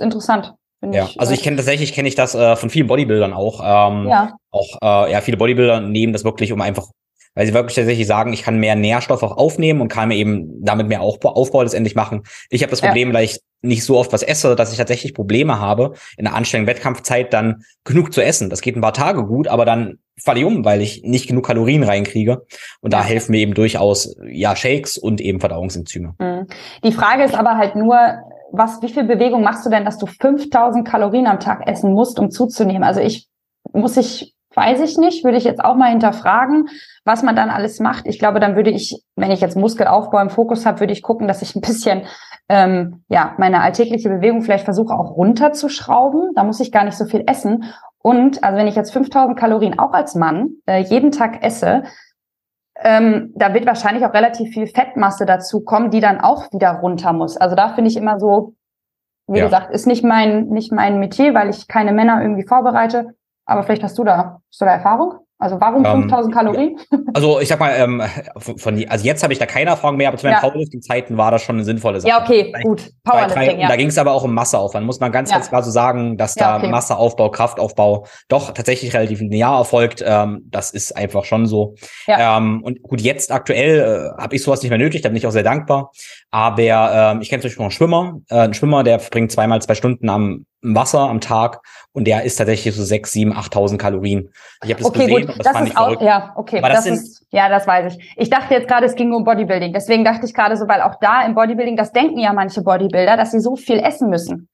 Ja, ich, also ich kenne tatsächlich kenne ich das äh, von vielen Bodybuildern auch. Ähm, ja. Auch äh, ja, viele Bodybuilder nehmen das wirklich, um einfach, weil sie wirklich tatsächlich sagen, ich kann mehr Nährstoff auch aufnehmen und kann mir eben damit mehr Aufbau, Aufbau letztendlich machen. Ich habe das Problem, ja. weil ich nicht so oft was esse, dass ich tatsächlich Probleme habe, in einer anstrengenden Wettkampfzeit dann genug zu essen. Das geht ein paar Tage gut, aber dann falle ich um, weil ich nicht genug Kalorien reinkriege. Und da helfen mir eben durchaus ja Shakes und eben Verdauungsenzyme. Mhm. Die Frage ist aber halt nur, was, wie viel Bewegung machst du denn, dass du 5000 Kalorien am Tag essen musst, um zuzunehmen? Also ich, muss ich, weiß ich nicht, würde ich jetzt auch mal hinterfragen, was man dann alles macht. Ich glaube, dann würde ich, wenn ich jetzt Muskelaufbau im Fokus habe, würde ich gucken, dass ich ein bisschen, ähm, ja, meine alltägliche Bewegung vielleicht versuche auch runterzuschrauben. Da muss ich gar nicht so viel essen. Und also wenn ich jetzt 5000 Kalorien auch als Mann äh, jeden Tag esse, ähm, da wird wahrscheinlich auch relativ viel Fettmasse dazu kommen, die dann auch wieder runter muss. Also da finde ich immer so, wie ja. gesagt, ist nicht mein, nicht mein Metier, weil ich keine Männer irgendwie vorbereite. Aber vielleicht hast du da, hast du da Erfahrung? Also warum 5000 ähm, Kalorien? Also ich sag mal, ähm, von, also jetzt habe ich da keine Erfahrung mehr, aber zu meinen ja. Powerlifting-Zeiten war das schon eine sinnvolle Sache. Ja, okay, gut. Powerlifting, ja. Da ging es aber auch um Masseaufwand. Muss man ganz, ja. ganz klar so sagen, dass da okay. Masseaufbau, Kraftaufbau doch tatsächlich relativ linear erfolgt. Ähm, das ist einfach schon so. Ja. Ähm, und gut, jetzt aktuell äh, habe ich sowas nicht mehr nötig, da bin ich auch sehr dankbar. Aber ähm, ich kenne zum Beispiel noch einen Schwimmer. Äh, einen Schwimmer, der verbringt zweimal zwei Stunden am Wasser am Tag und der ist tatsächlich so sechs, sieben, achttausend Kalorien. Ich habe das okay, gesehen gut. und das, das fand ist ich auch, verrückt. Ja, okay, Aber das, das ist, ja, das weiß ich. Ich dachte jetzt gerade, es ging um Bodybuilding. Deswegen dachte ich gerade so, weil auch da im Bodybuilding, das denken ja manche Bodybuilder, dass sie so viel essen müssen.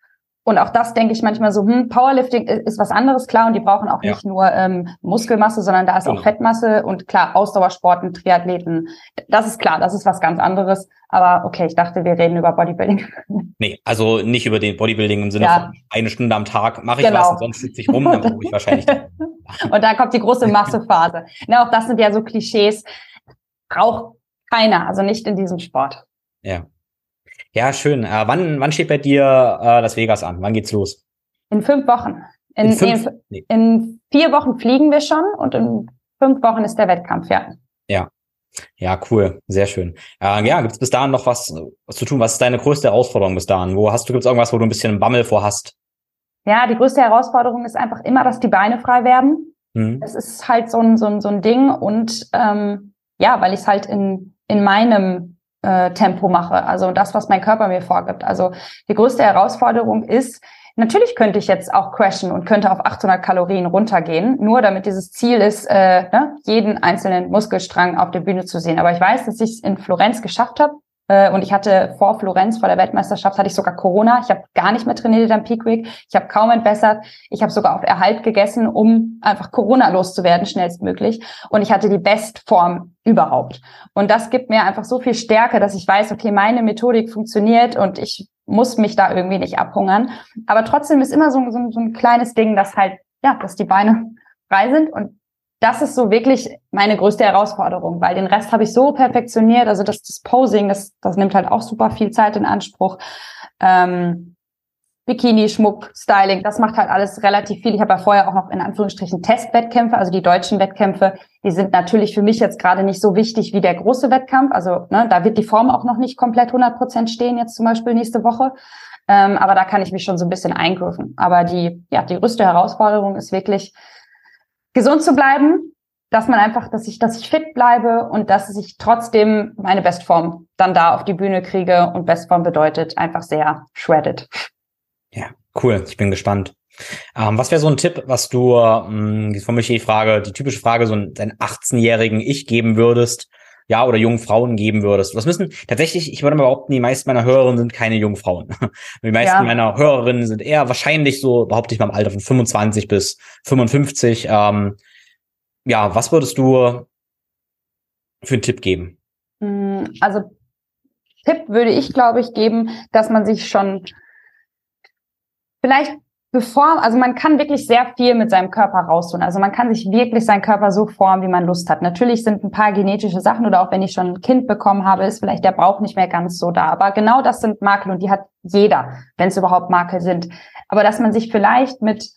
Und auch das denke ich manchmal so, hm, Powerlifting ist was anderes, klar, und die brauchen auch ja. nicht nur ähm, Muskelmasse, sondern da ist genau. auch Fettmasse und klar, Ausdauersporten, Triathleten, das ist klar, das ist was ganz anderes. Aber okay, ich dachte, wir reden über Bodybuilding. <laughs> Nee, also nicht über den Bodybuilding im Sinne ja. von eine Stunde am Tag mache ich genau. was und sonst sitze ich rum, dann brauche ich wahrscheinlich. <laughs> und dann kommt die große Massephase. Na, auch das sind ja so Klischees. Braucht keiner, also nicht in diesem Sport. Ja. Ja, schön. Äh, wann, wann steht bei dir äh, das Vegas an? Wann geht's los? In fünf Wochen. In, in, fünf, in, nee. in vier Wochen fliegen wir schon und in fünf Wochen ist der Wettkampf, ja. Ja. Ja, cool, sehr schön. Äh, ja, gibt es bis dahin noch was, was zu tun? Was ist deine größte Herausforderung bis dahin? Wo hast du gibt's irgendwas, wo du ein bisschen Bammel vor hast? Ja, die größte Herausforderung ist einfach immer, dass die Beine frei werden. Mhm. Das ist halt so ein, so ein, so ein Ding und ähm, ja, weil ich es halt in, in meinem äh, Tempo mache, also das, was mein Körper mir vorgibt. Also die größte Herausforderung ist, Natürlich könnte ich jetzt auch crashen und könnte auf 800 Kalorien runtergehen, nur damit dieses Ziel ist, äh, ne, jeden einzelnen Muskelstrang auf der Bühne zu sehen. Aber ich weiß, dass ich es in Florenz geschafft habe, und ich hatte vor Florenz, vor der Weltmeisterschaft, hatte ich sogar Corona. Ich habe gar nicht mehr trainiert am Peak Week. Ich habe kaum entbessert. Ich habe sogar auf Erhalt gegessen, um einfach Corona loszuwerden, schnellstmöglich. Und ich hatte die Bestform überhaupt. Und das gibt mir einfach so viel Stärke, dass ich weiß, okay, meine Methodik funktioniert und ich muss mich da irgendwie nicht abhungern. Aber trotzdem ist immer so, so, so ein kleines Ding, dass halt, ja, dass die Beine frei sind und das ist so wirklich meine größte Herausforderung, weil den Rest habe ich so perfektioniert. Also das, das Posing, das, das nimmt halt auch super viel Zeit in Anspruch. Ähm, Bikini, Schmuck, Styling, das macht halt alles relativ viel. Ich habe ja vorher auch noch in Anführungsstrichen Testwettkämpfe, also die deutschen Wettkämpfe, die sind natürlich für mich jetzt gerade nicht so wichtig wie der große Wettkampf. Also ne, da wird die Form auch noch nicht komplett 100 Prozent stehen, jetzt zum Beispiel nächste Woche. Ähm, aber da kann ich mich schon so ein bisschen eingriffen. Aber die, ja, die größte Herausforderung ist wirklich, gesund zu bleiben, dass man einfach, dass ich, dass ich fit bleibe und dass ich trotzdem meine Bestform dann da auf die Bühne kriege. Und Bestform bedeutet einfach sehr shredded. Ja, cool. Ich bin gespannt. Ähm, was wäre so ein Tipp, was du, ähm, jetzt mich die Frage, die typische Frage, so einen 18-jährigen Ich geben würdest, ja, oder jungen Frauen geben würdest. Was müssen, tatsächlich, ich würde mal behaupten, die meisten meiner Hörerinnen sind keine jungen Frauen. <laughs> Die meisten ja. meiner Hörerinnen sind eher wahrscheinlich so, behaupte ich mal im Alter von 25 bis 55. Ähm, ja, was würdest du für einen Tipp geben? Hm, also, Tipp würde ich, glaube ich, geben, dass man sich schon vielleicht bevor, also man kann wirklich sehr viel mit seinem Körper raustun. Also man kann sich wirklich seinen Körper so formen, wie man Lust hat. Natürlich sind ein paar genetische Sachen oder auch wenn ich schon ein Kind bekommen habe, ist vielleicht der Brauch nicht mehr ganz so da. Aber genau das sind Makel und die hat jeder, wenn es überhaupt Makel sind. Aber dass man sich vielleicht mit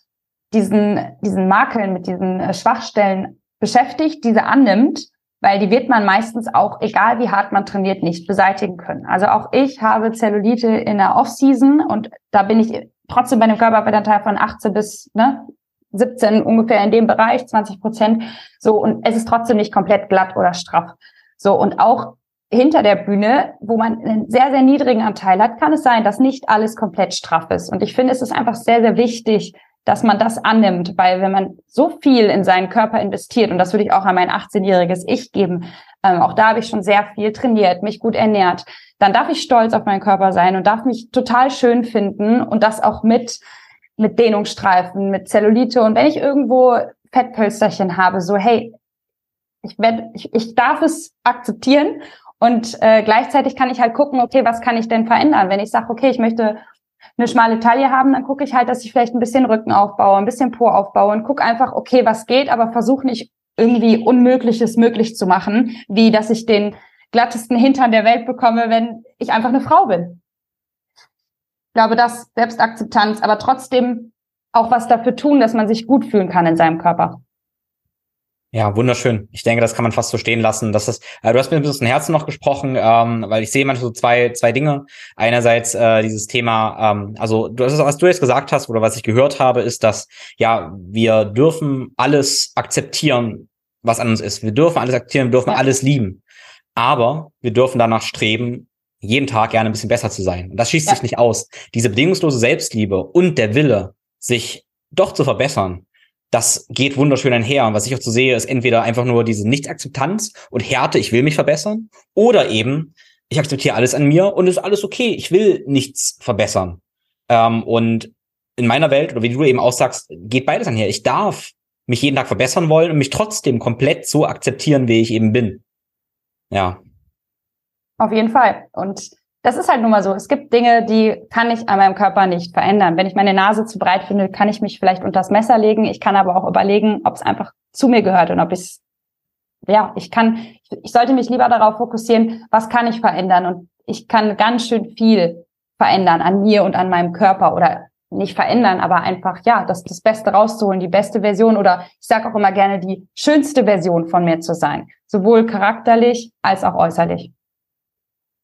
diesen, diesen Makeln, mit diesen äh, Schwachstellen beschäftigt, diese annimmt, weil die wird man meistens auch, egal wie hart man trainiert, nicht beseitigen können. Also auch ich habe Zellulite in der Off-Season und da bin ich trotzdem bei einem Körperfettanteil von 18 bis ne, 17 ungefähr in dem Bereich, 20 Prozent. So, und es ist trotzdem nicht komplett glatt oder straff. So, und auch hinter der Bühne, wo man einen sehr, sehr niedrigen Anteil hat, kann es sein, dass nicht alles komplett straff ist. Und ich finde, es ist einfach sehr, sehr wichtig, dass man das annimmt, weil wenn man so viel in seinen Körper investiert, und das würde ich auch an mein 18-jähriges Ich geben, ähm, auch da habe ich schon sehr viel trainiert, mich gut ernährt, dann darf ich stolz auf meinen Körper sein und darf mich total schön finden und das auch mit, mit Dehnungsstreifen, mit Zellulite. Und wenn ich irgendwo Fettpölsterchen habe, so, hey, ich, werd, ich, ich darf es akzeptieren und äh, gleichzeitig kann ich halt gucken, okay, was kann ich denn verändern? Wenn ich sage, okay, ich möchte eine schmale Taille haben, dann gucke ich halt, dass ich vielleicht ein bisschen Rücken aufbaue, ein bisschen Po aufbaue und gucke einfach, okay, was geht, aber versuche nicht irgendwie Unmögliches möglich zu machen, wie dass ich den glattesten Hintern der Welt bekomme, wenn ich einfach eine Frau bin. Ich glaube, das Selbstakzeptanz, aber trotzdem auch was dafür tun, dass man sich gut fühlen kann in seinem Körper. Ja, wunderschön. Ich denke, das kann man fast so stehen lassen. Das ist, äh, du hast mir ein bisschen Herzen noch gesprochen, ähm, weil ich sehe manchmal so zwei, zwei Dinge. Einerseits äh, dieses Thema, ähm, also du, hast, was du jetzt gesagt hast oder was ich gehört habe, ist, dass ja wir dürfen alles akzeptieren, was an uns ist. Wir dürfen alles akzeptieren, wir dürfen ja. alles lieben. Aber wir dürfen danach streben, jeden Tag gerne ein bisschen besser zu sein. Und das schließt ja. sich nicht aus. Diese bedingungslose Selbstliebe und der Wille, sich doch zu verbessern, das geht wunderschön einher. Und was ich auch so sehe, ist entweder einfach nur diese Nichtakzeptanz und Härte, ich will mich verbessern, oder eben, ich akzeptiere alles an mir und ist alles okay, ich will nichts verbessern. Ähm, und in meiner Welt, oder wie du eben auch sagst, geht beides einher. Ich darf mich jeden Tag verbessern wollen und mich trotzdem komplett so akzeptieren, wie ich eben bin. Ja. Auf jeden Fall. Und das ist halt nun mal so. Es gibt Dinge, die kann ich an meinem Körper nicht verändern. Wenn ich meine Nase zu breit finde, kann ich mich vielleicht unter das Messer legen. Ich kann aber auch überlegen, ob es einfach zu mir gehört und ob ich es, ja, ich kann, ich sollte mich lieber darauf fokussieren, was kann ich verändern? Und ich kann ganz schön viel verändern an mir und an meinem Körper oder nicht verändern, aber einfach, ja, das, das Beste rauszuholen, die beste Version oder ich sage auch immer gerne, die schönste Version von mir zu sein. Sowohl charakterlich als auch äußerlich.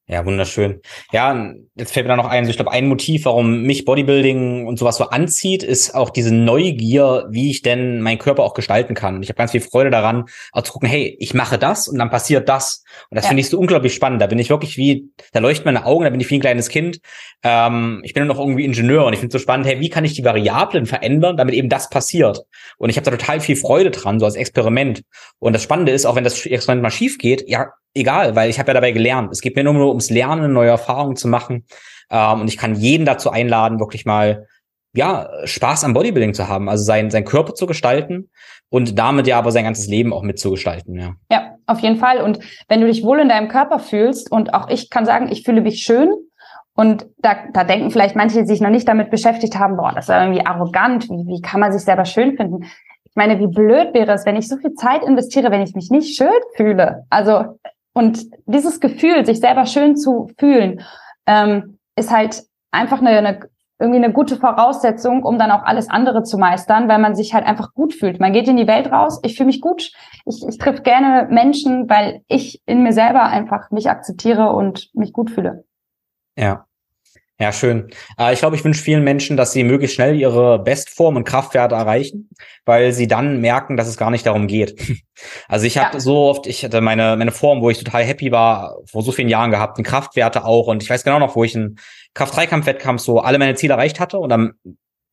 Ja, wunderschön. Ja, jetzt fällt mir da noch ein, so ich glaube, ein Motiv, warum mich Bodybuilding und sowas so anzieht, ist auch diese Neugier, wie ich denn meinen Körper auch gestalten kann. Und ich habe ganz viel Freude daran, auch zu gucken, hey, ich mache das und dann passiert das. Und das ja. finde ich so unglaublich spannend. Da bin ich wirklich wie, da leuchten meine Augen, da bin ich wie ein kleines Kind. Ähm, ich bin noch irgendwie Ingenieur und ich finde es so spannend, hey, wie kann ich die Variablen verändern, damit eben das passiert? Und ich habe da total viel Freude dran, so als Experiment. Und das Spannende ist, auch wenn das Experiment mal schief geht, ja, egal, weil ich habe ja dabei gelernt. Es geht mir nur, ums Lernen, neue Erfahrungen zu machen. Ähm, und ich kann jeden dazu einladen, wirklich mal ja, Spaß am Bodybuilding zu haben, also sein, sein Körper zu gestalten und damit ja aber sein ganzes Leben auch mitzugestalten, ja. Ja, auf jeden Fall. Und wenn du dich wohl in deinem Körper fühlst und auch ich kann sagen, ich fühle mich schön und da, da denken vielleicht manche, die sich noch nicht damit beschäftigt haben, boah, das ist irgendwie arrogant, wie, wie kann man sich selber schön finden? Ich meine, wie blöd wäre es, wenn ich so viel Zeit investiere, wenn ich mich nicht schön fühle? Also und dieses Gefühl, sich selber schön zu fühlen, ähm, ist halt einfach eine, eine irgendwie eine gute Voraussetzung, um dann auch alles andere zu meistern, weil man sich halt einfach gut fühlt. Man geht in die Welt raus, ich fühle mich gut, ich, ich treffe gerne Menschen, weil ich in mir selber einfach mich akzeptiere und mich gut fühle. Ja. Ja, schön. Äh, ich glaube, ich wünsche vielen Menschen, dass sie möglichst schnell ihre Bestform und Kraftwerte erreichen, weil sie dann merken, dass es gar nicht darum geht. <laughs> Also ich habe ja. so oft, ich hatte meine, meine Form, wo ich total happy war, vor so vielen Jahren gehabt, und Kraftwerte auch. Und ich weiß genau noch, wo ich einen Kraft-3-Kampf-Wettkampf so alle meine Ziele erreicht hatte. Und dann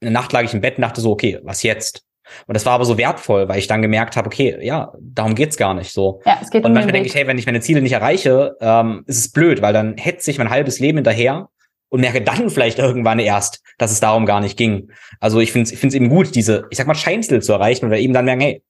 eine Nacht lag ich im Bett und dachte so, okay, was jetzt? Und das war aber so wertvoll, weil ich dann gemerkt habe, okay, ja, darum geht's gar nicht so. Ja, es geht und manchmal denke ich, hey, wenn ich meine Ziele nicht erreiche, ähm, ist es blöd, weil dann hetze ich mein halbes Leben hinterher und merke dann vielleicht irgendwann erst, dass es darum gar nicht ging. Also ich finde es ich find's eben gut, diese, ich sag mal, Scheinzel zu erreichen oder eben dann merken, hey,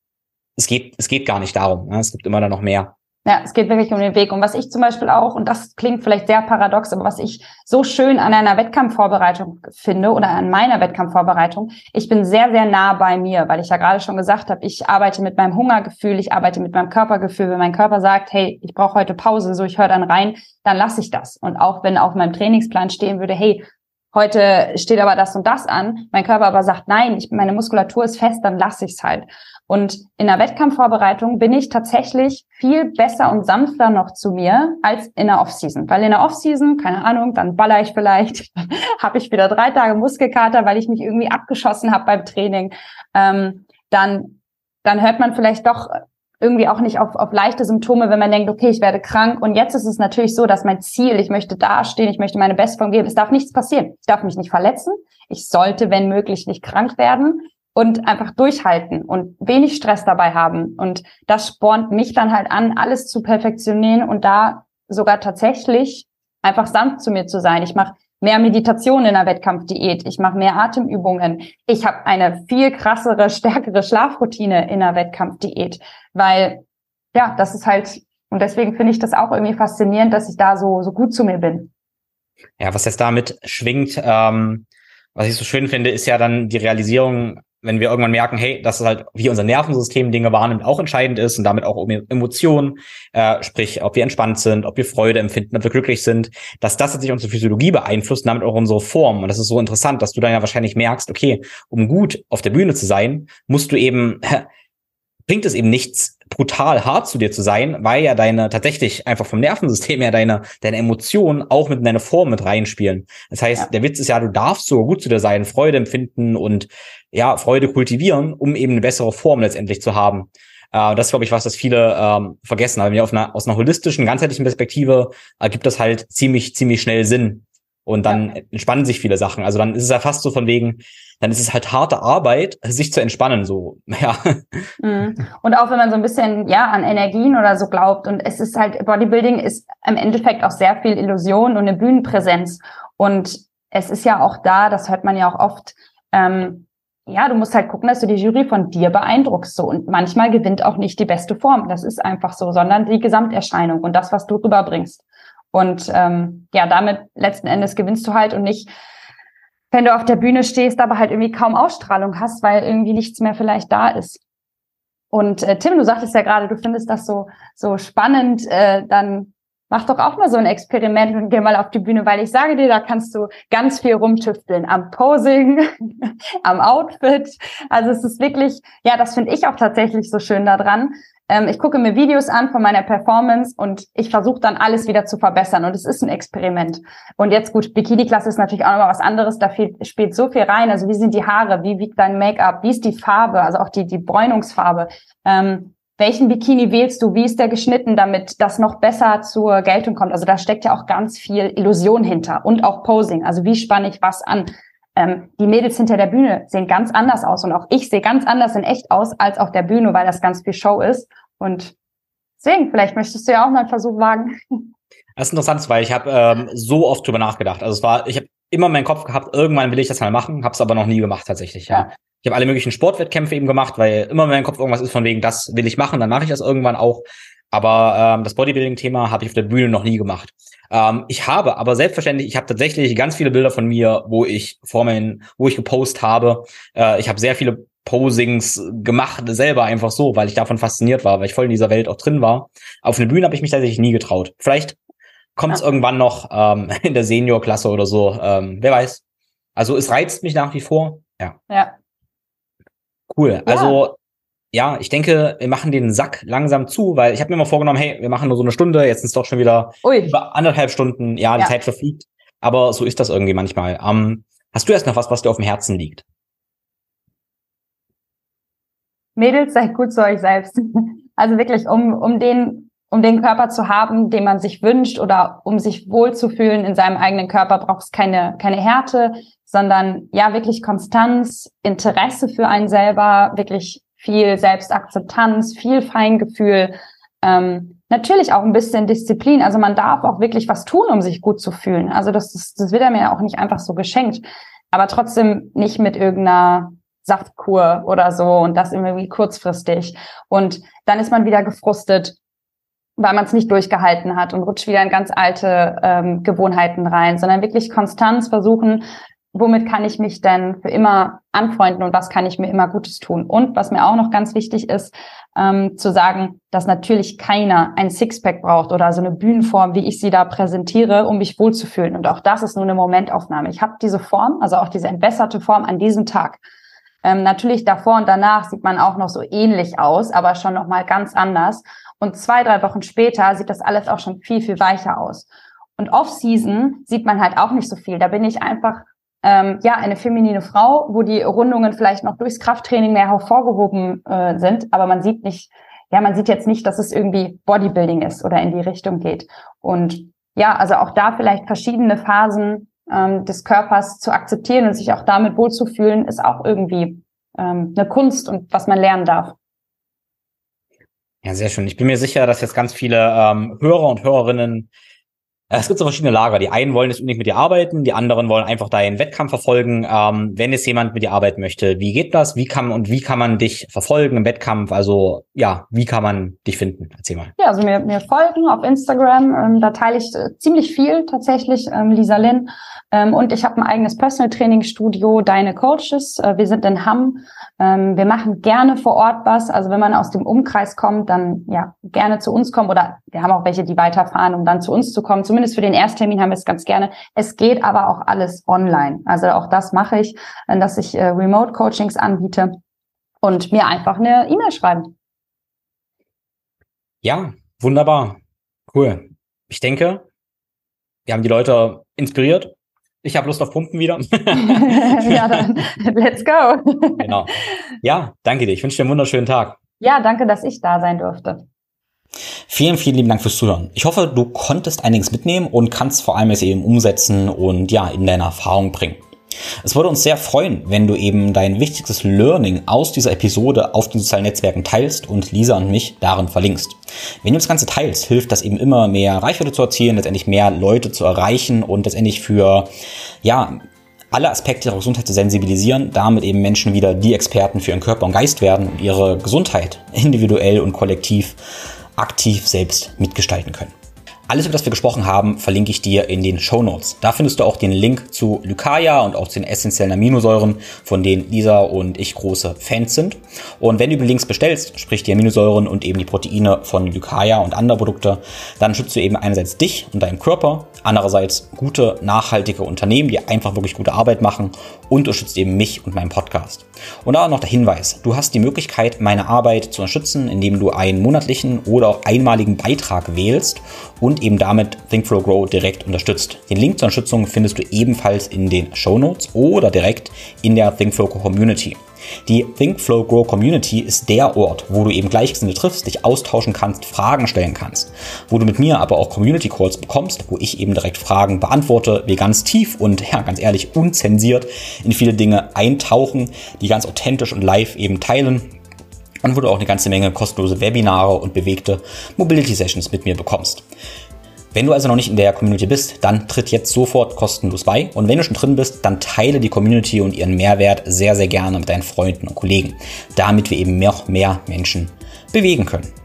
es geht, es geht gar nicht darum. Ne? Es gibt immer dann noch mehr. Ja, es geht wirklich um den Weg. Und was ich zum Beispiel auch, und das klingt vielleicht sehr paradox, aber was ich so schön an einer Wettkampfvorbereitung finde oder an meiner Wettkampfvorbereitung, ich bin sehr, sehr nah bei mir, weil ich ja gerade schon gesagt habe, ich arbeite mit meinem Hungergefühl, ich arbeite mit meinem Körpergefühl. Wenn mein Körper sagt, hey, ich brauche heute Pause, so ich höre dann rein, dann lasse ich das. Und auch wenn auf meinem Trainingsplan stehen würde, hey, heute steht aber das und das an, mein Körper aber sagt, nein, ich, meine Muskulatur ist fest, dann lasse ich es halt. Und in der Wettkampfvorbereitung bin ich tatsächlich viel besser und sanfter noch zu mir als in der Offseason. Weil in der Offseason, keine Ahnung, dann baller ich vielleicht, <laughs> habe ich wieder drei Tage Muskelkater, weil ich mich irgendwie abgeschossen habe beim Training. Ähm, dann, dann hört man vielleicht doch irgendwie auch nicht auf, auf leichte Symptome, wenn man denkt, okay, ich werde krank. Und jetzt ist es natürlich so, dass mein Ziel, ich möchte dastehen, ich möchte meine Bestform geben. Es darf nichts passieren. Ich darf mich nicht verletzen. Ich sollte, wenn möglich, nicht krank werden und einfach durchhalten und wenig Stress dabei haben. Und das spornt mich dann halt an, alles zu perfektionieren und da sogar tatsächlich einfach sanft zu mir zu sein. Ich mache mehr Meditation in der Wettkampfdiät, ich mache mehr Atemübungen, ich habe eine viel krassere, <laughs> stärkere Schlafroutine in der Wettkampfdiät, weil ja, das ist halt und deswegen finde ich das auch irgendwie faszinierend, dass ich da so so gut zu mir bin. Ja, was jetzt damit schwingt, ähm, was ich so schön finde, ist ja dann die Realisierung, wenn wir irgendwann merken, hey, dass es halt, wie unser Nervensystem Dinge wahrnimmt, auch entscheidend ist und damit auch um Emotionen, äh, sprich, ob wir entspannt sind, ob wir Freude empfinden, ob wir glücklich sind, dass das tatsächlich unsere Physiologie beeinflusst und damit auch unsere Form. Und das ist so interessant, dass du dann ja wahrscheinlich merkst, okay, um gut auf der Bühne zu sein, musst du eben, <laughs> bringt es eben nichts, brutal hart zu dir zu sein, weil ja deine tatsächlich einfach vom Nervensystem her deine, deine Emotionen auch mit in deine Form mit reinspielen. Das heißt, ja. der Witz ist ja, du darfst so gut zu dir sein, Freude empfinden und ja, Freude kultivieren, um eben eine bessere Form letztendlich zu haben. Äh, das ist, glaube ich, was, das viele ähm, vergessen. Aber auf einer, aus einer holistischen, ganzheitlichen Perspektive ergibt das halt ziemlich, ziemlich schnell Sinn. Und dann ja. entspannen sich viele Sachen. Also dann ist es ja fast so von wegen, dann ist es halt harte Arbeit, sich zu entspannen, so, <laughs> ja. Mhm. Und auch wenn man so ein bisschen, ja, an Energien oder so glaubt. Und es ist halt, Bodybuilding ist im Endeffekt auch sehr viel Illusion und eine Bühnenpräsenz. Und es ist ja auch da, das hört man ja auch oft, ähm, ja, du musst halt gucken, dass du die Jury von dir beeindruckst. So. Und manchmal gewinnt auch nicht die beste Form. Das ist einfach so, sondern die Gesamterscheinung und das, was du rüberbringst. Und ähm, ja, damit letzten Endes gewinnst du halt und nicht, wenn du auf der Bühne stehst, aber halt irgendwie kaum Ausstrahlung hast, weil irgendwie nichts mehr vielleicht da ist. Und äh, Tim, du sagtest ja gerade, du findest das so so spannend, äh, dann mach doch auch mal so ein Experiment und geh mal auf die Bühne, weil ich sage dir, da kannst du ganz viel rumtüfteln am Posing, <laughs> am Outfit. Also es ist wirklich, ja, das finde ich auch tatsächlich so schön daran. Ähm, ich gucke mir Videos an von meiner Performance und ich versuche dann alles wieder zu verbessern und es ist ein Experiment. Und jetzt gut, Bikini-Klasse ist natürlich auch nochmal was anderes, da viel, spielt so viel rein. Also wie sind die Haare, wie wiegt dein Make-up, wie ist die Farbe, also auch die, die Bräunungsfarbe. Ähm, welchen Bikini wählst du? Wie ist der geschnitten, damit das noch besser zur Geltung kommt? Also da steckt ja auch ganz viel Illusion hinter und auch Posing. Also wie spanne ich was an? Ähm, die Mädels hinter der Bühne sehen ganz anders aus und auch ich sehe ganz anders in echt aus als auf der Bühne, weil das ganz viel Show ist. Und deswegen, vielleicht möchtest du ja auch mal einen Versuch wagen. Das ist interessant, weil ich habe ähm, so oft drüber nachgedacht. Also es war, ich habe immer meinen Kopf gehabt, irgendwann will ich das mal machen, habe es aber noch nie gemacht tatsächlich. Ja. ja. Ich habe alle möglichen Sportwettkämpfe eben gemacht, weil immer in meinem Kopf irgendwas ist von wegen, das will ich machen, dann mache ich das irgendwann auch. Aber ähm, das Bodybuilding-Thema habe ich auf der Bühne noch nie gemacht. Ähm, ich habe aber selbstverständlich, ich habe tatsächlich ganz viele Bilder von mir, wo ich vor meinen, wo ich gepostet habe. Äh, ich habe sehr viele Posings gemacht, selber einfach so, weil ich davon fasziniert war, weil ich voll in dieser Welt auch drin war. Auf eine Bühne habe ich mich tatsächlich nie getraut. Vielleicht kommt es ja. irgendwann noch ähm, <laughs> in der Senior-Klasse oder so. Ähm, wer weiß. Also es reizt mich nach wie vor. Ja. Ja. Cool. Ja. Also ja, ich denke, wir machen den Sack langsam zu, weil ich habe mir mal vorgenommen, hey, wir machen nur so eine Stunde, jetzt sind es doch schon wieder Ui. über anderthalb Stunden. Ja, die ja. Zeit verfliegt. Aber so ist das irgendwie manchmal. Ähm, hast du erst noch was, was dir auf dem Herzen liegt? Mädels, seid gut zu euch selbst. <laughs> Also wirklich, um, um den, um den Körper zu haben, den man sich wünscht oder um sich wohlzufühlen in seinem eigenen Körper, braucht es keine, keine Härte, sondern ja, wirklich Konstanz, Interesse für einen selber, wirklich viel Selbstakzeptanz, viel Feingefühl, ähm, natürlich auch ein bisschen Disziplin. Also man darf auch wirklich was tun, um sich gut zu fühlen. Also das, das, das wird einem ja auch nicht einfach so geschenkt. Aber trotzdem nicht mit irgendeiner Saftkur oder so und das irgendwie kurzfristig. Und dann ist man wieder gefrustet, weil man es nicht durchgehalten hat und rutscht wieder in ganz alte ähm, Gewohnheiten rein, sondern wirklich Konstanz versuchen, womit kann ich mich denn für immer anfreunden und was kann ich mir immer Gutes tun. Und was mir auch noch ganz wichtig ist, ähm, zu sagen, dass natürlich keiner ein Sixpack braucht oder so eine Bühnenform, wie ich sie da präsentiere, um mich wohlzufühlen. Und auch das ist nur eine Momentaufnahme. Ich habe diese Form, also auch diese entwässerte Form an diesem Tag. Ähm, natürlich davor und danach sieht man auch noch so ähnlich aus, aber schon noch mal ganz anders. Und zwei, drei Wochen später sieht das alles auch schon viel, viel weicher aus. Und Off-Season sieht man halt auch nicht so viel. Da bin ich einfach ähm, ja eine feminine Frau, wo die Rundungen vielleicht noch durchs Krafttraining mehr hervorgehoben äh, sind, aber man sieht nicht, ja, man sieht jetzt nicht, dass es irgendwie Bodybuilding ist oder in die Richtung geht. Und ja, also auch da vielleicht verschiedene Phasen ähm, des Körpers zu akzeptieren und sich auch damit wohlzufühlen, ist auch irgendwie ähm, eine Kunst und was man lernen darf. Ja, sehr schön. Ich bin mir sicher, dass jetzt ganz viele ähm, Hörer und Hörerinnen es gibt so verschiedene Lager. Die einen wollen jetzt unbedingt mit dir arbeiten, die anderen wollen einfach deinen Wettkampf verfolgen. Ähm, wenn jetzt jemand mit dir arbeiten möchte, wie geht das? Wie kann und wie kann man dich verfolgen im Wettkampf? Also ja, wie kann man dich finden? Erzähl mal. Ja, also mir, mir folgen auf Instagram. Ähm, da teile ich äh, ziemlich viel tatsächlich, ähm, Lisa Lynn. Ähm, und ich habe ein eigenes Personal Training Studio, Deine Coaches. Äh, wir sind in Hamm. Ähm, wir machen gerne vor Ort was. Also wenn man aus dem Umkreis kommt, dann ja gerne zu uns kommen oder wir haben auch welche, die weiterfahren, um dann zu uns zu kommen. Zumindest für den Ersttermin haben wir es ganz gerne. Es geht aber auch alles online. Also auch das mache ich, äh, dass ich äh, Remote-Coachings anbiete und mir einfach eine E-Mail schreiben. Ja, wunderbar. Cool. Ich denke, wir haben die Leute inspiriert. Ich habe Lust auf Pumpen wieder. <laughs> <laughs> ja, dann let's go. genau. Ja, danke dir. Ich wünsche dir einen wunderschönen Tag. Ja, danke, dass ich da sein durfte. Vielen, vielen lieben Dank fürs Zuhören. Ich hoffe, du konntest einiges mitnehmen und kannst vor allem es eben umsetzen und ja, in deine Erfahrung bringen. Es würde uns sehr freuen, wenn du eben dein wichtigstes Learning aus dieser Episode auf den sozialen Netzwerken teilst und Lisa und mich darin verlinkst. Wenn du das Ganze teilst, hilft das eben immer mehr Reichweite zu erzielen, letztendlich mehr Leute zu erreichen und letztendlich für, ja, alle Aspekte ihrer Gesundheit zu sensibilisieren, damit eben Menschen wieder die Experten für ihren Körper und Geist werden und ihre Gesundheit individuell und kollektiv aktiv selbst mitgestalten können. Alles, über das wir gesprochen haben, verlinke ich dir in den Show Notes. Da findest du auch den Link zu Lycaia und auch zu den essentiellen Aminosäuren, von denen Lisa und ich große Fans sind. Und wenn du über Links bestellst, sprich die Aminosäuren und eben die Proteine von Lycaia und andere Produkte, dann schützt du eben einerseits dich und deinen Körper, andererseits gute, nachhaltige Unternehmen, die einfach wirklich gute Arbeit machen und schützt eben mich und meinen Podcast. Und da noch der Hinweis, du hast die Möglichkeit, meine Arbeit zu unterstützen, indem du einen monatlichen oder auch einmaligen Beitrag wählst und eben damit Think Flow Grow direkt unterstützt. Den Link zur Unterstützung findest du ebenfalls in den Show Notes oder direkt in der Think Flow Community. Die Think Flow Grow Community ist der Ort, wo du eben Gleichgesinnte triffst, dich austauschen kannst, Fragen stellen kannst, wo du mit mir aber auch Community Calls bekommst, wo ich eben direkt Fragen beantworte, wir ganz tief und ja, ganz ehrlich unzensiert in viele Dinge eintauchen, die ganz authentisch und live eben teilen und wo du auch eine ganze Menge kostenlose Webinare und bewegte Mobility Sessions mit mir bekommst. Wenn du also noch nicht in der Community bist, dann tritt jetzt sofort kostenlos bei. Und wenn du schon drin bist, dann teile die Community und ihren Mehrwert sehr, sehr gerne mit deinen Freunden und Kollegen, damit wir eben noch mehr Menschen bewegen können.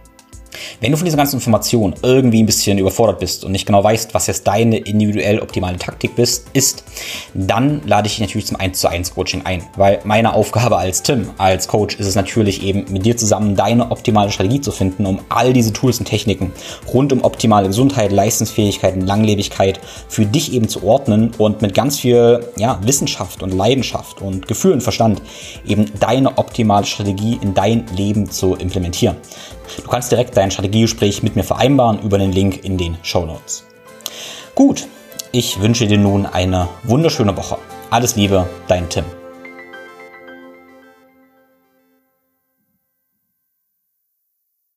Wenn du von dieser ganzen Information irgendwie ein bisschen überfordert bist und nicht genau weißt, was jetzt deine individuell optimale Taktik bist, ist, dann lade ich dich natürlich zum 1 zu 1 Coaching ein. Weil meine Aufgabe als Tim, als Coach, ist es natürlich eben mit dir zusammen deine optimale Strategie zu finden, um all diese Tools und Techniken rund um optimale Gesundheit, Leistungsfähigkeit und Langlebigkeit für dich eben zu ordnen und mit ganz viel ja, Wissenschaft und Leidenschaft und Gefühl und Verstand eben deine optimale Strategie in dein Leben zu implementieren. Du kannst direkt dein Strategiegespräch mit mir vereinbaren über den Link in den Show Notes. Gut, ich wünsche dir nun eine wunderschöne Woche. Alles Liebe, dein Tim.